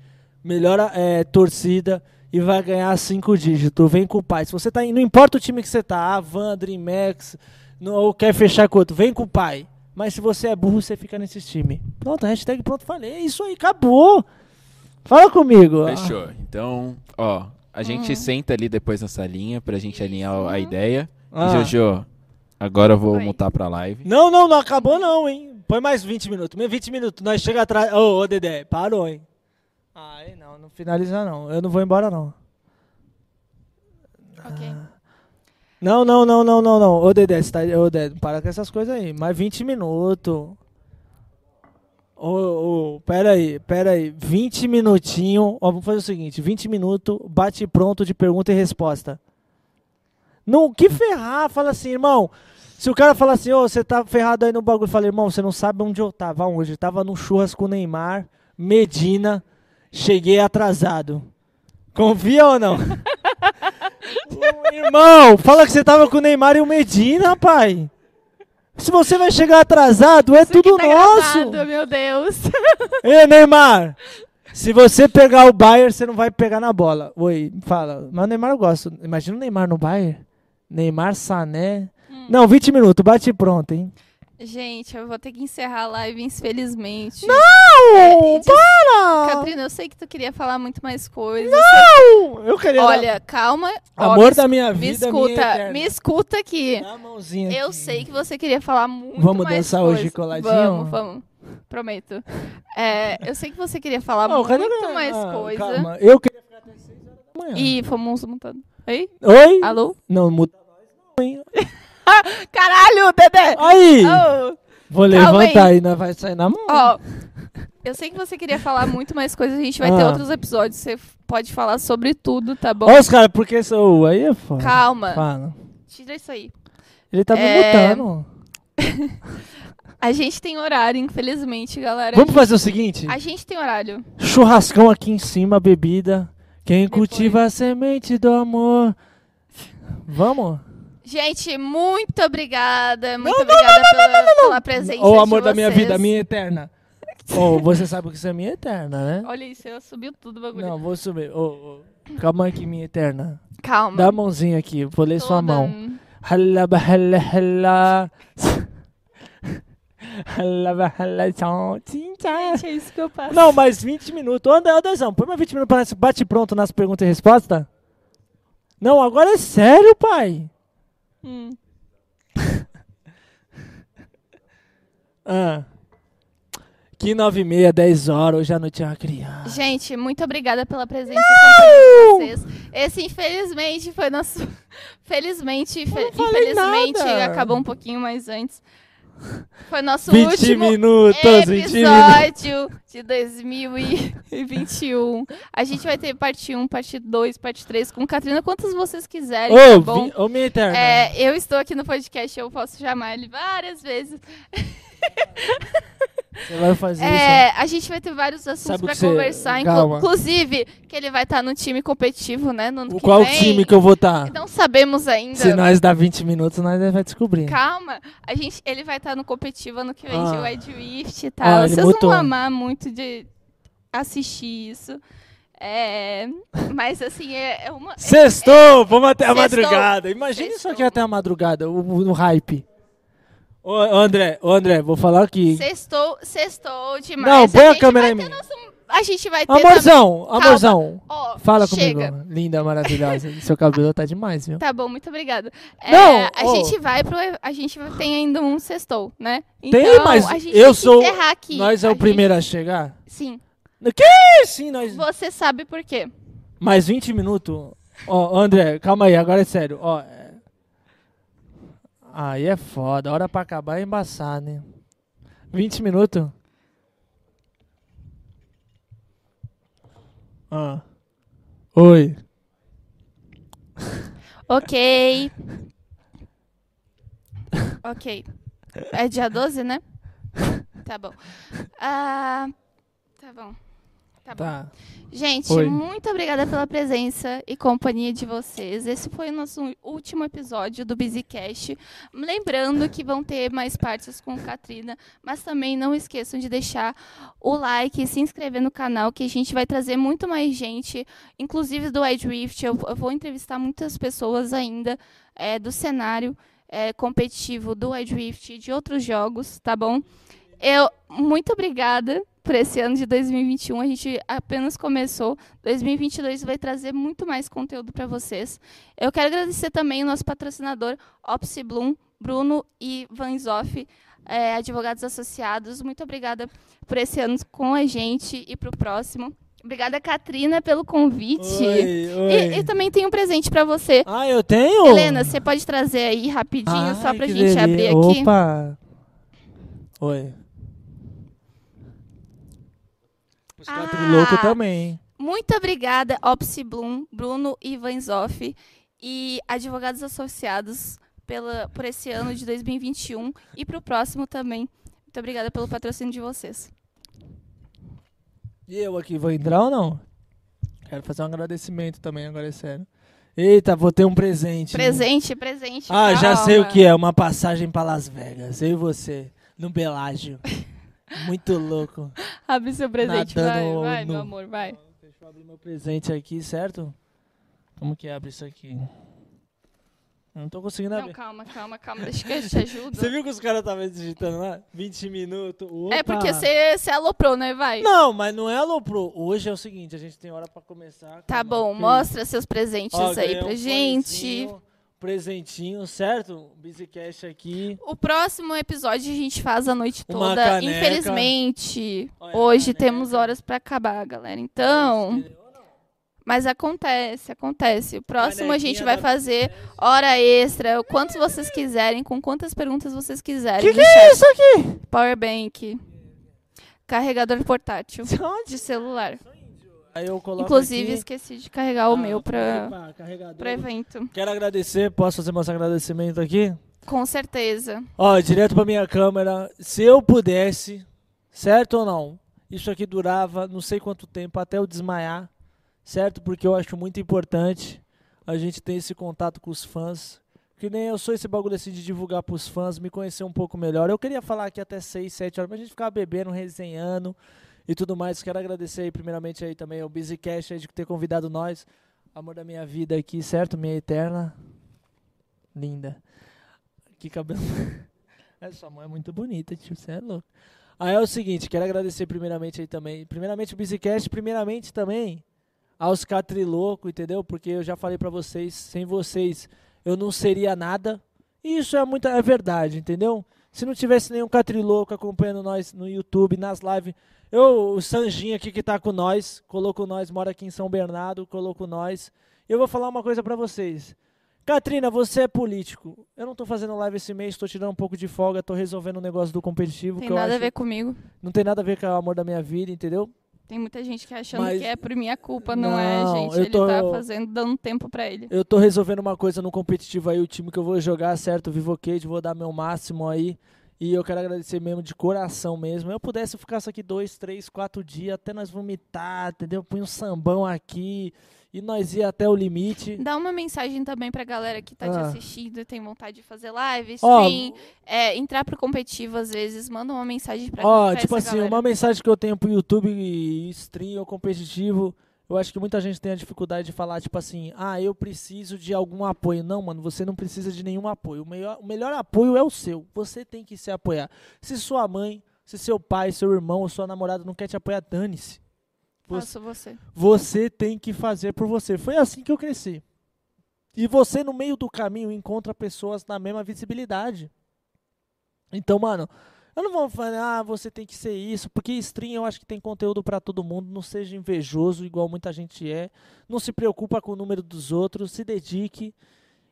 melhor é, torcida e vai ganhar cinco dígitos. Vem com o pai. Se você tá. Não importa o time que você tá, Avan, Dreamax, não, ou quer fechar com outro, vem com o pai. Mas se você é burro, você fica nesse time. Pronto, hashtag pronto, falei. É isso aí, acabou. Fala comigo. Fechou. Então, ó, a gente senta ali depois na salinha pra gente alinhar a ideia. Ah. Jojo, agora eu vou Oi. mutar pra live. Não, não, não acabou não, hein? Põe mais 20 minutos. Mais 20 minutos. Nós chega atrás. Ô, ô, Dedé, parou, hein? Ai, não, não finaliza não. Eu não vou embora não. Ok. Não, não, não, não, não, não. Ô, Dedé, tá... Ô, Dedé, para com essas coisas aí. Mais 20 minutos. Ô, ô, pera aí, pera aí. 20 minutinhos. Ó, vamos fazer o seguinte. 20 minutos, bate pronto de pergunta e resposta. Não, que ferrar. Fala assim, irmão. Se o cara falar assim, ô, você tá ferrado aí no bagulho. Fala, irmão, você não sabe onde eu tava hoje. Eu tava num churras com o Neymar, Medina. Cheguei atrasado. Confia ou não? Ô, <laughs> irmão, fala que você tava com o Neymar e o Medina, pai. Se você vai chegar atrasado, é Isso tudo tá nosso. gravado, meu Deus. Ei, Neymar. Se você pegar o Bayern, você não vai pegar na bola. Oi, fala. Mas o Neymar eu gosto. Imagina o Neymar no Bayern. Neymar, Sané. Hum. Não, 20 minutos, bate pronto, hein? Gente, eu vou ter que encerrar a live, infelizmente. Não, É, diz- para! Catrina, eu sei que tu queria falar muito mais coisas. Não! Eu queria Olha, calma. dar... Ó, Amor me, da minha me vida, minha escuta, eterna. me escuta aqui. Dá a mãozinha Eu aqui. sei que você queria falar muito Vamos mais dançar hoje coladinho? Vamos, vamos. Prometo. É, eu sei que você queria falar Não, muito minha- mais ah, coisa. Calma, eu queria ficar até 6 horas da manhã. E fomos mutando. Oi? Oi? Alô? Não, muda nós não, hein? <laughs> Caralho, Dedé! Aí! Oh, Vou levantar aí, nós vai sair na mão. Ó, eu sei que você queria falar muito mais coisas. A gente vai ter Ah. outros episódios. Você pode falar sobre tudo, tá bom? Olha os caras, porque sou. Aí é foda. Calma. Fala. Tira isso aí. Ele tá me É, mutando. <laughs> A gente tem horário, infelizmente, galera. Vamos fazer o seguinte: A gente tem horário. churrascão aqui em cima, bebida. Quem Depois. cultiva a semente do amor. Vamos? Gente, muito obrigada. Muito obrigada pela, pela presença. O de amor da minha vida, minha eterna. <laughs> Ô, você sabe que isso é minha eterna, né? Olha isso, eu subiu tudo o bagulho. Não, vou subir. Ô, ô, calma aqui, minha eterna. Calma. Dá a mãozinha aqui, vou ler sua Toda- mão. Halla halla. Halla. <laughs> Gente, é isso que eu passo. Não, mais 20 minutos. Ô, André, ô, Dezão, põe mais 20 minutos para bate pronto nas perguntas e respostas. Não, agora é sério, pai. Hum. <laughs> Ah. Que 9 e meia, 10 horas, hoje à noite é uma criança. Gente, muito obrigada pela presença companhia de vocês. Esse, infelizmente, foi nosso. <laughs> Felizmente, fe- não infelizmente, nada. acabou um pouquinho mais antes. Foi nosso 20 último minutos, 20 minutos. episódio de 2021. A gente vai ter parte 1, parte 2, parte 3 com Catrina, quantos vocês quiserem, tá Ô, bom? vi- ô, minha eterna. É, eu estou aqui no podcast, eu posso chamar ele várias vezes. <laughs> Você vai fazer isso. É, a gente vai ter vários assuntos Sabe pra que você- conversar, inclu- Calma. inclusive que ele vai estar no time competitivo, né? No ano O que Qual vem. time que eu vou estar? Não sabemos ainda. Se nós dá 20 minutos, nós vai descobrir. Calma, a gente, ele vai estar no competitivo ano que vem Ah. de Wide Rift e Ah, tal. ele Vocês mutou. vão amar muito de assistir isso. É, mas assim, é, é uma. Sextou, vamos até a Sextou. madrugada. Imagina isso Sextou. aqui até a madrugada, o, o- hype. Ô, André, ô, André, vou falar aqui. Sextou, sextou demais. Não, põe a gente câmera em mim. nosso- a gente vai ter. Amorzão, amorzão. Ó, Fala chega. comigo. Linda, maravilhosa. <laughs> Seu cabelo tá demais, viu? Tá bom, muito obrigada. É, Não, a ô. gente vai pro. A gente tem ainda um sextou, né? Tem, Então, mas a gente eu tem sou-. Nós é A o gente- primeiro a chegar? Sim. Que sim, nós. Você sabe por quê? Mais 20 minutos. Ó, André, calma aí, agora é sério. Ó, Aí é foda, hora pra acabar é embaçar, né? 20 minutos? Ah. Oi. <laughs> Ok. ok. É dia 12, né? Tá bom. Ah, tá bom. Tá. Tá. Gente, Oi. muito obrigada pela presença e companhia de vocês. Esse foi o nosso último episódio do BusyCast. Lembrando que vão ter mais partes com Katrina, mas também não esqueçam de deixar o like e se inscrever no canal, que a gente vai trazer muito mais gente, inclusive do Edge Rift. Eu, eu vou entrevistar muitas pessoas ainda é, do cenário é, competitivo do Edge Rift e de outros jogos, tá bom? Eu, muito obrigada por esse ano de 2021. A gente apenas começou. 2022 vai trazer muito mais conteúdo para vocês. Eu quero agradecer também o nosso patrocinador, Opsi Bloom, Bruno e Vanzoff, é, advogados associados. Muito obrigada por esse ano com a gente e para o próximo. Obrigada, Katrina, pelo convite. Oi, oi. E, e também tem um presente para você. Ah, eu tenho? Helena, você pode trazer aí rapidinho, só Ai, pra que gente abrir delícia. aqui? Opa. Oi. Os Ah. quatro loucos também? Muito obrigada, Opsi Bloom, Bruno e Vanzoff e advogados associados pela, por esse ano de 2021 e para o próximo também. Muito obrigada pelo patrocínio de vocês. E eu aqui vou entrar ou não? Quero fazer um agradecimento também, agora é sério. Eita, vou ter um presente. né? Presente, presente. Ah, já sei o que é, uma passagem pra Las Vegas. Eu e você, no Belágio. <laughs> Muito louco. Abre seu presente, Nadando vai, vai, no- meu amor, vai. Deixa eu abrir meu presente aqui, certo? Como que abre isso aqui? Eu não tô conseguindo Não, abrir. calma, calma, calma, deixa que eu te ajudo. Você viu que os caras estavam digitando lá? 20 minutos. É Opa! porque você, aloprou, né? Vai. Não, mas não é aloprou. Hoje é o seguinte, a gente tem hora pra começar. Tá bom, mostra seus presentes Ó, aí pra um gente. fonezinho, Presentinho, certo? Busycast aqui. O próximo episódio a gente faz a noite Uma toda. caneca. Infelizmente, Olha, hoje temos horas pra acabar, galera. Então, mas acontece, acontece. O próximo a gente vai fazer hora extra, o quanto vocês quiserem, com quantas perguntas vocês quiserem. Que que no é isso aqui? Powerbank. Carregador portátil de celular. Inclusive, aqui. esqueci de carregar o Ah, meu pra, opa, carregador. pro evento. Quero agradecer, posso fazer meus agradecimentos aqui? Com certeza. Ó, direto pra minha câmera. Se eu pudesse, certo ou não? Isso aqui durava não sei quanto tempo até eu desmaiar, certo? Porque eu acho muito importante a gente ter esse contato com os fãs. Que nem eu sou esse bagulho assim de divulgar pros fãs, me conhecer um pouco melhor. Eu queria falar aqui até 6, 7 horas, mas a gente ficava bebendo, resenhando e tudo mais. Quero agradecer aí, primeiramente aí também ao Busycast aí de ter convidado nós. Amor da minha vida aqui, certo? Minha eterna. Linda. Que cabelo. <laughs> Essa mãe é muito bonita, tio. Você é louco. Aí é o seguinte, quero agradecer primeiramente aí também. Primeiramente o Busycast, primeiramente também aos Catriloco, entendeu? Porque eu já falei pra vocês, sem vocês eu não seria nada. E isso é muita é verdade, entendeu? Se não tivesse nenhum Catriloco acompanhando nós no YouTube, nas lives, eu, o Sanjinho aqui que tá com nós, colocou nós, mora aqui em São Bernardo, colocou nós. Eu vou falar uma coisa pra vocês. Catrina, você é político. Eu não tô fazendo live esse mês, tô tirando um pouco de folga, tô resolvendo o um negócio do competitivo. Tem que eu nada a ver comigo. Não tem nada a ver com o amor da minha vida, entendeu? Tem muita gente que achando Mas- que é por minha culpa, não, é, Não, gente. eu Ele tô- tá fazendo, dando tempo pra ele. Eu tô resolvendo uma coisa no competitivo aí, o time que eu vou jogar, certo? Vivo Cage, vou dar meu máximo aí. E eu quero agradecer mesmo de coração mesmo. Eu pudesse eu ficasse aqui dois, três, quatro dias até nós vomitar, entendeu? Põe um sambão aqui e nós ia até o limite. Dá uma mensagem também pra galera que tá te Ah. assistindo e tem vontade de fazer live, stream, é, entrar pro competitivo às vezes, manda uma mensagem pra, Ó, pra tipo assim, galera. uma mensagem que eu tenho pro YouTube stream ou competitivo, eu acho que muita gente tem a dificuldade de falar, tipo assim, ah, eu preciso de algum apoio. Não, mano, você não precisa de nenhum apoio. O melhor, o melhor apoio é o seu. Você tem que se apoiar. Se sua mãe, se seu pai, seu irmão ou sua namorada não quer te apoiar, dane-se. Você, Faço você. você tem que fazer por você. Foi assim que eu cresci. E você, no meio do caminho, encontra pessoas na mesma visibilidade. Então, mano, eu não vou falar, ah, você tem que ser isso, porque stream eu acho que tem conteúdo pra todo mundo. Não seja invejoso, igual muita gente é. Não se preocupa com o número dos outros, se dedique.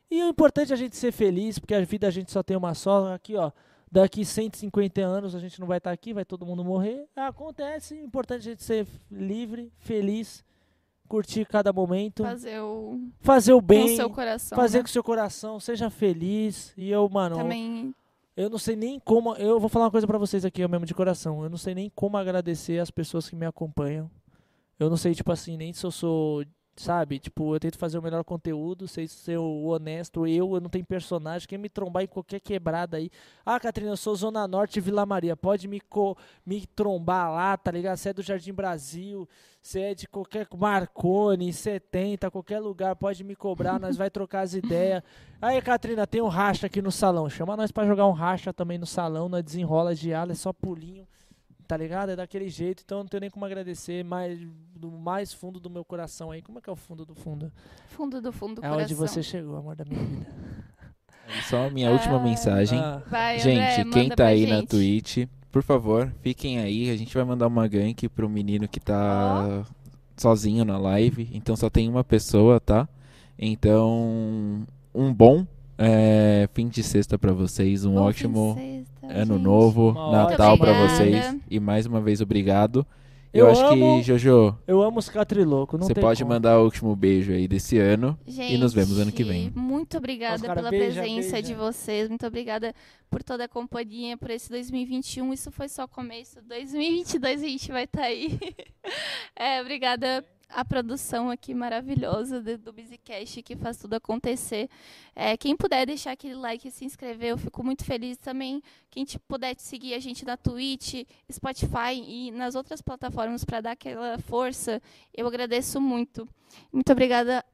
E o importante é a gente ser feliz, porque a vida a gente só tem uma só. Aqui, ó. Daqui 150 anos a gente não vai estar aqui, vai todo mundo morrer. Acontece, o importante é a gente ser livre, feliz, curtir cada momento, Fazer o fazer o com bem, o seu coração. fazer né? com o seu coração, seja feliz. E eu, mano, Também eu não sei nem como. Eu vou falar uma coisa pra vocês aqui, eu mesmo de coração. Eu não sei nem como agradecer as pessoas que me acompanham. Eu não sei, tipo assim, nem se eu sou. Sabe? Tipo, eu tento fazer o melhor conteúdo, sei ser honesto. Eu, eu não tenho personagem. Quem me trombar em qualquer quebrada aí. Ah, Catrina, eu sou Zona Norte Vila Maria. Pode me, co me trombar lá, tá ligado? Você é do Jardim Brasil. Você é de qualquer. Marconi, 70, qualquer lugar. Pode me cobrar, nós vai trocar as ideias. <laughs> Aí, Catrina, tem um racha aqui no salão. Chama nós pra jogar um racha também no salão. Nós desenrola de ala, é só pulinho. Tá ligado? É daquele jeito. Então não tenho nem como agradecer. Mas do mais fundo do meu coração aí. Como é que é o fundo do fundo? fundo do fundo do é coração. onde você chegou, amor da minha vida. Só a minha última Ah. mensagem. Ah, Vai, Gente, André, quem tá aí na gente. Twitch, por favor, fiquem aí. A gente vai mandar uma gank pro menino que tá sozinho na live. Então só tem uma pessoa, tá? Então, um bom é, fim de sexta pra vocês. Um Bom fim de ótimo sexta, ano gente. novo, Uma Natal Muito vocês. E mais uma vez, obrigado. Eu, Eu acho amo- que, Jojo, eu amo os catrilouco. Não você pode como. mandar o último beijo aí desse ano. Gente, E nos vemos ano que vem. Muito obrigada Oscar, pela beija, presença beija. de vocês. Muito obrigada por toda a companhia, por esse 2021. Isso foi só começo. 2022 a gente vai estar aí. <laughs> É, obrigada à produção aqui maravilhosa do, do Busycast que faz tudo acontecer. É, quem puder deixar aquele like e se inscrever, eu fico muito feliz também. Quem te- puder seguir a gente na Twitch, Spotify e nas outras plataformas para dar aquela força, eu agradeço muito. Muito obrigada